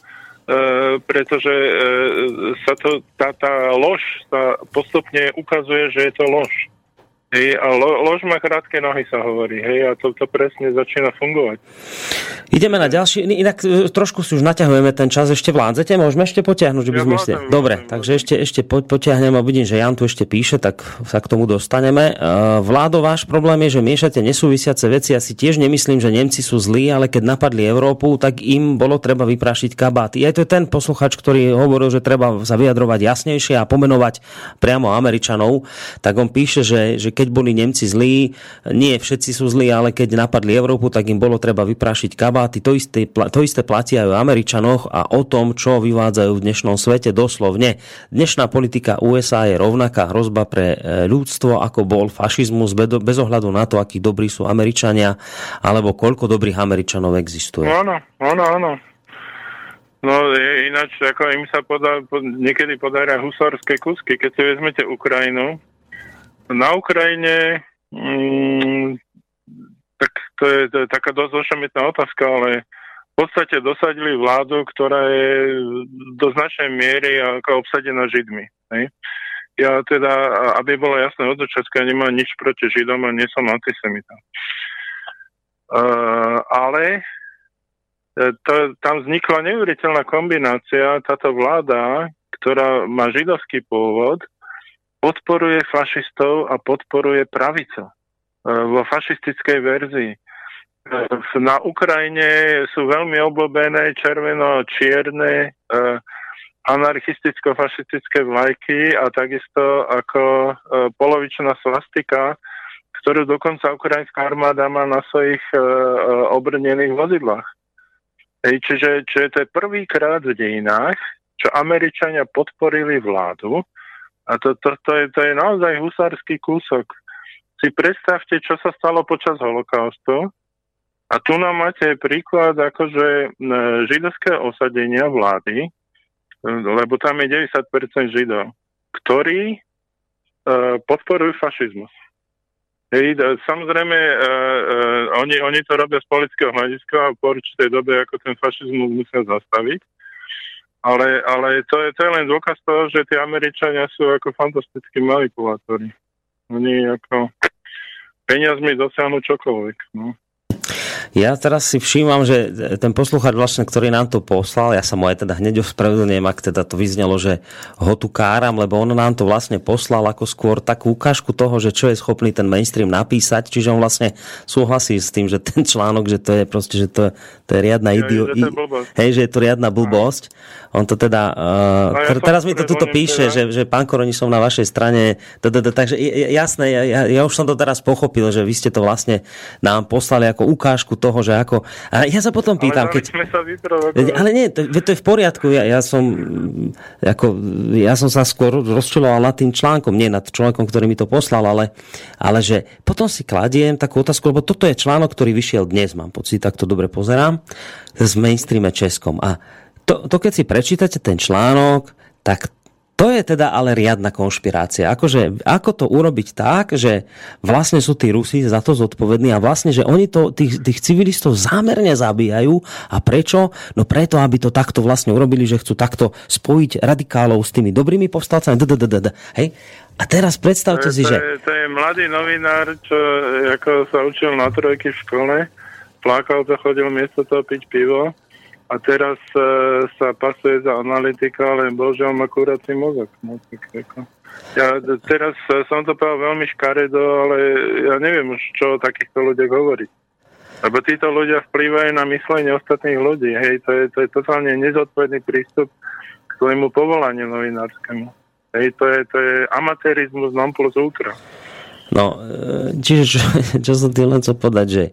pretože e, sa to, tá, tá lož sa postupne ukazuje, že je to lož. Hej, a lo, lož má krátke nohy, sa hovorí. Hej, a to, to presne začína fungovať. Ideme na ďalší. Inak e, trošku si už naťahujeme ten čas. Ešte vládzete? Môžeme ešte potiahnuť? Že by sme ja. Dobre, takže ešte, ešte po, potiahnem a vidím, že Jan tu ešte píše, tak sa k tomu dostaneme. E, Vládo, váš problém je, že miešate nesúvisiace veci. Ja si tiež nemyslím, že Nemci sú zlí, ale keď napadli Európu, tak im bolo treba vyprášiť kabáty. Aj to je ten posluchač, ktorý hovoril, že treba sa vyjadrovať jasnejšie a pomenovať priamo Američanov. Tak on píše, že, že keď keď boli Nemci zlí, nie všetci sú zlí, ale keď napadli Európu, tak im bolo treba vyprášiť kabáty. To isté, to isté platia aj o Američanoch a o tom, čo vyvádzajú v dnešnom svete doslovne. Dnešná politika USA je rovnaká hrozba pre e, ľudstvo, ako bol fašizmus, bez ohľadu na to, akí dobrí sú Američania, alebo koľko dobrých Američanov existuje. Áno, áno, áno. No je ináč, ako im sa podá, niekedy podaria husárske kusky. Keď si vezmete Ukrajinu, na Ukrajine, mm, tak to je, to je taká dosť ošemetná otázka, ale podstate dosadili vládu, ktorá je do značnej miery ako obsadená Židmi. Hej? Ja teda, aby bolo jasné od začiatku, ja nemám nič proti Židom a nie som antisemita. Uh, ale e, to, tam vznikla neuveriteľná kombinácia. Táto vláda, ktorá má židovský pôvod, podporuje fašistov a podporuje pravicu uh, vo fašistickej verzii. Uh, na Ukrajine sú veľmi obľúbené červeno-čierne uh, anarchisticko-fašistické vlajky a takisto ako polovičná svastika, ktorú dokonca ukrajinská armáda má na svojich obrnených vozidlách. Hej, čiže, čiže to je prvýkrát v dejinách, čo Američania podporili vládu a to, to, to, je, to je naozaj husársky kúsok. Si predstavte, čo sa stalo počas holokaustu a tu nám máte príklad akože židovského osadenia vlády, lebo tam je 90% židov, ktorí uh, podporujú fašizmus. Hej, samozrejme, uh, uh, oni, oni to robia z politického hľadiska a po určitej dobe ako ten fašizmus musia zastaviť. Ale, ale to, je, to je len dôkaz toho, že tí Američania sú ako fantastickí manipulátori. Oni ako peniazmi dosiahnu čokoľvek. No. Ja teraz si všímam, že ten poslucháč vlastne, ktorý nám to poslal, ja sa mu aj teda hneď ospravedlňujem, ak teda to vyznelo, že ho tu káram, lebo on nám to vlastne poslal ako skôr takú ukážku toho, že čo je schopný ten mainstream napísať, čiže on vlastne súhlasí s tým, že ten článok, že to je proste, že to, to je riadna idio... Hej, že je to riadna blbosť. On to teda... Uh, ja teraz mi to tuto píše, že, že pán Koroni som na vašej strane. Takže jasné, ja, ja už som to teraz pochopil, že vy ste to vlastne nám poslali ako ukážku toho, že ako... A ja sa potom pýtam, ale keď... Sa ale nie, to, to je v poriadku. Ja, ja, som, ako, ja som sa skôr rozčiloval nad tým článkom, nie nad článkom, ktorý mi to poslal, ale, ale že potom si kladiem takú otázku, lebo toto je článok, ktorý vyšiel dnes, mám pocit, tak to dobre pozerám, z mainstreame Českom. A to, to keď si prečítate ten článok, tak to je teda ale riadna konšpirácia. Akože, ako to urobiť tak, že vlastne sú tí Rusi za to zodpovední a vlastne, že oni to, tých, tých civilistov zámerne zabíjajú. A prečo? No preto, aby to takto vlastne urobili, že chcú takto spojiť radikálov s tými dobrými povstalcami. Hej? A teraz predstavte to, si, to že... Je, to je mladý novinár, čo ako sa učil na trojky v škole, plakal to, chodil miesto toho piť pivo a teraz e, sa pasuje za analytika, ale bohužiaľ má kurací mozog. No, tak, ako. Ja teraz e, som to povedal veľmi škaredo, ale ja neviem už, čo o takýchto ľuďoch hovoriť. Lebo títo ľudia vplývajú na myslenie ostatných ľudí. Hej, to je, to je totálne nezodpovedný prístup k svojmu povolaniu novinárskému. Hej, to je, to je amatérizmus non plus ultra. No, e, čiže čo, čo som tým len chcel povedať, že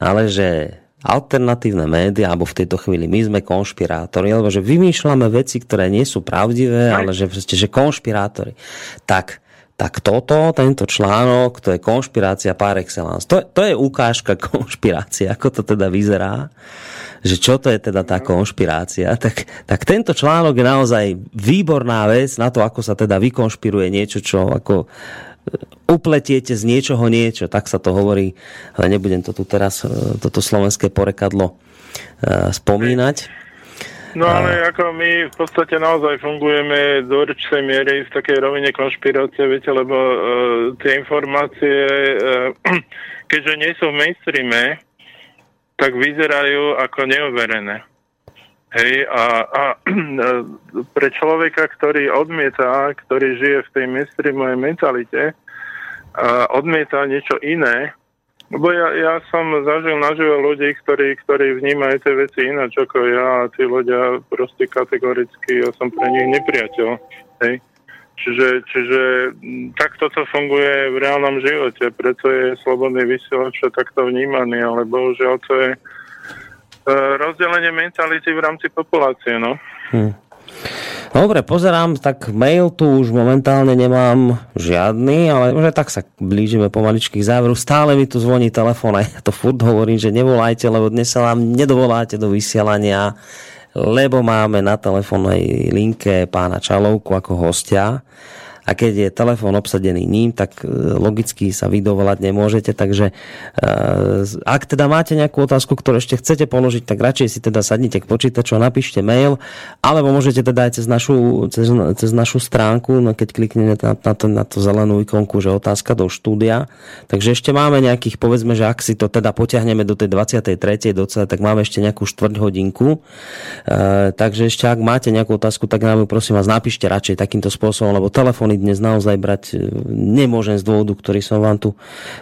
ale že alternatívne médiá, alebo v tejto chvíli my sme konšpirátori, alebo že vymýšľame veci, ktoré nie sú pravdivé, ale že, proste, že konšpirátori. Tak, tak toto, tento článok, to je konšpirácia par excellence. To, to je ukážka konšpirácie, ako to teda vyzerá že čo to je teda tá konšpirácia, tak, tak tento článok je naozaj výborná vec na to, ako sa teda vykonšpiruje niečo, čo ako upletiete z niečoho niečo, tak sa to hovorí, ale nebudem to tu teraz, e, toto slovenské porekadlo e, spomínať. No ale ako my v podstate naozaj fungujeme do určitej miery v takej rovine konšpirácie, viete, lebo uh, tie informácie, uh, keďže nie sú v mainstreame, tak vyzerajú ako neoverené. Hej, a, a pre človeka, ktorý odmieta, ktorý žije v tej mainstreamovej mentalite, a odmieta niečo iné, lebo ja, ja som zažil naživo ľudí, ktorí, ktorí vnímajú tie veci ináč ako ja a tí ľudia proste kategoricky, ja som pre nich nepriateľ. Hej. Čiže, čiže takto to funguje v reálnom živote, preto je slobodný vysielač takto vnímaný, ale bohužiaľ to je rozdelenie mentality v rámci populácie. No. Hmm. Dobre, pozerám, tak mail tu už momentálne nemám žiadny, ale že tak sa blížime pomaličky k záveru. Stále mi tu zvoní telefón a ja to furt hovorím, že nevolajte, lebo dnes sa vám nedovoláte do vysielania, lebo máme na telefónnej linke pána Čalovku ako hostia a keď je telefón obsadený ním, tak e, logicky sa vy dovolať nemôžete, takže ak teda máte nejakú otázku, ktorú ešte chcete položiť, tak radšej si teda sadnite k počítaču a napíšte mail, alebo môžete teda aj cez našu, cez, cez našu stránku, no keď kliknete na, na, to, na to zelenú ikonku, že otázka do štúdia. Takže ešte máme nejakých, povedzme, že ak si to teda potiahneme do tej 23. docela, tak máme ešte nejakú štvrť hodinku. E, takže ešte ak máte nejakú otázku, tak nám ju prosím vás napíšte radšej takýmto spôsobom, lebo telefóny dnes naozaj brať e, nemôžem z dôvodu, ktorý som vám tu,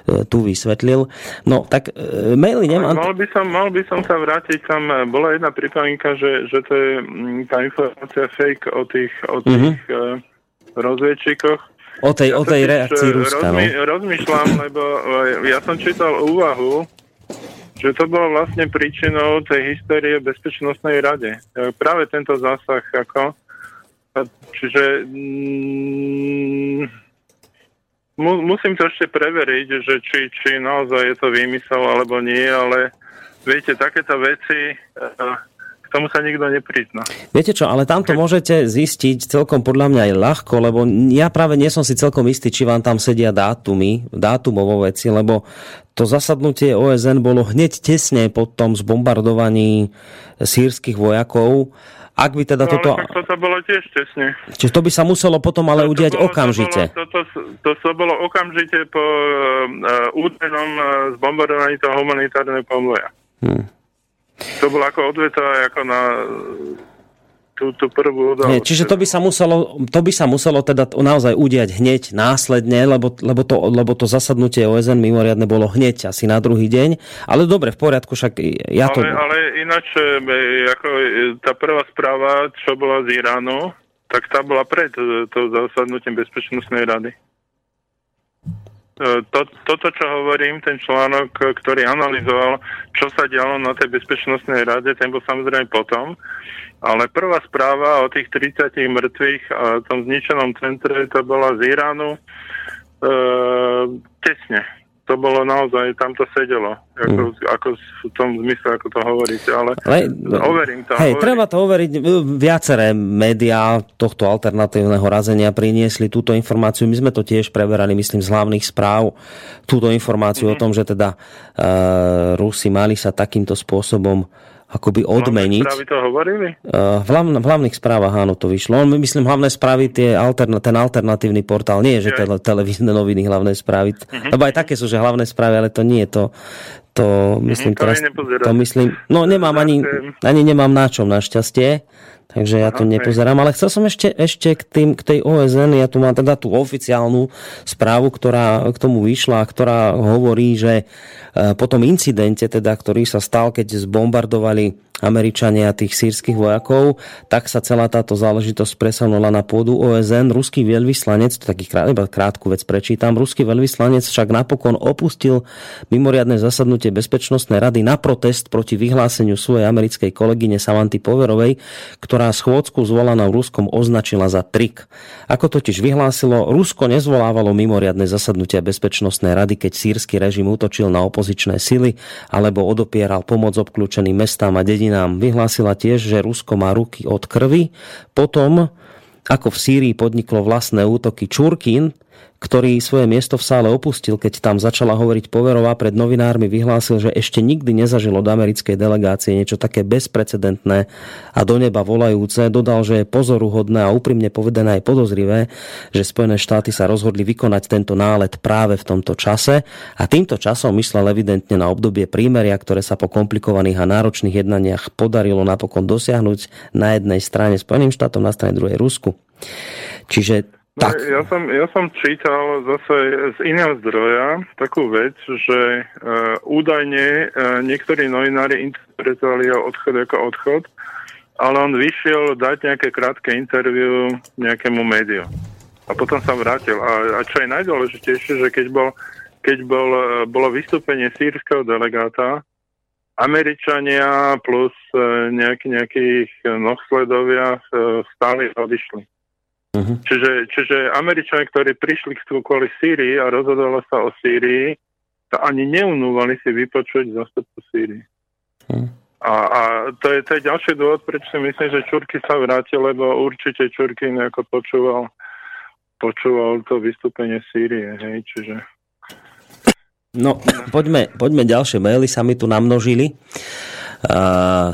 e, tu vysvetlil. No, tak e, maily nemám... Mal by som, mal by som sa vrátiť, tam bola jedna pripomienka, že, že to je mm, tá informácia fake o tých, o tých mm-hmm. rozviečikoch. O tej, ja o tej reakcii Ruska, rozmy, no. Rozmýšľam, lebo ja som čítal úvahu, že to bolo vlastne príčinou tej histórie Bezpečnostnej rade. Práve tento zásah, ako... Čiže... Mm, musím to ešte preveriť, že či, či naozaj je to výmysel alebo nie, ale viete, takéto veci, eh, k tomu sa nikto neprizná. Viete čo, ale tamto môžete zistiť celkom podľa mňa aj ľahko, lebo ja práve nie som si celkom istý, či vám tam sedia dátumy, dátumovo veci, lebo to zasadnutie OSN bolo hneď tesne po tom zbombardovaní sírskych vojakov ak by teda no, toto... Ale toto bolo tiež tesne. Čiže to by sa muselo potom ale to, udiať bolo, okamžite. To, bolo, to, to, to bolo okamžite po uh, údajnom uh, zbombardovaní toho humanitárneho pomoja. Hmm. To bolo ako odveta ako na tú, tú prvú udalosť. Nie, čiže to by, sa muselo, to by sa muselo teda naozaj udiať hneď následne, lebo, lebo, to, lebo to zasadnutie OSN mimoriadne bolo hneď asi na druhý deň. Ale dobre, v poriadku, však ja to... Ale, ale ináč, e, ako e, tá prvá správa, čo bola z Iránu, tak tá bola pred e, to zasadnutím Bezpečnostnej rady. To, toto, čo hovorím, ten článok, ktorý analyzoval, čo sa dialo na tej bezpečnostnej rade, ten bol samozrejme potom. Ale prvá správa o tých 30 mŕtvych a tom zničenom centre, to bola z Iránu e, tesne. To bolo naozaj, tam to sedelo, ako, mm. ako v tom zmysle, ako to hovoríte, ale, ale overím to. Hej, overím. treba to overiť. Viaceré médiá tohto alternatívneho razenia priniesli túto informáciu. My sme to tiež preberali, myslím, z hlavných správ, túto informáciu mm. o mhm. tom, že teda e, Rusi mali sa takýmto spôsobom akoby odmeniť. Hlavné správy to hovorili? Uh, v, hlavn, v hlavných správach áno to vyšlo. On, myslím, hlavné správy, tie alterna, ten alternatívny portál, nie je, že tele, televízne noviny, hlavné správy. Uh-huh. Lebo aj také sú, že hlavné správy, ale to nie je to, to myslím uh-huh, teraz, to myslím, no nemám ani, ani nemám na čom, našťastie. Takže ja to okay. nepozerám, ale chcel som ešte, ešte k, tým, k tej OSN, ja tu mám teda tú oficiálnu správu, ktorá k tomu vyšla, ktorá hovorí, že e, po tom incidente, teda, ktorý sa stal, keď zbombardovali Američania tých sírskych vojakov, tak sa celá táto záležitosť presunula na pôdu OSN. Ruský veľvyslanec, to taký krát, iba krátku vec prečítam, ruský veľvyslanec však napokon opustil mimoriadne zasadnutie Bezpečnostnej rady na protest proti vyhláseniu svojej americkej kolegyne Samanty Poverovej, ktorá schôdzku zvolaná v Ruskom označila za trik. Ako totiž vyhlásilo, Rusko nezvolávalo mimoriadne zasadnutia Bezpečnostnej rady, keď sírsky režim útočil na opozičné sily alebo odopieral pomoc obklúčeným mestám a dedinám. Vyhlásila tiež, že Rusko má ruky od krvi. Potom, ako v Sýrii podniklo vlastné útoky Čurkin, ktorý svoje miesto v sále opustil, keď tam začala hovoriť Poverová pred novinármi, vyhlásil, že ešte nikdy nezažil od americkej delegácie niečo také bezprecedentné a do neba volajúce. Dodal, že je pozoruhodné a úprimne povedané aj podozrivé, že Spojené štáty sa rozhodli vykonať tento nálet práve v tomto čase a týmto časom myslel evidentne na obdobie prímeria, ktoré sa po komplikovaných a náročných jednaniach podarilo napokon dosiahnuť na jednej strane Spojeným štátom, na strane druhej Rusku. Čiže tak. Ja, som, ja som čítal zase z iného zdroja takú vec, že uh, údajne uh, niektorí novinári interpretovali jeho odchod ako odchod, ale on vyšiel dať nejaké krátke interviu nejakému médiu. A potom sa vrátil. A, a čo je najdôležitejšie, že keď, bol, keď bol, uh, bolo vystúpenie sírskeho delegáta, Američania plus uh, nejaký, nejakých nosledovia uh, stále odišli. Uh-huh. Čiže, čiže Američania, ktorí prišli kvôli Sýrii a rozhodovalo sa o Sýrii, to ani neunúvali si vypočuť zastupcu Sýrii. Uh-huh. A, a to, je, to je ďalší dôvod, prečo si myslím, že Čurky sa vrátil, lebo určite Čurky nejako počúval počúval to vystúpenie Sýrie, hej, čiže... No, poďme, poďme ďalšie maily, sa mi tu namnožili.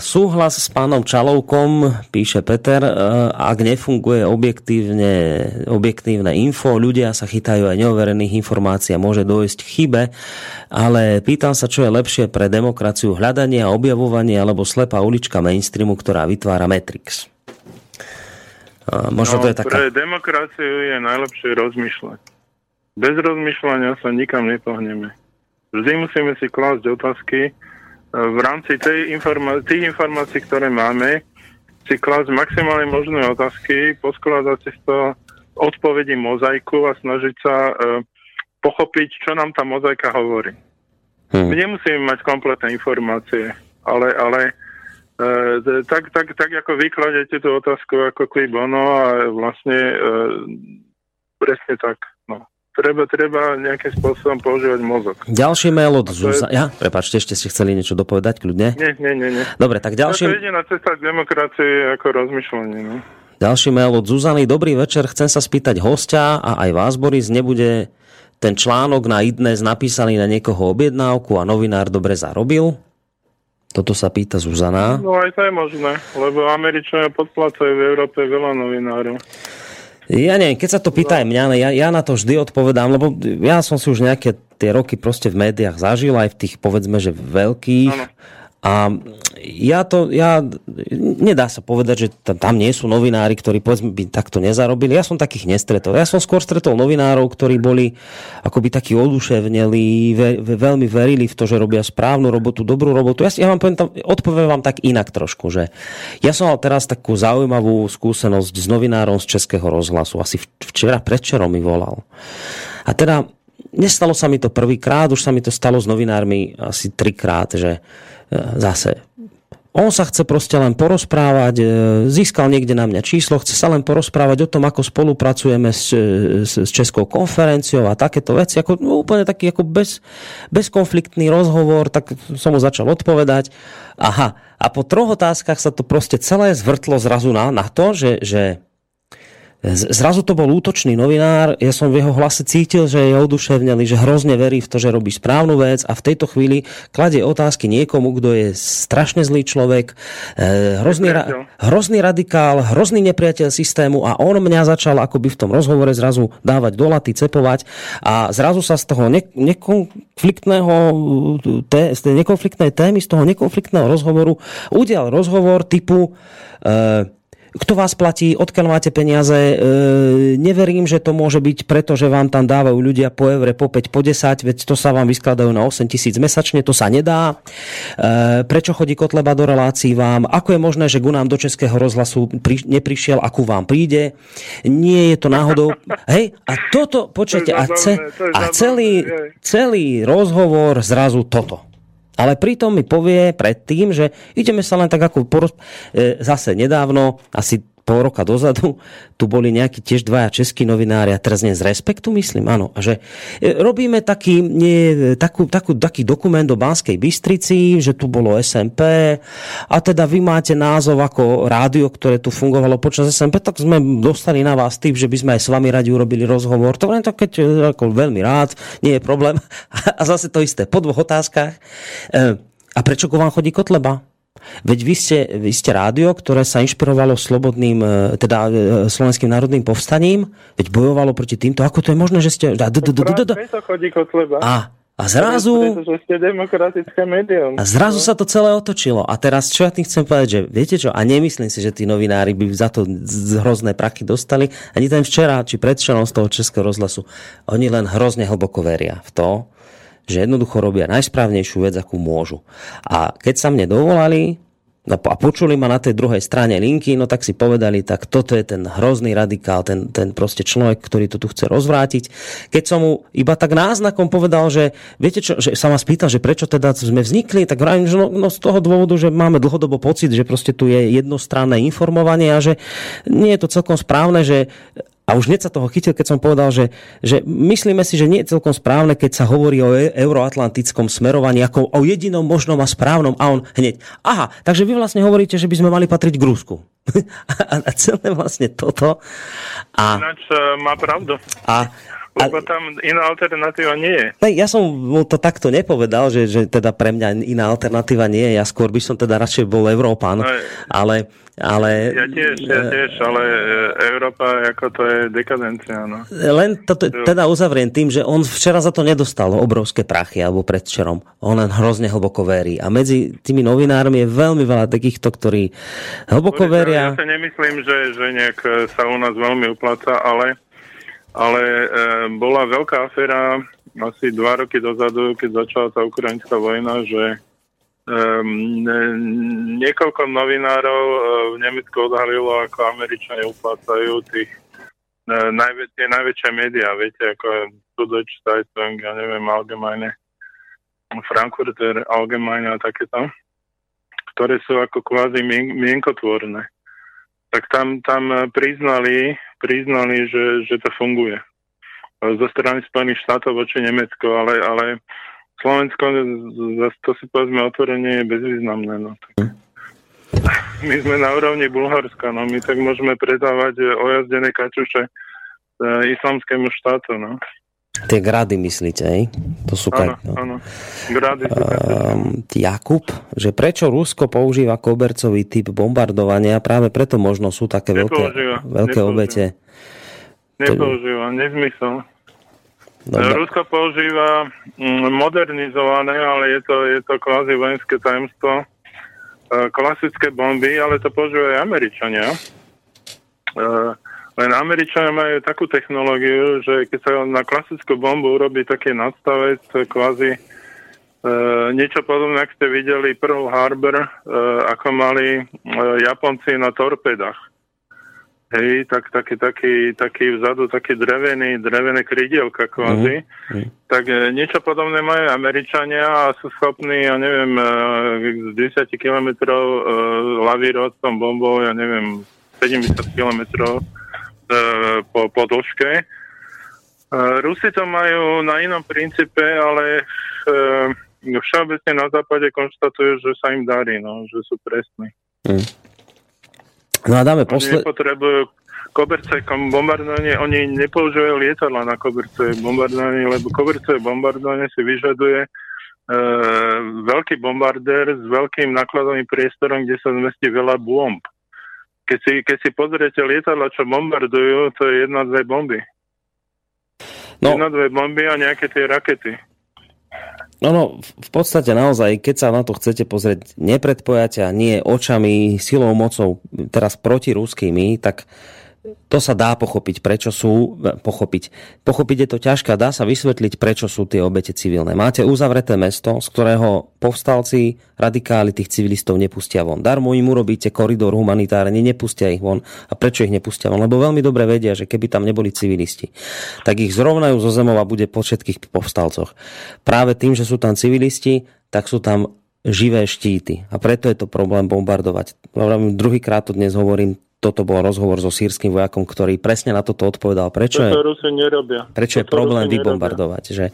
Súhlas s pánom Čalovkom, píše Peter, ak nefunguje objektívne, objektívne info, ľudia sa chytajú aj neoverených informácií a môže dojsť k chybe, ale pýtam sa, čo je lepšie pre demokraciu hľadanie a objavovanie alebo slepá ulička mainstreamu, ktorá vytvára Matrix. Možno no, to je taká... Pre demokraciu je najlepšie rozmýšľať. Bez rozmýšľania sa nikam nepohneme. Vždy musíme si klásť otázky, v rámci tej informa- tých informácií, ktoré máme, si klásť maximálne možné otázky, poskladať si toho odpovedi mozaiku a snažiť sa e, pochopiť, čo nám tá mozaika hovorí. Hmm. My nemusíme mať kompletné informácie, ale, ale e, tak, tak, tak ako vykladete tú otázku ako klibono a vlastne e, presne tak treba, treba nejakým spôsobom používať mozog. Ďalší mail od Zuzana. Je... Ja, prepačte, ešte ste chceli niečo dopovedať, kľudne? Nie, nie, nie. nie. Dobre, tak ďalší... To je jediná cesta k demokracii ako rozmýšľanie. No. Ďalší mail od Zuzany. Dobrý večer, chcem sa spýtať hostia a aj vás, Boris, nebude ten článok na IDNES napísaný na niekoho objednávku a novinár dobre zarobil? Toto sa pýta Zuzana. No aj to je možné, lebo Američania podplácajú v Európe veľa novinárov. Ja neviem, keď sa to pýta aj mňa, ja, ja na to vždy odpovedám, lebo ja som si už nejaké tie roky proste v médiách zažil, aj v tých povedzme, že veľkých. Ano. A ja to, ja, nedá sa povedať, že tam nie sú novinári, ktorí povedzme by takto nezarobili. Ja som takých nestretol. Ja som skôr stretol novinárov, ktorí boli akoby takí oduševneli, ve, ve, veľmi verili v to, že robia správnu robotu, dobrú robotu. Ja, ja vám poviem, tam, odpoviem vám tak inak trošku, že ja som mal teraz takú zaujímavú skúsenosť s novinárom z Českého rozhlasu. Asi včera, predčerom mi volal. A teda nestalo sa mi to prvýkrát, už sa mi to stalo s novinármi asi trikrát, že zase on sa chce proste len porozprávať, e, získal niekde na mňa číslo, chce sa len porozprávať o tom, ako spolupracujeme s, s, s Českou konferenciou a takéto veci. Ako, no, úplne taký ako bez, bezkonfliktný rozhovor, tak som mu začal odpovedať. Aha, a po troch otázkach sa to proste celé zvrtlo zrazu na, na to, že, že Zrazu to bol útočný novinár, ja som v jeho hlase cítil, že je oduševnený, že hrozne verí v to, že robí správnu vec a v tejto chvíli kladie otázky niekomu, kto je strašne zlý človek, eh, hrozný, ra- hrozný radikál, hrozný nepriateľ systému a on mňa začal akoby v tom rozhovore zrazu dávať do laty, cepovať a zrazu sa z toho ne- nekonfliktného té- z tej nekonfliktnej témy, z toho nekonfliktného rozhovoru udial rozhovor typu e, kto vás platí, odkiaľ máte peniaze. E, neverím, že to môže byť preto, že vám tam dávajú ľudia po evre, po 5, po 10, veď to sa vám vyskladajú na 8 tisíc mesačne, to sa nedá. E, prečo chodí Kotleba do relácií vám? Ako je možné, že ku nám do Českého rozhlasu pri, neprišiel, akú vám príde? Nie je to náhodou... Hej, a toto, počujete, a, ce, a celý, celý rozhovor zrazu toto. Ale pritom mi povie predtým, že ideme sa len tak ako poroz... E, zase nedávno, asi pol roka dozadu, tu boli nejakí tiež dvaja českí novinári a teraz nie z Respektu, myslím, áno. Že e, robíme taký, nie, takú, takú, taký dokument o Banskej Bystrici, že tu bolo SMP a teda vy máte názov ako rádio, ktoré tu fungovalo počas SMP, tak sme dostali na vás tým, že by sme aj s vami radi urobili rozhovor. To len to, keď e, ako veľmi rád, nie je problém. A zase to isté po dvoch otázkach. E, a prečo ku vám chodí Kotleba? Veď vy ste, vy ste rádio, ktoré sa inšpirovalo slobodným, e, teda e, slovenským národným povstaním, veď bojovalo proti týmto. Ako to je možné, že ste... A, a zrazu... A zrazu sa to celé otočilo. A teraz, čo ja tým chcem povedať, že viete čo, a nemyslím si, že tí novinári by za to hrozné praky dostali, ani ten včera, či predvčerom z toho Českého rozhlasu. Oni len hrozne hlboko veria v to, že jednoducho robia najsprávnejšiu vec, akú môžu. A keď sa mne dovolali, No a počuli ma na tej druhej strane linky, no tak si povedali, tak toto je ten hrozný radikál, ten, ten proste človek, ktorý to tu chce rozvrátiť. Keď som mu iba tak náznakom povedal, že viete čo, že sa ma spýtal, že prečo teda sme vznikli, tak vravím, že no, no z toho dôvodu, že máme dlhodobo pocit, že proste tu je jednostranné informovanie a že nie je to celkom správne, že a už hneď sa toho chytil, keď som povedal, že, že myslíme si, že nie je celkom správne, keď sa hovorí o e- euroatlantickom smerovaní ako o jedinom možnom a správnom a on hneď, aha, takže vy vlastne hovoríte, že by sme mali patriť k Rusku. a, a celé vlastne toto. A, Ináč uh, má pravdu. A, lebo tam iná alternatíva nie je. Ja som mu to takto nepovedal, že, že teda pre mňa iná alternatíva nie je. Ja skôr by som teda radšej bol Európan. No, ale, ale... Ja tiež, ja e, tiež, ale e, Európa, ako to je dekadencia. No. Len to, teda uzavriem tým, že on včera za to nedostal obrovské prachy, alebo predvčerom. On len hrozne hlboko verí. A medzi tými novinármi je veľmi veľa takýchto, ktorí hlboko veria. Ja si nemyslím, že, že nejak sa u nás veľmi upláca, ale ale e, bola veľká aféra asi dva roky dozadu, keď začala tá ukrajinská vojna, že e, niekoľko novinárov e, v Nemecku odhalilo, ako Američania uplácajú tých e, najvä, tie najväčšie médiá, viete, ako je Süddeutsche Zeitung, ja neviem, Allgemeine, Frankfurter Allgemeine a takéto, ktoré sú ako kvázi mien- mienkotvorné. Tak tam, tam priznali priznali, že, že to funguje. Zo strany Spojených štátov voči Nemecko, ale, ale Slovensko, to si povedzme otvorenie, je bezvýznamné. No. My sme na úrovni Bulharska, no my tak môžeme predávať ojazdené kačuše e, islamskému štátu. No. Tie grady myslíte, hej? To sú áno, no. áno. Grady um, Jakub, že prečo Rusko používa kobercový typ bombardovania? Práve preto možno sú také veľké, veľké nepoužíva. obete. Nepoužíva, to... nezmysel. Dobre. Rusko používa mm, modernizované, ale je to, je to kvázi vojenské tajemstvo, e, klasické bomby, ale to používajú aj Američania. Uh, len Američania majú takú technológiu, že keď sa na klasickú bombu urobí taký nadstavec, kvázi e, niečo podobné, ak ste videli Pearl Harbor, e, ako mali e, Japonci na torpedách. Hej, tak taký, taký, taký vzadu, taký drevený, drevené krydielka kvázi. Mm-hmm. Tak e, niečo podobné majú Američania a sú schopní, ja neviem, e, z 10 kilometrov e, lavírovať s tom bombou, ja neviem, 70 kilometrov po, po dĺžke. E, Rusi to majú na inom princípe, ale e, všeobecne na západe konštatujú, že sa im darí, no, že sú presní. Hmm. No a dáme posled... Oni nepotrebujú koberce bombardovanie, oni nepoužívajú lietadla na kobercové bombardovanie, lebo kobercové bombardovanie si vyžaduje e, veľký bombardér s veľkým nakladovým priestorom, kde sa zmestí veľa bomb. Keď si, keď si pozriete lietadla, čo bombardujú, to je jedna, dve bomby. No. Jedna, dve bomby a nejaké tie rakety. No, no, v podstate naozaj, keď sa na to chcete pozrieť nepredpojatia, nie očami, silou, mocou, teraz proti ruskými, tak to sa dá pochopiť, prečo sú, pochopiť. Pochopiť je to ťažké, dá sa vysvetliť, prečo sú tie obete civilné. Máte uzavreté mesto, z ktorého povstalci, radikáli tých civilistov nepustia von. Darmo im urobíte koridor humanitárny, nepustia ich von. A prečo ich nepustia von? Lebo veľmi dobre vedia, že keby tam neboli civilisti, tak ich zrovnajú zo zemov a bude po všetkých povstalcoch. Práve tým, že sú tam civilisti, tak sú tam živé štíty. A preto je to problém bombardovať. Druhýkrát to dnes hovorím, toto bol rozhovor so sírským vojakom, ktorý presne na toto odpovedal. Prečo je, prečo je problém vybombardovať? Že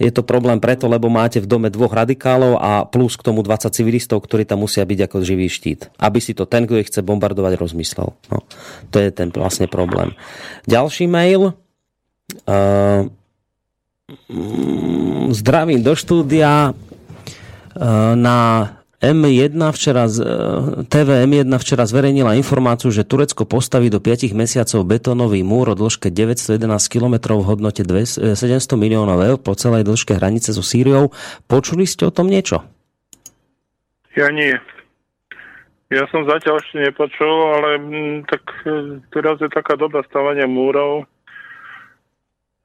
je to problém preto, lebo máte v dome dvoch radikálov a plus k tomu 20 civilistov, ktorí tam musia byť ako živý štít. Aby si to ten, kto ich chce bombardovať, rozmyslel. No, to je ten vlastne problém. Ďalší mail. Uh, zdravím do štúdia. Uh, na M1 včera, e, TV M1 včera zverejnila informáciu, že Turecko postaví do 5 mesiacov betónový múr o dĺžke 911 km v hodnote 700 e, miliónov eur po celej dĺžke hranice so Sýriou. Počuli ste o tom niečo? Ja nie. Ja som zatiaľ ešte nepočul, ale m, mm, tak e, teraz je taká doba stavania múrov,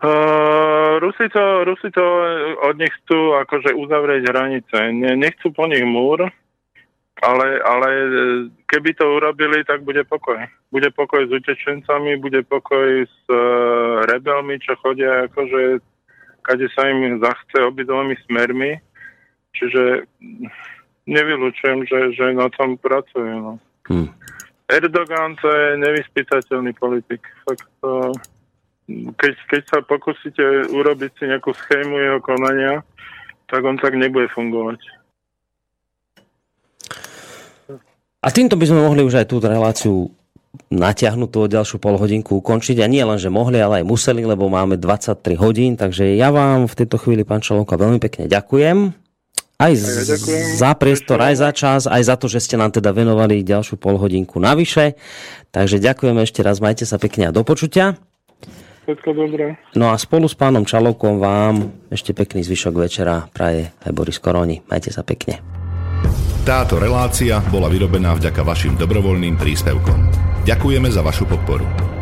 Uh, Rusi, to, Rusi to od nich chcú akože uzavrieť hranice. Ne, nechcú po nich múr, ale, ale keby to urobili, tak bude pokoj. Bude pokoj s utečencami, bude pokoj s uh, rebelmi, čo chodia akože kade sa im zachce obidvomi smermi. Čiže nevylučujem, že, že na tom pracujú. No. Hmm. Erdogan to je nevyspytateľný politik. Fakt to, keď, keď sa pokúsite urobiť si nejakú schému jeho konania, tak on tak nebude fungovať. A týmto by sme mohli už aj túto reláciu natiahnutú o ďalšiu polhodinku ukončiť. A nie len, že mohli, ale aj museli, lebo máme 23 hodín. Takže ja vám v tejto chvíli, pán Čalovka, veľmi pekne ďakujem. Aj ja za priestor, aj za čas, aj za to, že ste nám teda venovali ďalšiu polhodinku navyše. Takže ďakujem ešte raz, majte sa pekne a do počutia. Všetko dobré. No a spolu s pánom Čalovkom vám ešte pekný zvyšok večera praje aj Boris Koroni. Majte sa pekne. Táto relácia bola vyrobená vďaka vašim dobrovoľným príspevkom. Ďakujeme za vašu podporu.